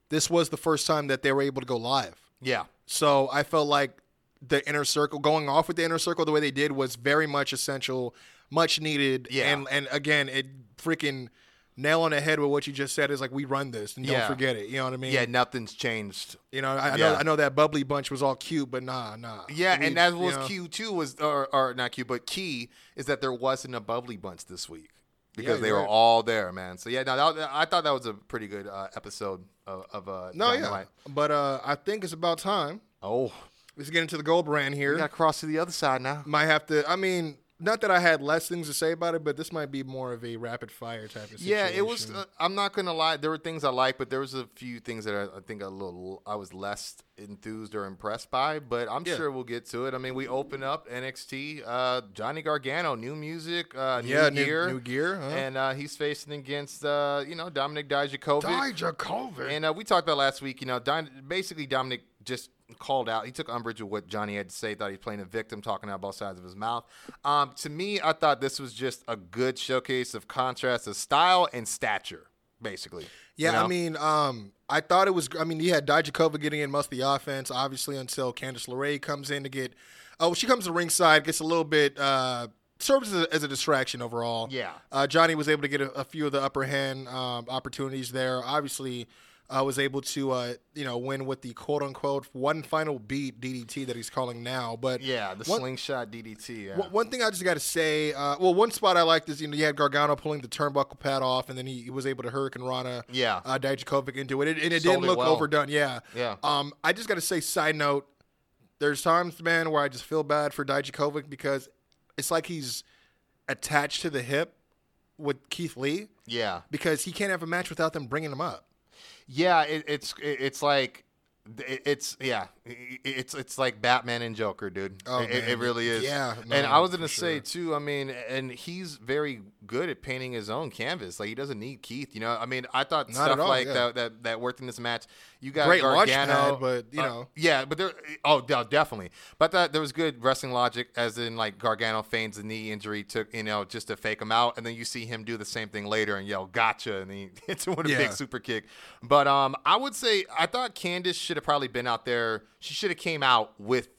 this was the first time that they were able to go live. yeah, So I felt like the inner circle, going off with the inner circle the way they did, was very much essential, much needed. Yeah. And and again, it freaking nail on the head with what you just said is like we run this and don't forget it. You know what I mean? yeah. Nothing's changed You know, I, I Yeah. know I know that bubbly bunch was all cute, but nah, nah. Yeah, We- and that was. Q too. Was or, or not Q, but key is that there wasn't a bubbly bunch this week because they were right. all there, man. So yeah, no, that, I thought that was a pretty good uh, episode of, of uh, No, yeah. But uh, I think it's about time. Oh, Let's get into the gold brand here. we got to cross to the other side now. might have to. I mean, not that I had less things to say about it, but this might be more of a rapid fire type of situation. Yeah, it was. Uh, I'm not gonna lie. There were things I liked, but there was a few things that I, I think a little I was less enthused or impressed by. But I'm Yeah. sure we'll get to it. I mean, we open up NXT. Uh, Johnny Gargano, new music, uh, new yeah, new gear, new gear. Huh? and uh, he's facing against uh, you know Dominic Dijakovic. Dijakovic. And uh, we talked about last week. You know, Don, basically Dominic just called out. He took umbrage with what Johnny had to say. Thought he was playing a victim, talking out both sides of his mouth. Um, to me, I thought this was just a good showcase of contrast of style and stature, basically. Yeah, You know? I mean, um, I thought it was. I mean, you had Dijakova getting in most of the offense, obviously, until Candice LeRae comes in to get. Oh, she comes to ringside, gets a little bit. Uh, serves as a, as a distraction overall. Yeah. Uh, Johnny was able to get a, a few of the upper hand um, opportunities there. Obviously, uh, was able to uh, you know win with the quote unquote one final beat DDT that he's calling now. But yeah, the one- slingshot DDT. Yeah. one- One thing I just got to say, uh, well, one spot I liked is you know you had Gargano pulling the turnbuckle pad off, and then he, he was able to Hurricane Rana, Yeah. uh, Dijakovic into it, and it, and it Sold didn't look well. overdone. Yeah, Yeah. Um, I just got to say, side note, there's times, man, where I just feel bad for Dijakovic because it's like he's attached to the hip with Keith Lee yeah. because he can't have a match without them bringing him up. Yeah, it, it's it, it's like it's yeah, it's it's like Batman and Joker, dude. Oh, it, it really is. Yeah, and I was gonna say sure. too. I mean, and he's very good at painting his own canvas. Like he doesn't need Keith. You know, I mean, I thought Not stuff all, like yeah. that, that that worked in this match. You got Great launch Gargano, pad, but, you uh, know. yeah, but there. Oh, definitely. But that there was good wrestling logic, as in like Gargano feigns the knee injury, took you know just to fake him out, and then you see him do the same thing later and yell "Gotcha!" and he hits him with a Yeah. big super kick. But um, I would say I thought Candice should have probably been out there. She should have came out with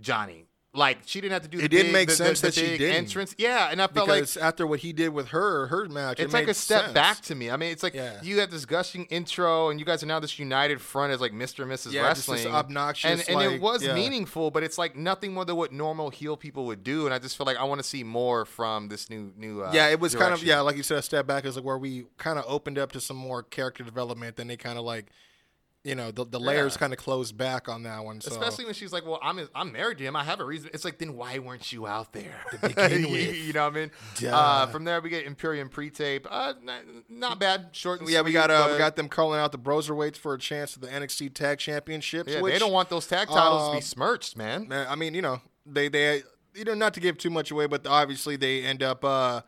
Johnny. Like she didn't have to do. It the didn't big- make the- sense the that she big didn't. entrance. Yeah, and I felt like after what he did with her, her match, it it's like made a step sense. back to me. I mean, it's like Yeah. you have this gushing intro, and you guys are now this united front as like Mr. and Mrs. Yeah, Wrestling. obnoxious, and, and it was yeah. meaningful, but it's like nothing more than what normal heel people would do. And I just feel like I want to see more from this new new. Uh, yeah, it was kind of yeah, like you said, a step back is like where we kind of opened up to some more character development. Then they kind of like, you know, the, the layers Yeah. kind of closed back on that one. So Especially when she's like, "Well, I'm I'm married to him. I have a reason." It's like, then why weren't you out there to begin you, with. you know what I mean? Uh, from there, we get Imperium pre-tape. Uh, not, not bad, short. And yeah, we got uh, we got them calling out the Broserweights for a chance at the NXT Tag Championships. Yeah, which, they don't want those tag titles to uh, be smirched, man. Man, I mean, you know, they they you know not to give too much away, but obviously they end up uh,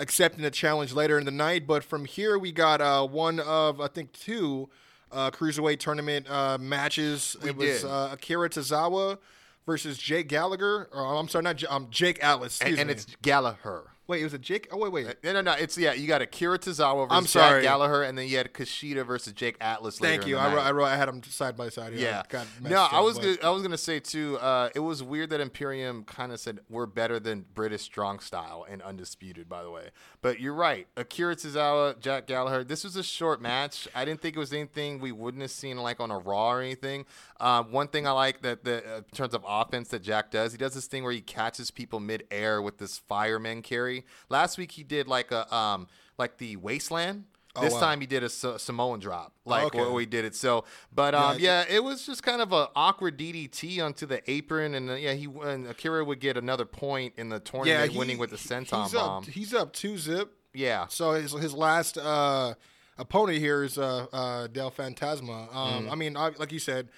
accepting the challenge later in the night. But from here, we got uh, one of I think two uh, cruiserweight tournament uh, matches. We it was did. uh, Akira Tozawa versus Jake Gallagher. Or I'm sorry, not J- um, Jake Atlas. and, and it's Gallagher. Wait, it was a Jake. Oh wait, wait. No, no, no. It's yeah. You got Akira Tozawa versus I'm Jack sorry. Gallagher, and then you had Kushida versus Jake Atlas. later Thank you. I wrote. I wrote. I had them side by side. here. Yeah. I No, I was gonna, I was gonna say too. Uh, it was weird that Imperium kind of said we're better than British Strong Style and Undisputed. By the way, but you're right. Akira Tozawa, Jack Gallagher. This was a short match. I didn't think it was anything we wouldn't have seen like on a Raw or anything. Um, one thing I like that the uh, in terms of offense that Jack does, he does this thing where he catches people mid-air with this fireman carry. Last week he did like a um like the wasteland. Oh, This wow. time he did a Sa- Samoan drop, like okay. where we did it. So, but um, Yeah, yeah, it was just kind of an awkward DDT onto the apron, and uh, yeah, he and Akira would get another point in the yeah, tournament, he- winning with the senton he's bomb. Up, he's up two zip. yeah, So his his last uh, opponent here is uh, uh, Del Fantasma. Um, Mm. I mean, I, like you said,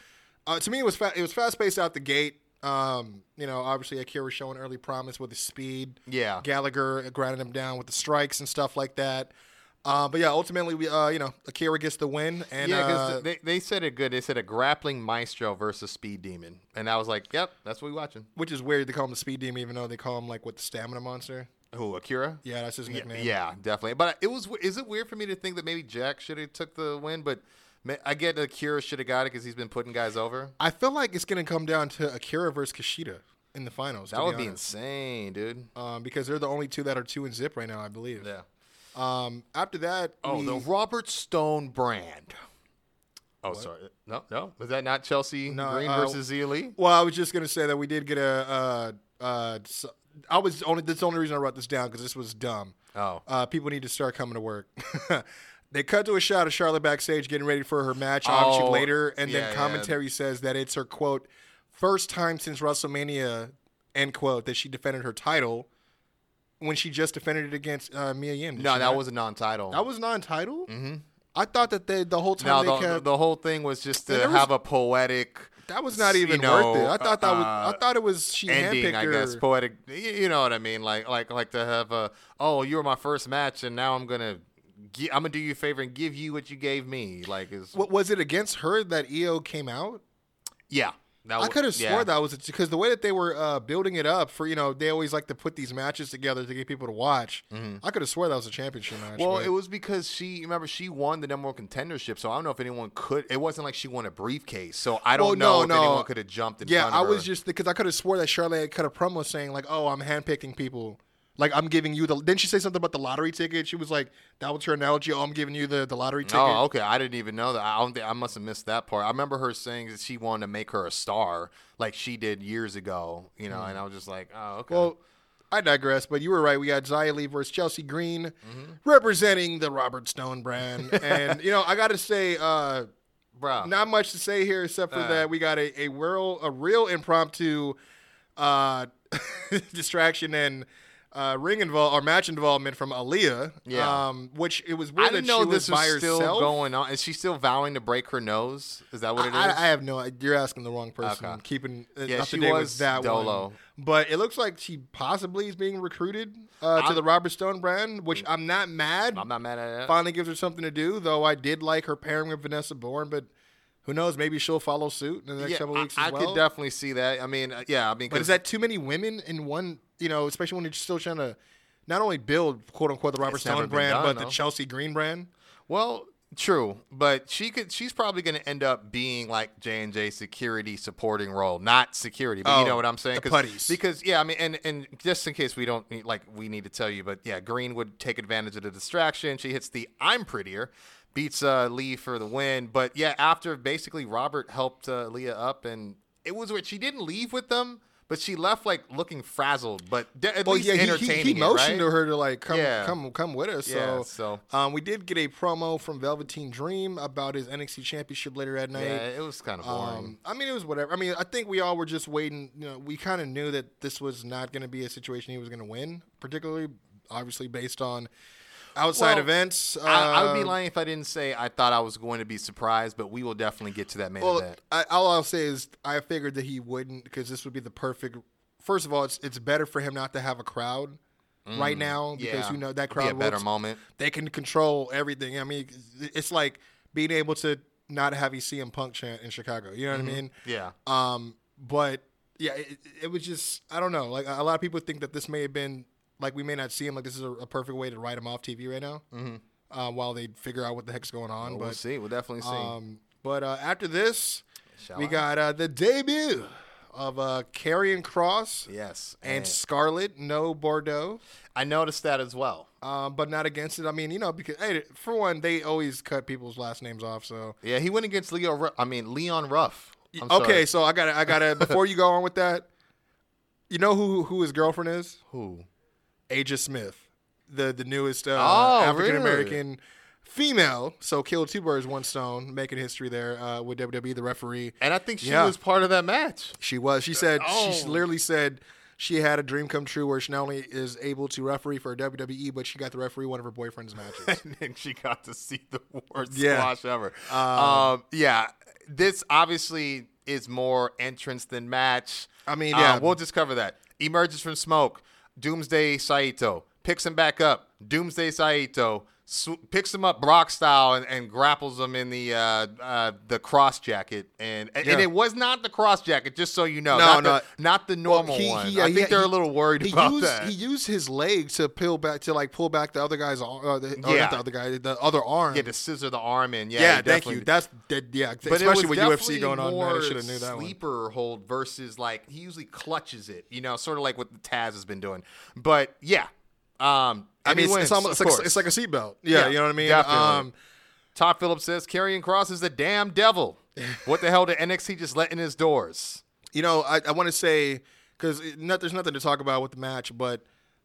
uh, to me it was fa- it was fast paced out the gate. Um, you know, obviously Akira showing early promise with his speed. yeah, Gallagher grinding him down with the strikes and stuff like that. Uh, but yeah, ultimately, we uh, you know, Akira gets the win, and yeah. uh, Because they, they said it good. They said a grappling maestro versus speed demon, and I was like, yep, that's what we watching. which is weird. They call him the Speed Demon, even though they call him like what the Stamina Monster. Who Akira? Yeah, that's his Yeah, nickname. yeah, definitely. But it was. Is it weird for me to think that maybe Jack should have took the win? But I get Akira should have got it because he's been putting guys over. I feel like it's gonna come down to Akira versus Kushida in the finals. That would be honest. insane, dude. um, because they're the only two that are two and zip right now, I believe. Yeah. Um, after that, Oh, we- the Robert Stone brand. Oh, sorry. No, no. Was that not Chelsea No, Green uh, versus Xia Li? well, I was just gonna say that we did get a. Uh, uh, I was only. That's the only reason I wrote this down because this was dumb. Oh. Uh, people need to start coming to work. they cut to a shot of Charlotte backstage getting ready for her match, Oh, later, and yeah, then yeah. commentary says that it's her quote first time since WrestleMania end quote that she defended her title when she just defended it against uh, Mia Yim. No, that not? was a non-title. that was non-title. hmm I thought that they, the whole No, time the, kept the whole thing was just to was- have a poetic that was not you even know, worth it. I thought that was uh, I thought it was she ending, handpicked I guess. Poetic. You, you know what I mean? Like, like, like to have a. Oh, you were my first match, and now I'm gonna. I'm gonna do you a favor and give you what you gave me. Like, is What was it against her that Io came out? yeah. That I could have yeah. swore that was a because the way that they were uh, building it up for you know they always like to put these matches together to get people to watch. I could have swore that was a championship match. Mm-hmm. Well, but- it was because she remember she won the number one contendership, so I don't know if anyone could. It wasn't like she won a briefcase, so I don't Well, know no, if no. anyone could have jumped in yeah, I was just because I could have swore that Charlotte had cut a promo saying like, "Oh, I'm handpicking people." Like I'm giving you the. Didn't she say something about the lottery ticket? She was like, "That was her analogy." Oh, I'm giving you the, the lottery ticket. Oh, okay. I didn't even know that. I don't think I must have missed that part. I remember her saying that she wanted to make her a star, like she did years ago. You know, and I was just like, oh, okay. Well, I digress, but you were right. We got Xia Li versus Chelsea Green, Mm-hmm. representing the Robert Stone brand, and you know I got to say, uh, bro, not much to say here except for Uh. that we got a a real a real impromptu uh, distraction and. Uh, ring involve or match involvement from Aliyah, Yeah. um, which it was I weird didn't that know she was this was by still herself. going on. Is she still vowing to break her nose? Is that what it is? I, I have no. You're asking the wrong person. Okay. Keeping Yeah, up to date was with that Dolo. one. But it looks like she possibly is being recruited uh, to the Robert Stone brand, which I'm not mad. I'm not mad at it. Finally gives her something to do. Though I did like her pairing with Vanessa Borne, but who knows? Maybe she'll follow suit in the next Yeah, couple I- weeks I, as well. could definitely see that. I mean, uh, yeah, I mean, but is that too many women in one? You know, especially when you're still trying to not only build quote unquote the Robert It's Stone brand, done, but the. Chelsea Green brand. Well, true, but she could. She's probably going to end up being like J and J security supporting role, not security. But Oh, you know what I'm saying? the putties. Because yeah, I mean, and and just in case we don't need, like we need to tell you, but yeah, Green would take advantage of the distraction. She hits the I'm prettier. Beats uh, Li for the win, but yeah, after basically Robert helped uh, Leah up, and it was weird. She didn't leave with them, but she left like looking frazzled, but de- at Well, least yeah, he, he, entertaining. he it, motioned right? to her to like come, Yeah. come, come with us. Yeah, so, so um, we did get a promo from Velveteen Dream about his NXT Championship later that night. yeah, it was kind of boring. Um, I mean, it was whatever. I mean, I think we all were just waiting. You know, we kind of knew that this was not going to be a situation he was going to win, particularly, obviously, based on outside Well, events. I, I would be Uh, lying if I didn't say I thought I was going to be surprised, but we will definitely get to that main Well, event. I, all I'll say is I figured that he wouldn't because this would be the perfect. First of all, it's it's better for him not to have a crowd right now because Mm, yeah. you know that It'd be crowd a better looks- moment. they can control everything. I mean, it's like being able to not have a CM Punk chant in Chicago. You know what I mean? Yeah. Um, but yeah, it, it was just I don't know. Like a lot of people think that this may have been like we may not see him. Like this is a, a perfect way to write him off TV right now, Mhm. uh, while they figure out what the heck's going on. we'll see. We'll definitely see. um, but uh, after this, Shall we I? got uh, the debut of uh, Karrion Cross yes, and Scarlett no Bordeaux. I noticed that as well. um, but not against it. I mean, you know, because hey, for one, they always cut people's last names off. So Yeah, he went against Leo. Ru- I mean Leon Ruff. I'm okay, sorry. so I gotta, I gotta. before you go on with that, you know who who his girlfriend is? who? Aja Smith, the the newest uh, Oh, African American female. So killed two birds, one stone, making history there uh, with WWE, the referee. And I think she Yeah. was part of that match. She was. She said Oh. she literally said she had a dream come true where she not only is able to referee for WWE, but she got to referee one of her boyfriend's matches. and she got to see the worst Yeah. squash ever. Um, yeah, this obviously is more entrance than match. I mean, Uh, yeah. we'll just cover that. Emerges from smoke. Doomsday Saito picks him back up. Doomsday Saito sw- picks him up Brock style and, and grapples him in the uh, uh, the cross jacket. And and, Yeah. it was not the cross jacket, just so you know. No, not, no. the, not the normal he- one. he- I think they're he- a little worried he about used, that. He used his leg to peel back to like pull back the other guy's arm. Uh, the, Yeah. not the other guy, the other arm. yeah, to scissor the arm in. Yeah, Yeah, thank you. That's that, yeah, But especially with UFC going on. Man, I should have knew that one. sleeper hold versus like he usually clutches it, you know, sort of like what Taz has been doing. But yeah, um, I mean, it's, it's almost—it's like, it's like a seatbelt. Yeah, Yeah, you know what I mean. definitely. Um, Tom Phillips says Karrion Cross is the damn devil. what the hell did NXT just let in his doors? you know, I, I want to say because not, there's nothing to talk about with the match, but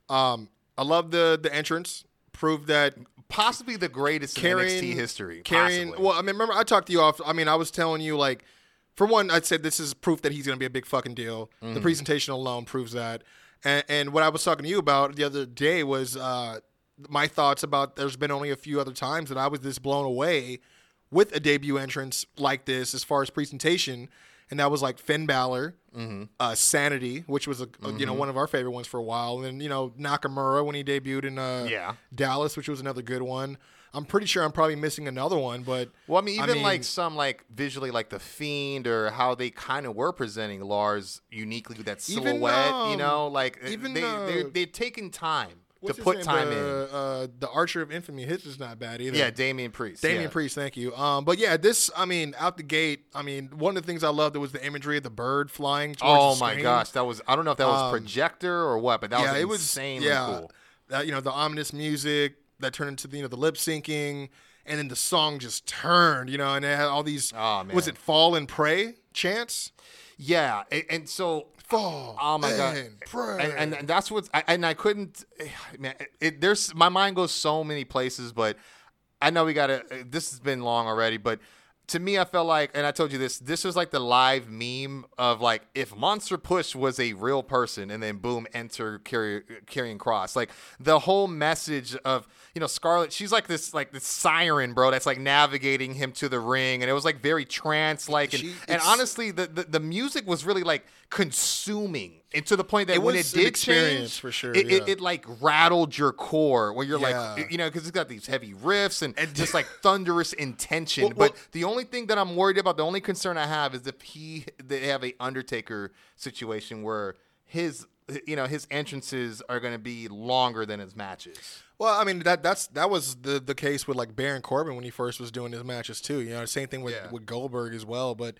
um, I love the the entrance. Proved that Possibly the greatest in Karrion NXT history. Karrion, possibly. well, I mean, remember I talked to you off. I mean, I was telling you like, for one, I said this is proof that he's going to be a big fucking deal. Mm-hmm. The presentation alone proves that. And, and what I was talking to you about the other day was uh, my thoughts about. There's been only a few other times that I was this blown away with a debut entrance like this as far as presentation, and that was like Finn Balor, Mm-hmm. uh, Sanity, which was a, a- you know one of our favorite ones for a while, and then you know Nakamura when he debuted in uh, Yeah. Dallas, which was another good one. I'm pretty sure I'm probably missing another one, but Well, I mean, I even mean- like some like visually, like the Fiend or how they kind of were presenting Lars uniquely with that Even, silhouette. you um, know, like even, they uh, they're, they've taken time to put name? time the, in. Uh, the Archer of Infamy, his is not bad either. Yeah, Damian Priest. Damian yeah. Priest, thank you. Um, but yeah, this, I mean, out the gate, I mean, one of the things I loved was the imagery of the bird flying. Oh my gosh, that was I don't know if that was Um, projector or what, but that yeah, was it was insanely yeah, cool. That, you know, the ominous music that turned into the, you know the lip syncing, and then the song just turned, you know, and it had all these. Oh, man. Was it fall and pray chants? Yeah, and, and so Fall. Oh my god! and pray. And, and, that's what I, and I couldn't. Eh, man, it, there's my mind goes so many places, but I know we gotta. Eh, this has been long already, but to me, I felt like, and I told you this. This was like the live meme of like if Monster Push was a real person, and then boom, enter carry, Karrion Cross. Like the whole message of you know Scarlett. She's like this like this siren, bro. That's like navigating him to the ring, and it was like very trance like. And, She- and honestly, the, the the music was really like consuming, and to the point that It when it did change, for sure, it, it, yeah. it like rattled your core where you're Yeah. like, you know, because it's got these heavy riffs and, just like thunderous intention. Well, well- but the only thing that I'm worried about, the only concern I have is if he they have a Undertaker situation where his you know his entrances are going to be longer than his matches. Well, I mean that that's that was the the case with like Baron Corbin when he first was doing his matches too. You know, same thing with Yeah. with Goldberg as well. But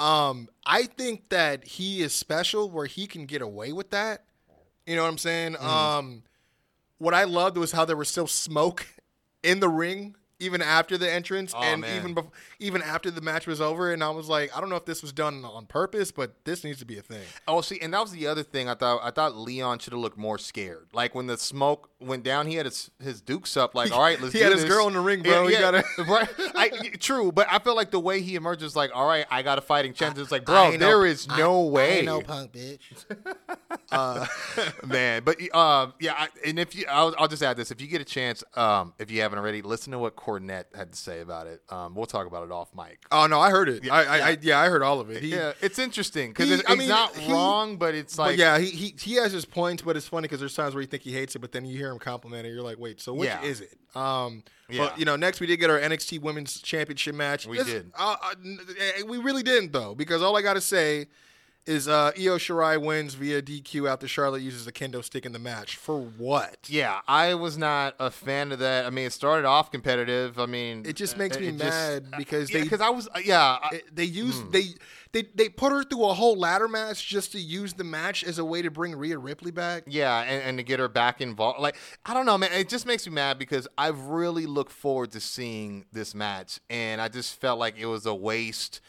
um, I think that he is special where he can get away with that. You know what I'm saying? Mm-hmm. Um, what I loved was how there was still smoke in the ring even after the entrance Oh, and man. even even after the match was over. And I was like, I don't know if this was done on purpose, but this needs to be a thing. Oh, see, and that was the other thing. I thought I thought Leon should have looked more scared. Like when the smoke went down, he had his his dukes up. Like, all right, let's. He had his girl in the ring, bro. He gotta- right. I, true, but I feel like the way he emerges, like, all right, I got a fighting chance. It's like, bro, there no- is no way, punk bitch. man. But um, yeah, I, and if you, I'll, I'll just add this: if you get a chance, um, if you haven't already, listen to what Cornette had to say about it. Um, we'll talk about it off mic. Oh no, I heard it. Yeah, I, I, yeah. I yeah, I heard all of it. He, yeah, it's interesting because it's, mean, not he- wrong, but it's But like, yeah, he, he he has his points, but it's funny because there's times where you think he hates it, but then you hear him compliment it. You're like, wait, so which Yeah. is it? Um, Yeah. but you know, next we did get our NXT Women's Championship match. We This- did. uh, uh, eh, we really didn't though, because all I got to say is uh, Io Shirai wins via DQ after Charlotte uses a kendo stick in the match. For what? Yeah, I was not a fan of that. I mean, it started off competitive. I mean, It just makes me it just- mad because yeah, they because I was uh, yeah. I- they used Hmm. they they they put her through a whole ladder match just to use the match as a way to bring Rhea Ripley back. Yeah, and, and to get her back involved. Like, I don't know, man. It just makes me mad because I've really looked forward to seeing this match. And I just felt like it was a waste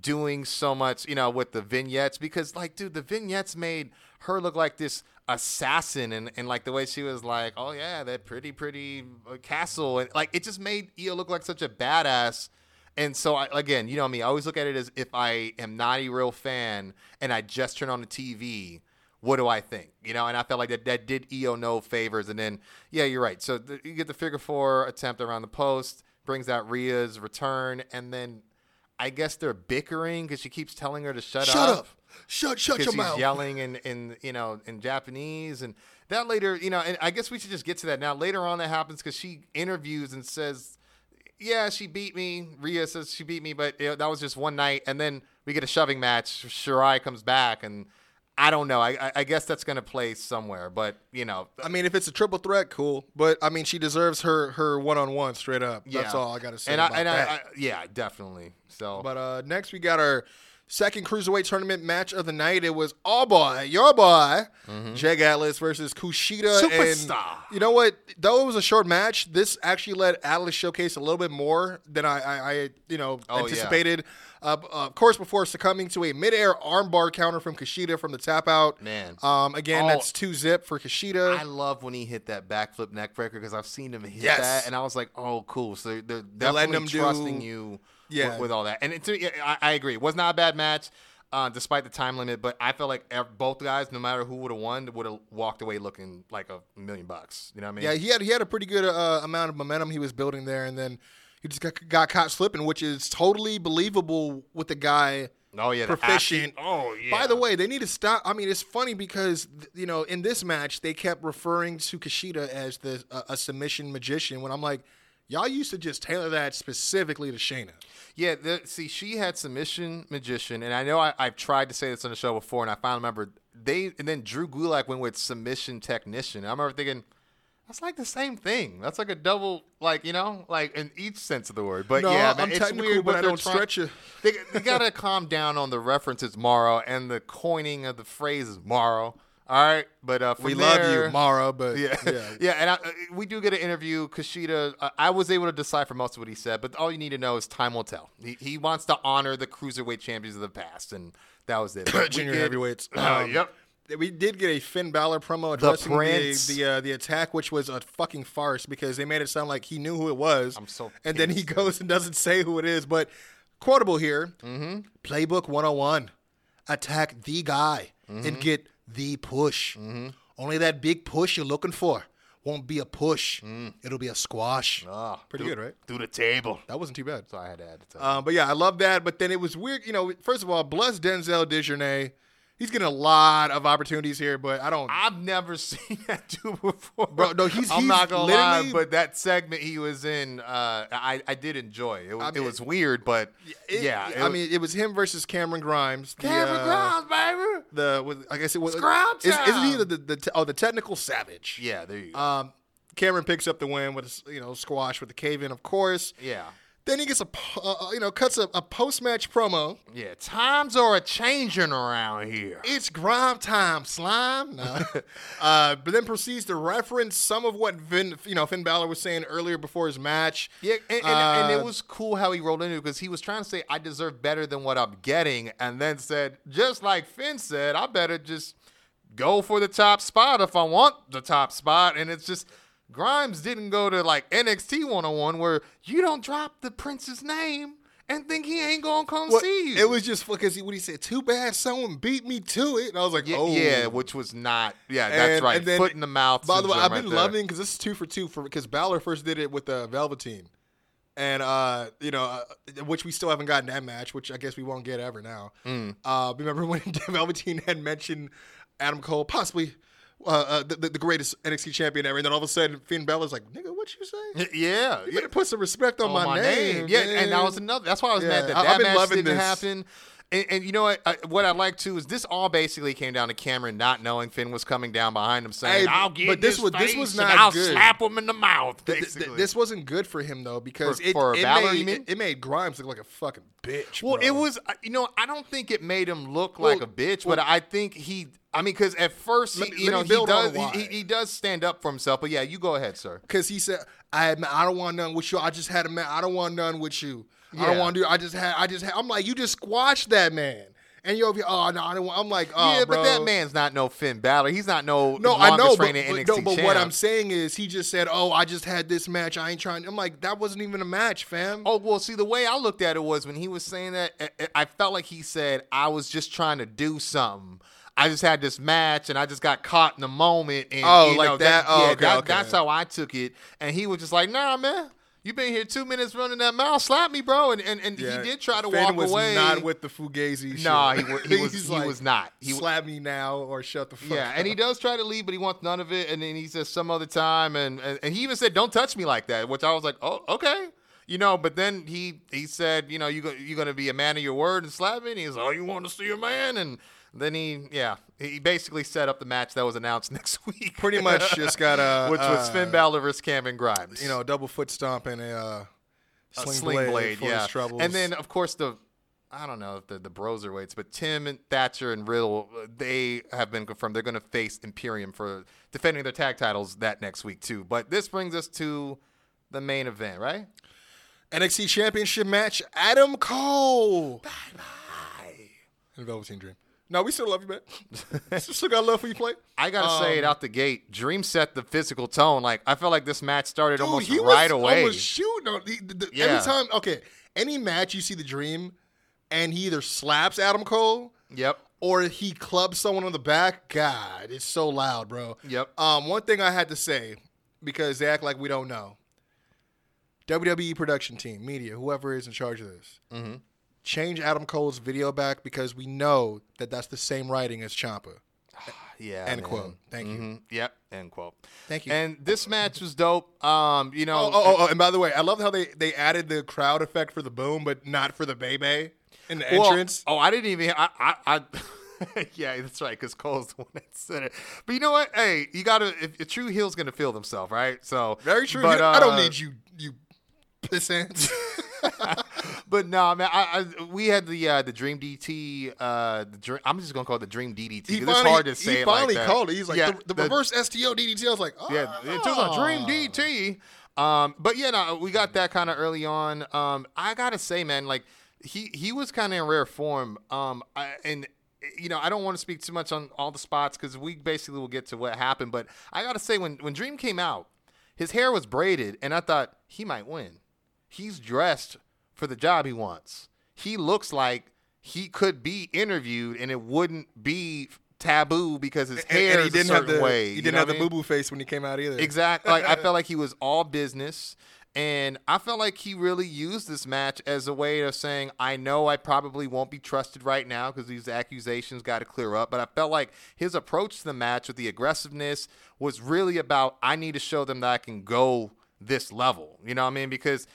doing so much, you know, with the vignettes. Because, like, dude, the vignettes made her look like this assassin. And, and like, the way she was like, oh, yeah, that pretty, pretty uh, castle. And, like, it just made Io look like such a badass. And so, I, again, you know me, I always look at it as if I am not a real fan and I just turn on the TV, what do I think? You know, and I felt like that, that did Io no favors. And then, yeah, you're right. So the, you get the figure four attempt around the post, brings out Rhea's return, and then I guess they're bickering because she keeps telling her to shut, up. Shut up! Shut shut because your she's mouth! yelling in, in you know in Japanese and that later you know and I guess we should just get to that now later on that happens because she interviews and says yeah she beat me Rhea says she beat me but you know, that was just one night and then we get a shoving match Shirai comes back and I don't know I I, guess that's gonna play somewhere but you know I mean, if it's a triple threat, cool. But I mean, she deserves her her one on one straight up. That's all I gotta say and I, and. I, I yeah definitely so But uh, next we got our second cruiserweight tournament match of the night. It was all boy, your boy, Jake Atlas versus Kushida. Mm-hmm. Superstar. And you know what? Though it was a short match, this actually let Atlas showcase a little bit more than I, I, I you know, Oh, yeah. anticipated. B- uh, of course, before succumbing to a midair armbar counter from Kushida from the tap out. Man. Um, again, Oh. that's two zip for Kushida. I love when he hit that backflip neck breaker because I've seen him hit Yes. that, and I was like, "Oh, cool!" So they're, They're letting definitely him do- trusting you Yeah. with, with all that. And it's, yeah, I, I agree, it was not a bad match, uh, despite the time limit. But I felt like both guys, no matter who would have won, would have walked away looking like a million bucks. You know what I mean? Yeah, he had he had a pretty good uh, amount of momentum he was building there, and then he just got, got caught slipping, which is totally believable with the guy oh yeah, proficient. Oh yeah. By the way, they need to stop. I mean, it's funny because you know in this match they kept referring to Kushida as the uh, a submission magician. When I'm like, y'all used to just tailor that specifically to Shayna. Yeah, the, see, she had submission magician, and I know I, I've tried to say this on the show before, and I finally remember they. And then Drew Gulak went with submission technician. I remember thinking, that's like the same thing. That's like a double, like you know, like in each sense of the word. But no, yeah, man, I'm it's technical, weird, but I don't trying- stretch you. They, they gotta calm down on the references, Mauro, and the coining of the phrases, Mauro. All right, but uh, We love there- you, Mara, but yeah, yeah. yeah, and I, uh, we do get an interview. Kushida, uh, I was able to decipher most of what he said, but all you need to know is time will tell. He, he wants to honor the cruiserweight champions of the past, and that was it. Junior get- heavyweights. Uh, Um, yep. We did get a Finn Balor promo addressing the Prince. the, uh, the attack, which was a fucking farce because they made it sound like he knew who it was. I'm so and then he goes and doesn't say who it is. But quotable here: Mm-hmm. Playbook 101, attack the guy Mm-hmm. and get the push. Only that big push you're looking for won't be a push; it'll be a squash. Ah, Pretty through- good, right? Through the table. That wasn't too bad. So I had to add it. To Um, but yeah, I love that. But then it was weird. You know, first of all, bless Denzel Dejournette. He's getting a lot of opportunities here, but I don't. I've never seen that dude before, Bro, no, he's- I'm he's not gonna lie, but that segment he was in, uh, I I did enjoy. It was, I it was weird, but it- yeah, it I was- mean, it was him versus Cameron Grimes. the, Cameron uh, Grimes, baby. The with, I guess it was Scrum is, Isn't he the, the, the oh the technical savage? Yeah, there you go. Um, Cameron picks up the win with a, you know squash with the cave in, of course. yeah. Then he gets a uh, you know cuts a, a post match promo. Yeah, times are a changing around here. It's grime time, slime. No. uh, but then proceeds to reference some of what Finn, you know, Finn Balor was saying earlier before his match. Yeah, and, and, and Uh, it was cool how he rolled into it because he was trying to say, I deserve better than what I'm getting, and then said, just like Finn said, I better just go for the top spot if I want the top spot. And it's just, Grimes didn't go to like NXT 101 where you don't drop the Prince's name and think he ain't gonna come What- see you. It was just because he, what he said. Too bad someone beat me to it. And I was like, yeah, oh yeah, which was not, yeah, that's And- right. and then- Foot in the mouth. By the way, I've right been there. loving because this is two for two for because Balor first did it with the Velveteen, and uh, you know, uh, which we still haven't gotten that match, which I guess we won't get ever now. Mm. Uh, remember when Velveteen had mentioned Adam Cole possibly uh, uh, the, the greatest NXT champion ever, and then all of a sudden Finn Balor's like, "Nigga, what you say? Yeah, You better put some respect on, on my, name." Yeah, and that was another. That's why I was Yeah, mad that I- that I've been match loving didn't this. happen. And, and you know what? I, what I like too is this all basically came down to Cameron not knowing Finn was coming down behind him, saying, Hey, "I'll but get this this was- this was not I'll good. slap him in the mouth." Th- th- Basically, this wasn't good for him though because For- it, for it Balor, made it, it made Grimes look like a fucking bitch. Well, bro. it was, uh, you know, I don't think it made him look like a bitch, well- but I think he, I mean, because at first, he, me- you know, he does, he, he, he does stand up for himself. But yeah, you go ahead, sir. because he said, "I I don't want none with you. I just had a man. I don't want none with you. I don't want to do. I just had. I just had. I'm like, you just squashed that man, and you're over here. Oh no, I don't want. I'm like, oh, yeah, bro. but that man's not no Finn Balor. He's not no No, I know, but, but, no, but what. I'm saying is, he just said, "Oh, I just had this match. I ain't trying." I'm like, that wasn't even a match, fam. Oh well, see the way I looked at it was when he was saying that, I- I I felt like he said I was just trying to do something. I just had this match and I just got caught in the moment. And, Oh, you like know, that? Oh, yeah, okay, that- okay. that's how I took it. And he was just like, Nah, man, you been here two minutes running that mouth. Slap me, bro. And and, and Yeah, he did try to Finn walk was away. Not with the fugazi. shit. Nah, he he was- he was not. He slap me now or shut the fuck. Yeah, up. and he does try to leave, but he wants none of it. And then he says some other time, and, and and he even said, "Don't touch me like that," which I was like, "Oh, okay." You know, but then he he said, you know, you go, you're gonna be a man of your word and slap me. And he's, oh, you want to see a man? And then he, yeah, he basically set up the match that was announced next week. Pretty much just got a which was uh, Finn Balor versus Cameron Grimes. You know, double foot stomp and a uh, a sling, sling, blade, blade, for yeah. his troubles. And then of course the I don't know if the the Broserweights, but Tim and Thatcher and Riddle, they have been confirmed they're going to face Imperium for defending their tag titles that next week too. But this brings us to the main event, right? NXT Championship match: Adam Cole. Bye bye. And Velveteen Dream. No, we still love you, man. still got love for you, play. I gotta say it Um, out the gate. Dream set the physical tone. Like I felt like this match started Dude, almost right away. almost shooting. On, the, the, the- Yeah. Every time, okay, any match you see the Dream, and he either slaps Adam Cole Yep. or he clubs someone on the back. God, it's so loud, bro. Yep. Um, one thing I had to say because they act like we don't know. WWE production team, media, whoever is in charge of this, Mm-hmm. Change Adam Cole's video back because we know that that's the same writing as Champa. Yeah. End man. quote. Thank you. Mhm. Yep. End quote. Thank you. And this match was dope. Um, you know. Oh, oh, oh, oh, and by the way, I love how they they added the crowd effect for the boom, but not for the Bebe in the Well, entrance. oh, I didn't even. I, I, I yeah, that's right. Because Cole's the one that said it. But you know what? Hey, you gotta. If, a true heel's gonna feel themselves, right? So Very true. But, I don't uh, need you, you pissants. But no, man. I, I we had the uh, the Dream DT. Uh, the dream, I'm just gonna call it the Dream DDT. he finally, it's hard to say he it like finally that. called it. He's like Yeah, the, the, reverse STO DDT. I was like, oh, Yeah, it was a dream DT. Um, but yeah, no, we got that kind of early on. Um, I gotta say, man, like he he was kind of in rare form. Um, I, and you know, I don't want to speak too much on all the spots because we basically will get to what happened. But I gotta say, when when Dream came out, his hair was braided, and I thought he might win. He's dressed for the job he wants. He looks like he could be interviewed, and it wouldn't be taboo because his And, hair and he is didn't a have certain the way. he didn't have the boo boo face when he came out either. Exactly. Like I felt like he was all business. And I felt like he really used this match as a way of saying, I know I probably won't be trusted right now because these accusations got to clear up. But I felt like his approach to the match with the aggressiveness was really about, I need to show them that I can go this level. You know what I mean? Because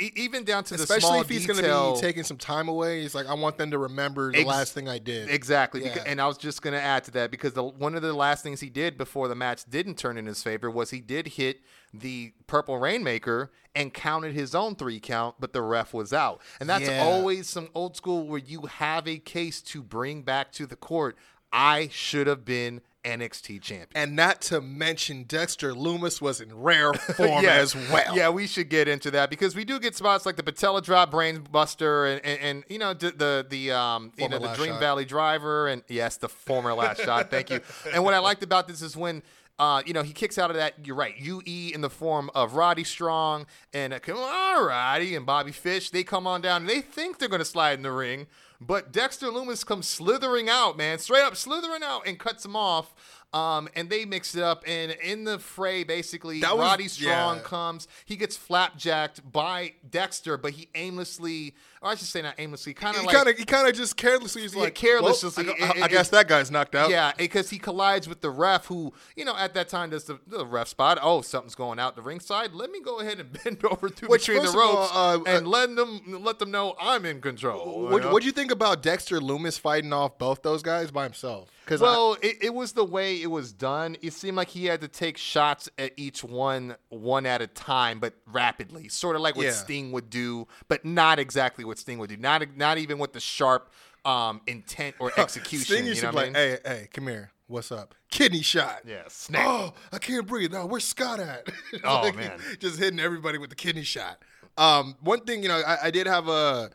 even down to the Especially small if he's going to be taking some time away. He's like, I want them to remember the Ex- last thing I did. Exactly. Yeah. Beca- and I was just going to add to that because the, one of the last things he did before the match didn't turn in his favor was he did hit the Purple Rainmaker and counted his own three count, but the ref was out. And that's Yeah. always some old school where you have a case to bring back to the court. I should have been NXT champion. and not to mention Dexter Lumis was in rare form Yeah. as well. Yeah, we should get into that because we do get spots like the patella drop, brain buster, and, and, and you know the the, the um you know the Dream shot. Valley driver, and yes, the former last shot. Thank you. And what I liked about this is when. Uh, you know, he kicks out of that. You're right. UE in the form of Roddy Strong and uh, Roddy and Bobby Fish. They come on down. and They think they're going to slide in the ring, but Dexter Lumis comes slithering out, man, straight up slithering out and cuts him off. Um, and they mix it up, and in the fray, basically, was- Roddy Strong yeah. comes. He gets flapjacked by Dexter, but he aimlessly, or I should say not aimlessly, kind of He like kind of he kind of just carelessly he's Yeah, like carelessly, well, I, it- I- I guess that guy's knocked out. Yeah, because he collides with the ref, who you know at that time does the, the ref spot. Oh, something's going out the ringside. Let me go ahead and bend over through Which, between the of all, ropes uh, and let them let them know I'm in control. What you you think about Dexter Lumis fighting off both those guys by himself? Because Well, it, it was the way it was done. It seemed like he had to take shots at each one, one at a time, but rapidly, sort of like what Yeah. Sting would do, but not exactly what Sting would do. Not not even with the sharp um, intent or execution. Sting you used know to what be I like, mean? "Hey, hey, come here. What's up? Kidney shot. Yeah, snap. Oh, I can't breathe. Now, where's Scott at? Oh, Like, man. just hitting everybody with the kidney shot. Um, one thing, you know, I, I did have a,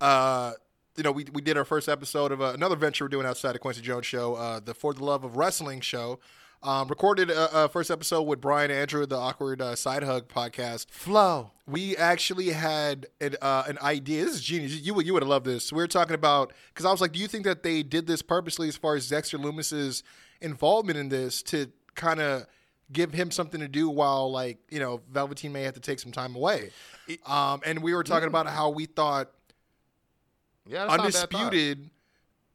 uh, you know, we, we did our first episode of uh, another venture we're doing outside the Kwency Jones show, uh, the For the Love of Wrestling show. Um, recorded a, a first episode with Brian Andrew, the Awkward uh, Side Hug podcast. Flow. We actually had an, uh, an idea. This is genius. You would you would have loved this. We were talking about because I was like, do you think that they did this purposely as far as Dexter Lumis's involvement in this to kind of give him something to do while like you know Velveteen may have to take some time away. Um, and we were talking about how we thought Yeah, that's not a bad thought. undisputed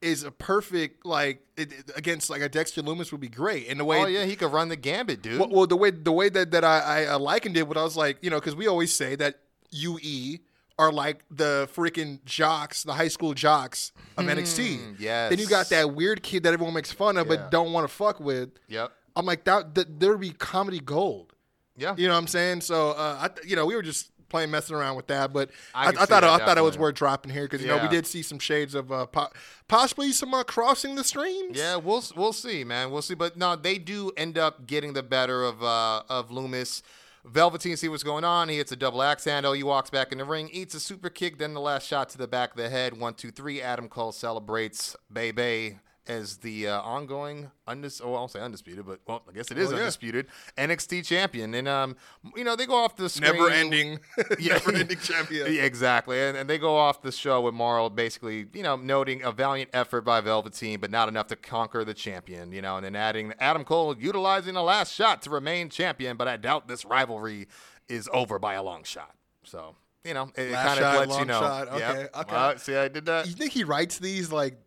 is a perfect like it, it- against like a Dexter Lumis would be great in the way Oh yeah, he could run the gambit, dude. well, well, the way the way that that I, I likened it, what I was like, you know, because we always say that UE are like the freaking jocks, the high school jocks of NXT. yes. Then you got that weird kid that everyone makes fun of Yeah. but don't want to fuck with. Yep. I'm like that. that there'd be comedy gold. Yeah. You know what I'm saying? So, uh, I, you know, we were just playing messing around with that, but I I, I, thought I thought it was worth dropping here because you know we did see some shades of uh, po- possibly some uh, crossing the streams. Yeah, we'll we'll see, man. We'll see. But no, they do end up getting the better of uh, of Lumis. Velveteen see what's going on. He hits a double axe handle. He walks back in the ring, eats a super kick, then the last shot to the back of the head. One, two, three. Adam Cole celebrates Bay Bay as the uh, ongoing undis oh, I won't say undisputed, but well, I guess it is Well, yeah. undisputed NXT champion. And um, you know, they go off the screen. Never ending, Yeah. never ending champion. Yeah, exactly. And, and they go off the show with Mauro basically, you know, noting a valiant effort by Velveteen, but not enough to conquer the champion, you know, and then adding Adam Cole utilizing the last shot to remain champion, but I doubt this rivalry is over by a long shot. So, you know, it, kind of lets you know. shot. Yep. Okay, okay. Uh, see, I did that. You think he writes these like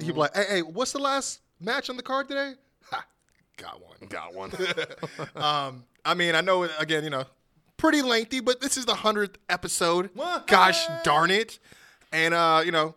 he'd be like, hey, hey, what's the last match on the card today? Ha, got one. Got one. Um, I mean, I know again, you know, pretty lengthy, but this is the hundredth episode. Gosh darn it! And uh, you know,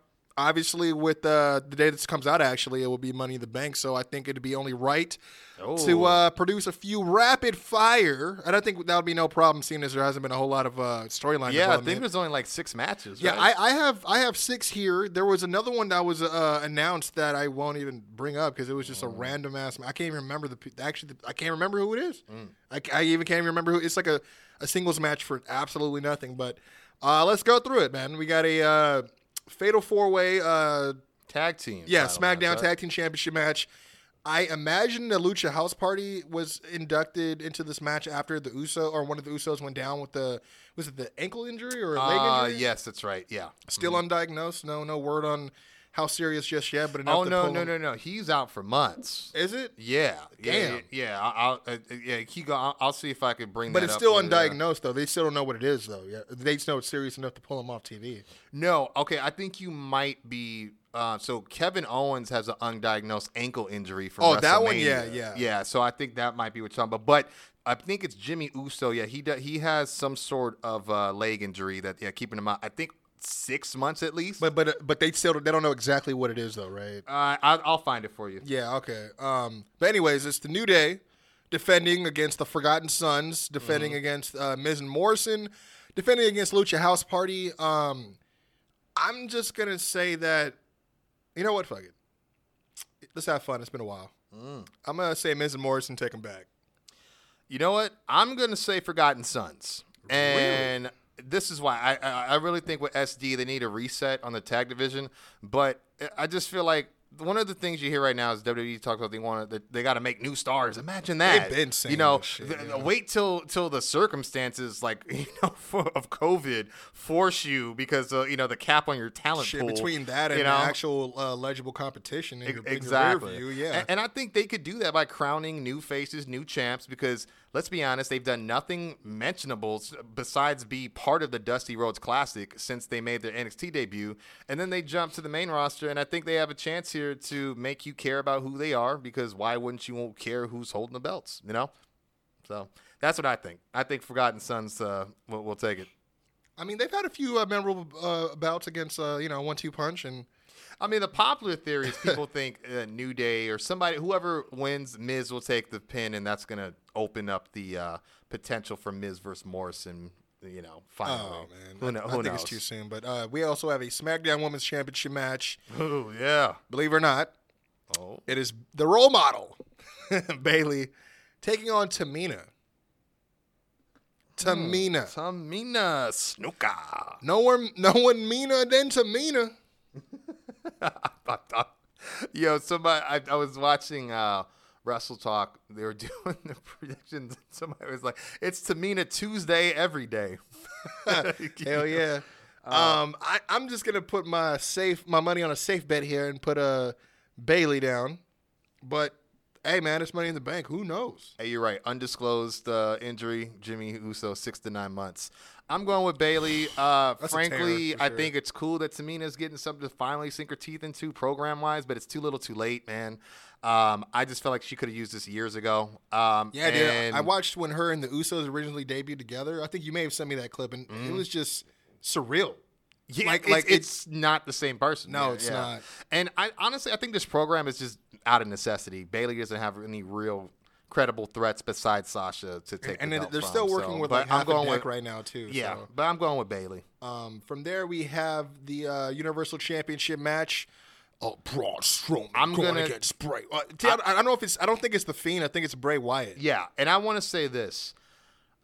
obviously with uh, the day this comes out, actually, it will be Money in the Bank. So I think it'd be only right to Oh. uh, produce a few rapid fire, and I think that would be no problem, seeing as there hasn't been a whole lot of uh, storyline. yeah, I think there's only like six matches. Yeah, right? I, I have I have six here. There was another one that was uh, announced that I won't even bring up because it was just a random ass. I can't even remember the actually. The, I can't remember who it is. I, I even can't even remember who. It's like a, a singles match for absolutely nothing. But uh, let's go through it, man. We got a uh, fatal four way. Uh, tag team. yeah, SmackDown match, right? Tag Team Championship match. I imagine the Lucha House Party was inducted into this match after the Uso or one of the Usos went down with the was it the ankle injury or a leg Uh, injury? yes, that's right. Yeah. Still undiagnosed. No, no word on how serious just yet. But enough Oh to no, no, him- no, no. He's out for months. Is it? Yeah, yeah, Damn. yeah. I- I'll, uh, yeah, he go. I'll, I'll see if I could bring But it's still for you there. undiagnosed though. They still don't know what it is though. Yeah, they just know it's serious enough to pull him off TV. No, okay. I think you might be. Uh, so Kevin Owens has an undiagnosed ankle injury from Oh, that one? Yeah, yeah. yeah. So I think that might be what you're talking about. But I think it's Jimmy Uso. Yeah, he does, he has some sort of uh, leg injury that yeah keeping him out. I think six months at least. But but but they still they don't know exactly what it is though, right? uh, I, I'll find it for you. Yeah. Okay. Um. But anyways, it's the New Day defending against the Forgotten Sons, defending against uh, Miz and Morrison, defending against Lucha House Party. Um. I'm just gonna say that. You know what? Fuck it. Let's have fun. It's been a while. I'm gonna say Miz and Morrison take them back. You know what? I'm gonna say Forgotten Sons, and this is why I, I really think with SD they need a reset on the tag division. But I just feel like one of the things you hear right now is WWE talk about they want to they got to make new stars. Imagine that. They've been saying you know, shit, th- yeah. wait till till the circumstances like you know of COVID force you because uh, you know the cap on your talent Shit, pool between that and know? actual uh, legible competition in, your, in your exactly. yeah. And, and I think they could do that by crowning new faces, new champs, because let's be honest, they've done nothing mentionable besides be part of the Dusty Rhodes Classic since they made their NXT debut. And then they jump to the main roster, and I think they have a chance here to make you care about who they are, because why wouldn't you care who's holding the belts, you know? So that's what I think. I think Forgotten Sons uh, will, will take it. I mean, they've had a few uh, memorable uh, bouts against, uh, you know, one two punch, and I mean, the popular theory is people think uh, New Day or somebody, whoever wins, Miz will take the pin, and that's going to open up the uh, potential for Miz versus Morrison. You know, finally. oh man, who, who I think knows? it's too soon. But uh, we also have a SmackDown Women's Championship match. Oh yeah. Believe it or not, Oh, it is the role model Bayley taking on Tamina. Tamina. Tamina Snuka. No one, no one meaner than Tamina. Yo, somebody, I, I was watching uh, Wrestle Talk. They were doing the predictions. and Somebody was like, "It's Tamina Tuesday every day." Hell yeah. um, I, I'm just gonna put my safe, my money on a safe bet here and put a uh, Bayley down. But hey, man, it's money in the bank. Who knows? Hey, you're right. Undisclosed uh, injury, Jimmy Uso, six to nine months. I'm going with Bayley. Uh, frankly, terror, I sure. think it's cool that Tamina's getting something to finally sink her teeth into program wise, but it's too little, too late, man. Um, I just felt like she could have used this years ago. Um, Yeah, dude. I watched when her and the Usos originally debuted together. I think you may have sent me that clip, and it was just surreal. Yeah, Like- it's, like it's, not the same person. No, Yeah, it's yeah. not. And I honestly, I think this program is just out of necessity. Bayley doesn't have any real credible threats besides Sasha to take. and the belt they're from, still working so- with like I'm going with right now too. yeah, so. but I'm going with Bayley. Um, from there, we have the uh, Universal Championship match. Oh, Braun Strowman I'm going gonna- against Bray. Uh, I, I don't know if it's. I don't think it's the Fiend. I think it's Bray Wyatt. Yeah, and I want to say this: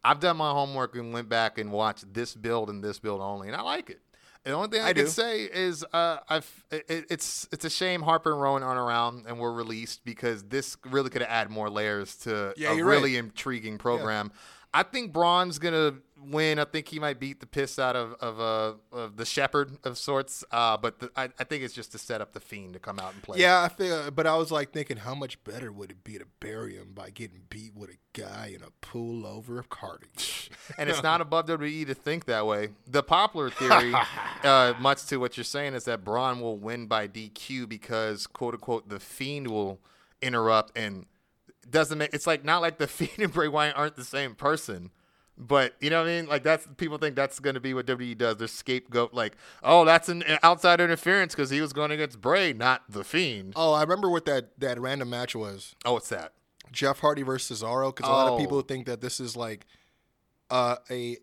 I've done my homework and went back and watched this build and this build only, and I like it. The only thing I, I can do. say is uh, I've it, it's it's a shame Harper and Rowan aren't around and were released because this really could have added more layers to Yeah, a really intriguing program. I think Braun's gonna win. I think he might beat the piss out of of, uh, of the Shepherd of sorts. Uh, but the, I, I think it's just to set up the Fiend to come out and play. Yeah, I feel, but I was like thinking, how much better would it be to bury him by getting beat with a guy in a pullover of cardigan? and it's not above WWE to think that way. The popular theory, uh, much to what you're saying, is that Braun will win by DQ because quote unquote the Fiend will interrupt and doesn't make. It's like not like the Fiend and Bray Wyatt aren't the same person. But you know what I mean? Like that's people think that's going to be what WWE does. Their scapegoat, like, oh, that's an outside interference because he was going against Bray, not the Fiend. oh, I remember what that that random match was. Oh, what's that? Jeff Hardy versus Cesaro because a lot of Oh. people think that this is like uh, a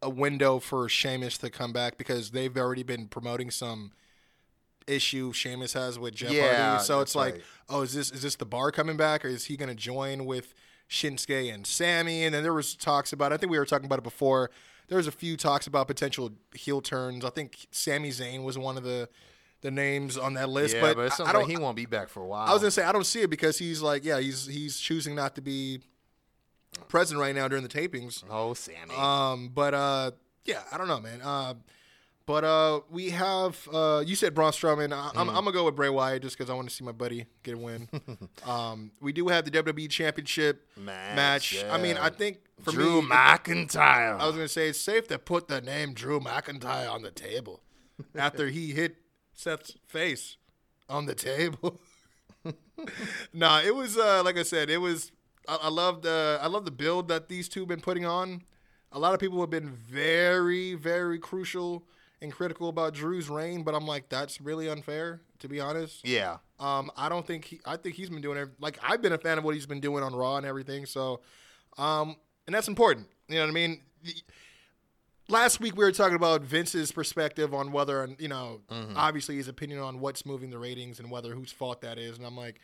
a window for Sheamus to come back because they've already been promoting some issue Sheamus has with Jeff Yeah, Hardy. So it's like, right. oh, is this is this the bar coming back or is he going to join with Shinsuke and Sami? And then there was talks about. I think we were talking about it before. There was a few talks about potential heel turns. I think Sami Zayn was one of the the names on that list. yeah, but, but, I- I don't. like he won't be back for a while. I was gonna say I don't see it because he's like, yeah, he's he's choosing not to be present right now during the tapings. oh, Sami. Um, but uh, yeah, I don't know, man. Uh, but uh, we have uh, you said Braun Strowman. I, I'm, I'm gonna go with Bray Wyatt just because I want to see my buddy get a win. um, we do have the WWE Championship Match, match. I mean. I think for Drew me, McIntyre. I was gonna say it's safe to put the name Drew McIntyre on the table after he hit Seth's face on the table. nah, it was uh, like I said, it was. I, I love the I love the build that these two have been putting on. A lot of people have been very, very crucial and critical about Drew's reign, but I'm like, that's really unfair, to be honest. yeah. Um, I don't think he. I think he's been doing every, like I've been a fan of what he's been doing on Raw and everything. So, um, and that's important. You know what I mean? Last week we were talking about Vince's perspective on whether, you know, obviously his opinion on what's moving the ratings and whether whose fault that is. And I'm like,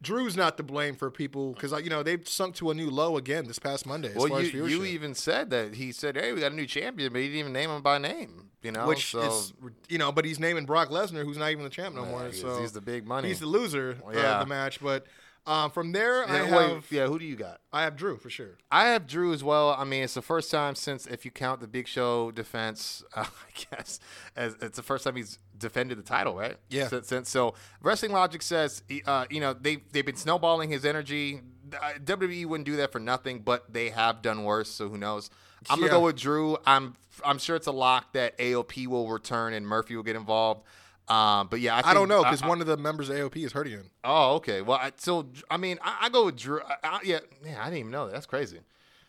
Drew's not to blame for people because you know they've sunk to a new low again this past Monday. As far Well, you, you even said that he said, "Hey, we got a new champion," but he didn't even name him by name. You know, which so, is you know, but he's naming Brock Lesnar, who's not even the champ no Yeah, more. he's- So he's the big money. He's the loser Yeah. of the match, but Um, from there, I Yeah, have wait, yeah, who do you got? I have Drew for sure. I have Drew as well. I mean, it's the first time since, if you count the Big Show defense, uh, I guess, as it's the first time he's defended the title, right? Yeah. Since, since- so, Wrestling Logic says, uh, you know, they they've been snowballing his energy. Uh, WWE wouldn't do that for nothing, but they have done worse. So who knows? I'm Yeah. gonna go with Drew. I'm I'm sure it's a lock that AOP will return and Murphy will get involved. Um, but yeah, I, I, don't know because one of the members of AOP is hurting him. Oh, okay. Well, I, so I mean, I, I go with Drew. I, I, yeah, yeah, I didn't even know that. That's crazy.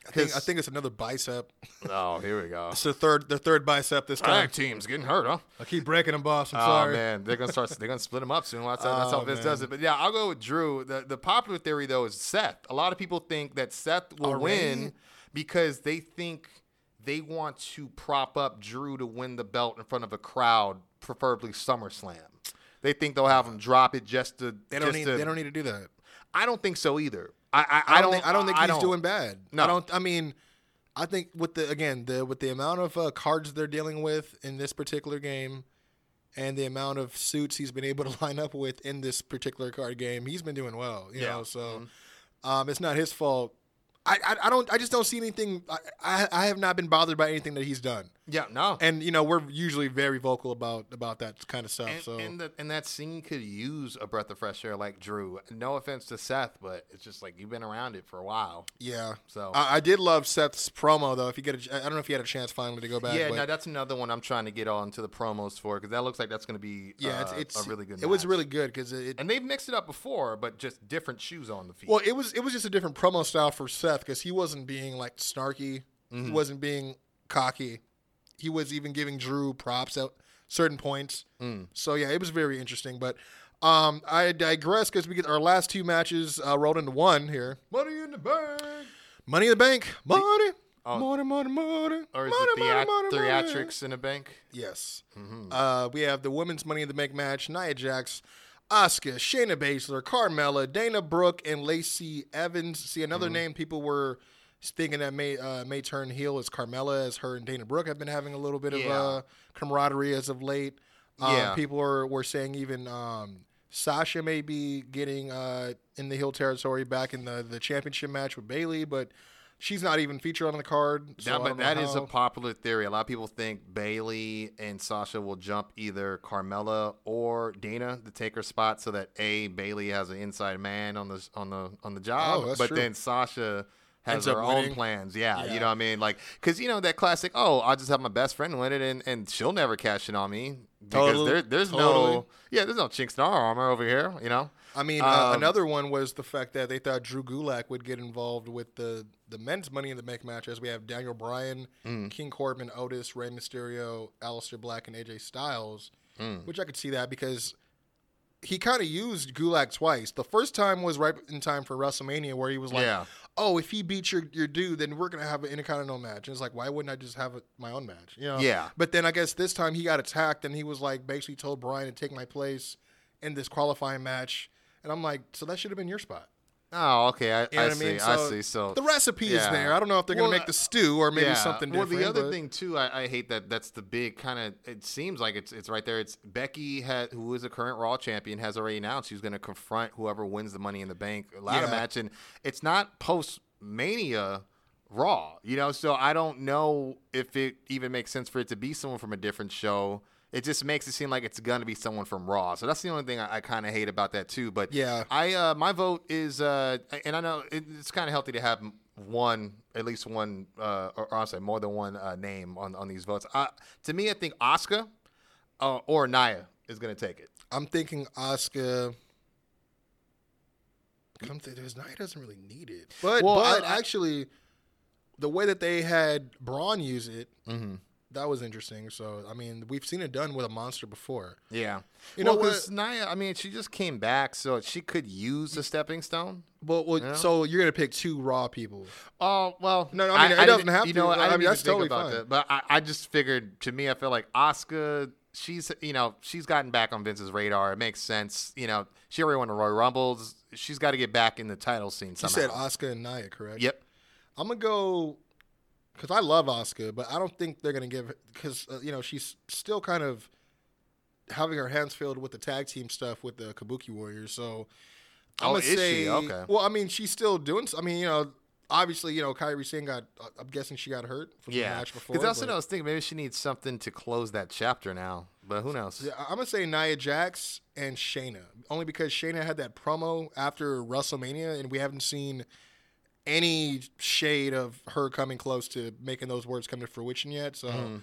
I think, I think it's another bicep. Oh, here we go. It's the third, the third bicep this time. Tag team's getting hurt, huh? I keep breaking them, boss. I'm oh sorry. man, they're gonna start. They're gonna split them up soon. That's, how- that's how Oh, Vince does it. But yeah, I'll go with Drew. The the popular theory though is Seth. A lot of people think that Seth will Already? win because they think they want to prop up Drew to win the belt in front of a crowd, preferably SummerSlam. They think they'll have him drop it just to. They don't need. to- They don't need to do that. I don't think so either. I I, I don't. think, I don't think he's doing bad. No. I don't. I mean, I think with the again the with the amount of uh, cards they're dealing with in this particular game, and the amount of suits he's been able to line up with in this particular card game, he's been doing well. You Yeah. Mm-hmm. know, so um, it's not his fault. I, I, don't. I just don't see anything. I I have not been bothered by anything that he's done. Yeah, no. And you know, we're usually very vocal about about that kind of stuff. And, so and, the, and that scene could use a breath of fresh air like Drew. No offense to Seth, but it's just like you've been around it for a while. yeah. So I, I did love Seth's promo though. If you get, a, I don't know if you had a chance finally to go back. yeah, but no, that's another one I'm trying to get on to the promos for because that looks like that's going to be yeah, uh, it's, it's a really good. It was really good because it, and they've mixed it up before, but just different shoes on the feet. Well, it was it was just a different promo style for Seth because he wasn't being like snarky. Mm-hmm. He wasn't being cocky. He was even giving Drew props at certain points. Mm. So yeah, it was very interesting. But um, I digress because we get our last two matches uh, rolled into one here. Money in the bank. Money in the bank. Money. Oh. Money, money, money. or is money, it money, theat- money, money. theatrics in a bank? Yes. Mm-hmm. Uh, we have the women's Money in the Bank match: Nia Jax, Asuka, Shayna Baszler, Carmella, Dana Brooke, and Lacey Evans. See, another Mm-hmm. name people were thinking that may uh, may turn heel is Carmella, as her and Dana Brooke have been having a little bit of uh, camaraderie as of late. Um, Yeah. people are were saying even um, Sasha may be getting uh, in the heel territory back in the the championship match with Bayley, but. She's not even featured on the card. So Yeah, I but that is a popular theory. A lot of people think Bayley and Sasha will jump either Carmella or Dana to take her spot, so that a Bayley has an inside man on the on the on the job, Oh, but true. then Sasha has up own winning. plans. Yeah, Yeah. you know what I mean? Like, because you know that classic. Oh, I'll just have my best friend win it, and, and she'll never cash in on me because Totally. there, there's Totally. no yeah, there's no chinks in our armor over here. You know. I mean, uh, Um, another one was the fact that they thought Drew Gulak would get involved with the the men's Money in the Bank matches. We have Daniel Bryan, Mm. King Corbin, Otis, Rey Mysterio, Aleister Black, and AJ Styles. Mm. Which I could see that because he kind of used Gulak twice. The first time was right in time for WrestleMania, where he was like, Yeah. "Oh, if he beats your your dude, then we're gonna have an Intercontinental match." And it's like, why wouldn't I just have a, my own match? You know? Yeah. But then I guess this time he got attacked, and he was like, basically told Bryan to take my place in this qualifying match. And I'm like, so that should have been your spot. Oh, okay. I, You know I I see. mean? I see. So The recipe is there. I don't know if they're Well, gonna make the stew or maybe yeah. something different. Well, the other but- thing too, I, I hate that that's the big kind of. It seems like it's it's right there. It's Becky, had, who is a current Raw champion, has already announced she's going to confront whoever wins the Money in the Bank ladder Yeah. match, and it's not post Mania Raw, you know. So I don't know if it even makes sense for it to be someone from a different show. It just makes it seem like it's gonna be someone from Raw. So that's the only thing I, I kind of hate about that too. But Yeah. I uh, my vote is, uh, and I know it, it's kind of healthy to have one, at least one, uh, or, or I'll say more than one uh, name on on these votes. Uh, to me, I think Asuka uh, or Nia is gonna take it. I'm thinking Asuka. Come to this night doesn't really need it, but Well, but I- actually, the way that they had Braun use it, Mm-hmm. That was interesting. So I mean, we've seen it done with a monster before. Yeah, You well, know because Nia, I mean, she just came back, so she could use the stepping stone. Well, well Yeah. so you're gonna pick two Raw people. Oh well, No, no, I mean, it doesn't didn't- have you to. know, I I, mean, that's totally about fine. that, but I, I just figured. To me, I feel like Asuka. She's you know she's gotten back on Vince's radar. It makes sense. You know she already won the Royal Rumbles. She's got to get back in the title scene You said Asuka and Nia, correct? Yep. I'm gonna go because I love Asuka, but I don't think they're gonna give because uh, you know she's still kind of having her hands filled with the tag team stuff with the Kabuki Warriors. So I'm Oh, gonna is she? say. Okay. Well, I mean, she's still doing. I mean, you know, obviously, you know, Kairi Sane got. uh, I'm guessing she got hurt from the match before. because also but- I was thinking maybe she needs something to close that chapter now, but who knows? Yeah, I'm gonna say Nia Jax and Shayna, only because Shayna had that promo after WrestleMania, and we haven't seen any shade of her coming close to making those words come to fruition yet. So Mm-hmm.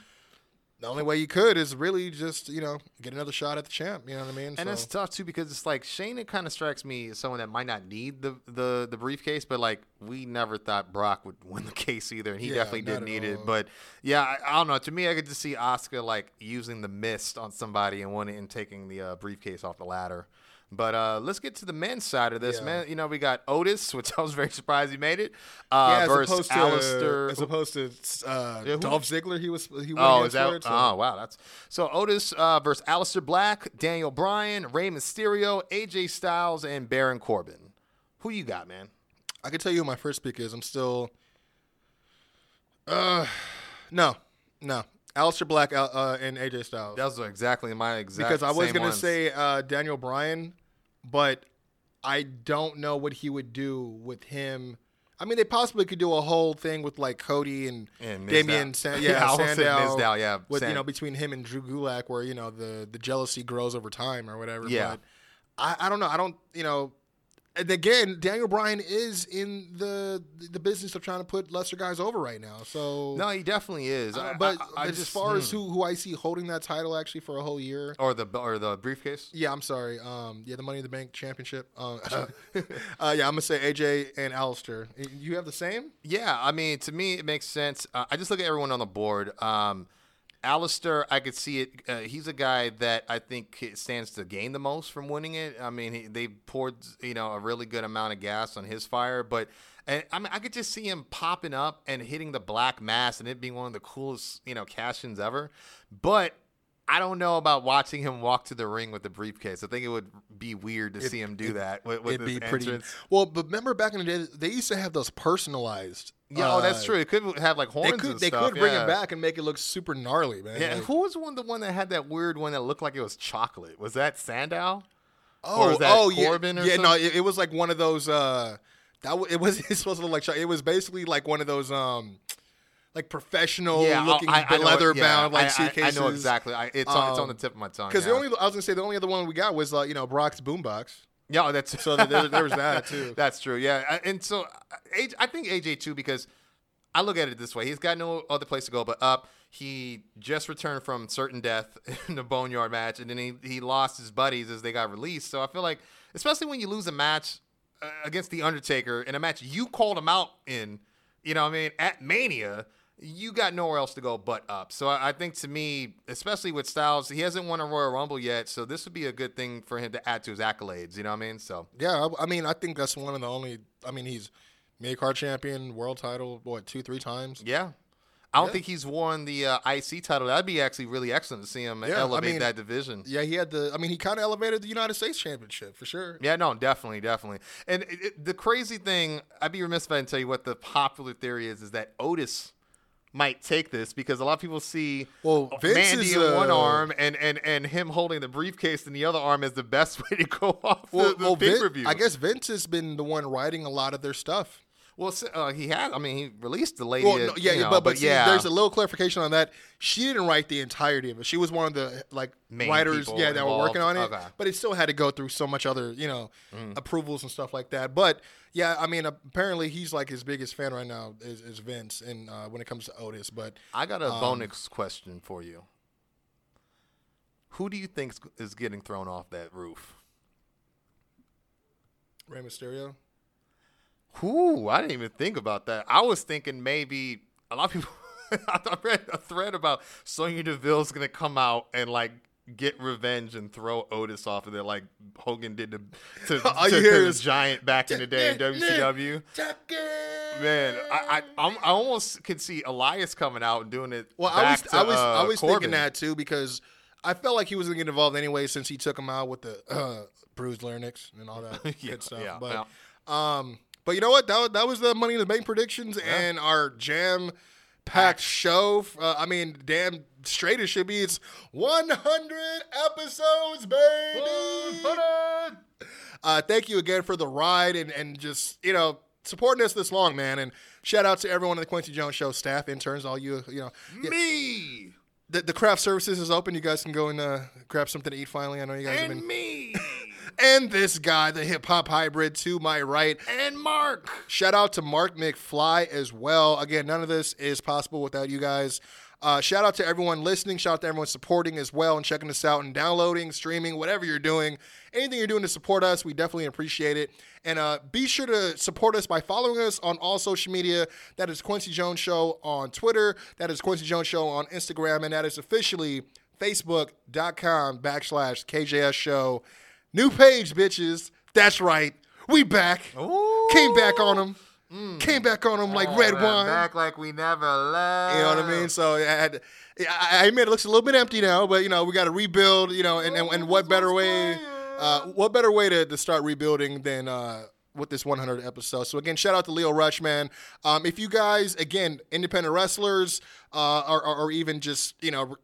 the only way you could is really just you know get another shot at the champ. You know what I mean? And so, it's tough too because it's like Shayna kind of strikes me as someone that might not need the, the the briefcase, but like we never thought Brock would win the case either, and he Yeah, definitely didn't need it. But yeah, I, I don't know. To me, I could just see Asuka like using the mist on somebody and winning and taking the uh, briefcase off the ladder. But uh, let's get to the men's side of this, Yeah. man. You know, we got Otis, which I was very surprised he made it. yeah, Uh, as versus opposed to Aleister. as opposed to uh, Yeah, Dolph Ziggler, he was he Oh, is that? so- Oh, wow. That's so Otis uh, versus Aleister Black, Daniel Bryan, Rey Mysterio, AJ Styles, and Baron Corbin. Who you got, man? I can tell you who my first pick is. I'm still. Uh, no, no. Aleister Black uh, uh, and AJ Styles. Are exactly my exact. because I was gonna ones. say uh, Daniel Bryan, but I don't know what he would do with him. I mean, they possibly could do a whole thing with like Cody and, And Damien, Mizdow. San- Yeah, yeah, Sandow, yeah, with San- you know between him and Drew Gulak, where you know the the jealousy grows over time or whatever. Yeah. but I, I don't know. I don't you know. And again, Daniel Bryan is in the the business of trying to put lesser guys over right now. So, no, he definitely is. uh, but I, I as just, far as hmm. who who I see holding that title actually for a whole year, or the or the briefcase. yeah, I'm sorry. Um, yeah, the Money in the Bank Championship. Um, uh, yeah, I'm gonna say AJ and Aleister. You have the same? Yeah, I mean, to me, it makes sense. Uh, I just look at everyone on the board. Um, Aleister, I could see it. Uh, he's a guy that I think it stands to gain the most from winning it. I mean, he, they poured you know a really good amount of gas on his fire, but and I mean, I could just see him popping up and hitting the black mass and it being one of the coolest you know cash-ins ever. But I don't know about watching him walk to the ring with the briefcase. I think it would be weird to see him do that with, with It'd be pretty. entrance. Well, but remember back in the day, they used to have those personalized. Yeah, oh, that's uh, true. It could have like horns They could they stuff. could bring yeah. it back and make it look super gnarly, man. Yeah, Like- who was one the one that had that weird one that looked like it was chocolate? Was that Sandow? oh, or is that oh, Corbin yeah, yeah. No, it, it was like one of those. uh That w- it was it's supposed to look like. cho- It was basically like one of those. um like professional yeah, oh, looking I, I know, leather yeah, bound like I- I- I, know exactly. I, it's on, it's on the Um, tip of my tongue. Because yeah. the only I was gonna say the only other one we got was uh, you know Brock's boombox. Yeah, that's So there, there was that too. That's true. Yeah, and so I think AJ too because I look at it this way: he's got no other place to go but up. He just returned from certain death in the Boneyard match, and then he he lost his buddies as they got released. So I feel like, especially when you lose a match uh, against the Undertaker in a match you called him out in, you know, what I mean, at Mania. You got nowhere else to go but up. So I, I think to me, especially with Styles, he hasn't won a Royal Rumble yet. So this would be a good thing for him to add to his accolades. You know what I mean? So Yeah, I, I mean, I think that's one of the only. I mean, he's mid card champion, world title, what two, three times. Yeah. I don't Yeah. think he's won the uh, IC title. That'd be actually really excellent to see him Yeah, I elevate mean- that division. Yeah, he had the. I mean, he kind of elevated the United States Championship for sure. Yeah, no, definitely, definitely. And it, it- the crazy thing, I'd be remiss if I didn't tell you what the popular theory is, is that Otis might take this because a lot of people see Well, Vince Mandy is, in one arm and, and, and him holding the briefcase in the other arm as the best way to go off Well, the, the well, pay-per-view. I guess Vince has been the one writing a lot of their stuff. Well, uh, he had. I mean, he released the lady. Well, no, yeah, you know, but but, see, yeah, there's a little clarification on that. She didn't write the entirety of it. She was one of the like Main writers, yeah, that were working on it. Okay. But it still had to go through so much other, you know, approvals and stuff like that. But yeah, I mean, apparently he's like his biggest fan right now is, is Vince, and uh, when it comes to Otis, but I got a Um, bonus question for you. Who do you think is getting thrown off that roof? Rey Mysterio. Who? I didn't even think about that. I was thinking maybe a lot of people. I read a thread about Sonya Deville's gonna come out and like get revenge and throw Otis off of there, like Hogan did to to, to, to the Giant back in the day in WCW. Man, I, I I'm, almost could see Elias coming out and doing it. Well, I was to, I was I uh, was Corbin. thinking that too because I felt like he was gonna get involved anyway since he took him out with the uh, bruised larynx and all that Yeah, good stuff. yeah, but um, but you know what? That was, that was the Money in the Bank predictions and our jam packed show. Uh, I mean, damn straight it should be. It's 100 episodes, baby. uh, thank you again for the ride and and just you know supporting us this long, man. And shout out to everyone in the Kwency Jones Show staff, interns, all you you know. yeah, Me the, the craft services is open. You guys can go and uh, grab something to eat. Finally, I know you guys have been. me And this guy, the hip hop hybrid to my right. and Mark. Shout out to Mark McFly as well. Again, none of this is possible without you guys. Uh, shout out to everyone listening. Shout out to everyone supporting as well and checking us out and downloading, streaming, whatever you're doing. Anything you're doing to support us, we definitely appreciate it. And uh, be sure to support us by following us on all social media. That is Kwency Jones Show on Twitter. That is Kwency Jones Show on Instagram. And that is officially facebook.com backslash KJS Show. New page, bitches. That's right. We back. Came back on them. Came back on them like red Oh, wine. Back like we never left. You know what I mean? So I, had, I I admit it looks a little bit empty now, but you know we got to rebuild. You know, and, and, and what better way? Uh, what better way to, to start rebuilding than uh, with this 100 episode? So again, shout out to Lio Rush, man. Um, if you guys, again, independent wrestlers, uh, or, or, or even just you know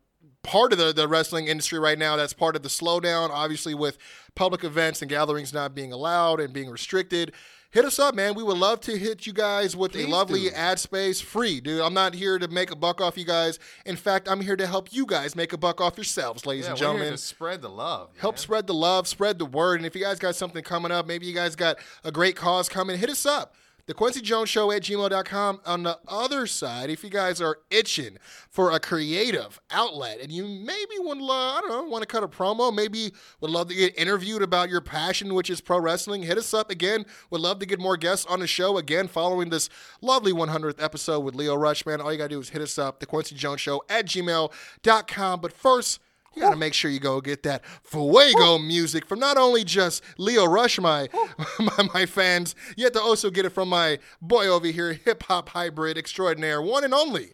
part of the, the wrestling industry right now that's part of the slowdown obviously with public events and gatherings not being allowed and being restricted hit us up man we would love to hit you guys with a lovely do. ad space free dude i'm not here to make a buck off you guys in fact i'm here to help you guys make a buck off yourselves ladies Yeah, and gentlemen spread the love. help spread the love, spread the word. And if you guys got something coming up, maybe you guys got a great cause coming, hit us up. The Kwency Jones Show at gmail.com. On the other side, if you guys are itching for a creative outlet and you maybe would, love, I don't know, want to cut a promo, maybe would love to get interviewed about your passion, which is pro wrestling, hit us up again. Would love to get more guests on the show again following this lovely 100th episode with Leo Rushman. All you got to do is hit us up, The Kwency Jones Show at gmail.com. But first, you gotta make sure you go get that Fuego music from not only just Lio Rush, my, my my fans, you have to also get it from my boy over here, hip hop hybrid extraordinaire, one and only.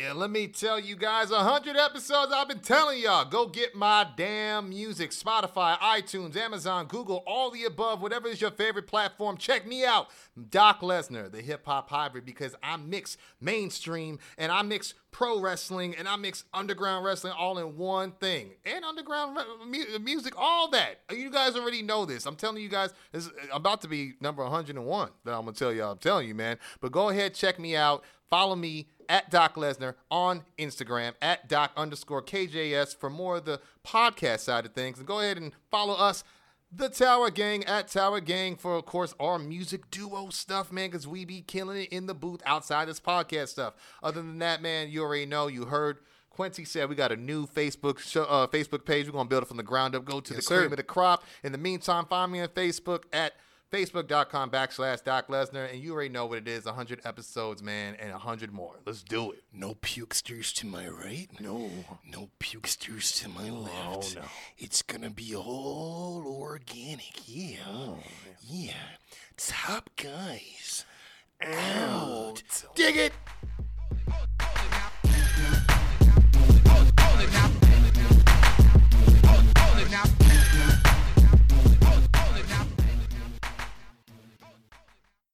Yeah, let me tell you guys, 100 episodes I've been telling y'all. Go get my damn music. Spotify, iTunes, Amazon, Google, all the above, whatever is your favorite platform. Check me out. Doc Lesnar, the hip hop hybrid, because I mix mainstream and I mix pro wrestling and I mix underground wrestling all in one thing. And underground re- music, all that. You guys already know this. I'm telling you guys, this is about to be number 101 that I'm to tell y'all. I'm telling you, man. But go ahead, check me out. Follow me at Doc Lesnar on Instagram at Doc underscore KJS for more of the podcast side of things. And go ahead and follow us, the Tower Gang, at Tower Gang for, of course, our music duo stuff, man, because we be killing it in the booth outside this podcast stuff. Other than that, man, you already know, you heard. Kwency said we got a new Facebook show, uh, Facebook page. We're gonna build it from the ground up. Go to the Yes, sir. cream of the crop. In the meantime, find me on Facebook at Facebook.com backslash Doc Lesnar. And you already know what it is 100 episodes, man, and 100 more. Let's do it. No pukesters to my right. No. No pukesters to my left. Oh, no. It's going to be all organic. Yeah. Oh, yeah. Top guys. Out. out. Dig it. Now.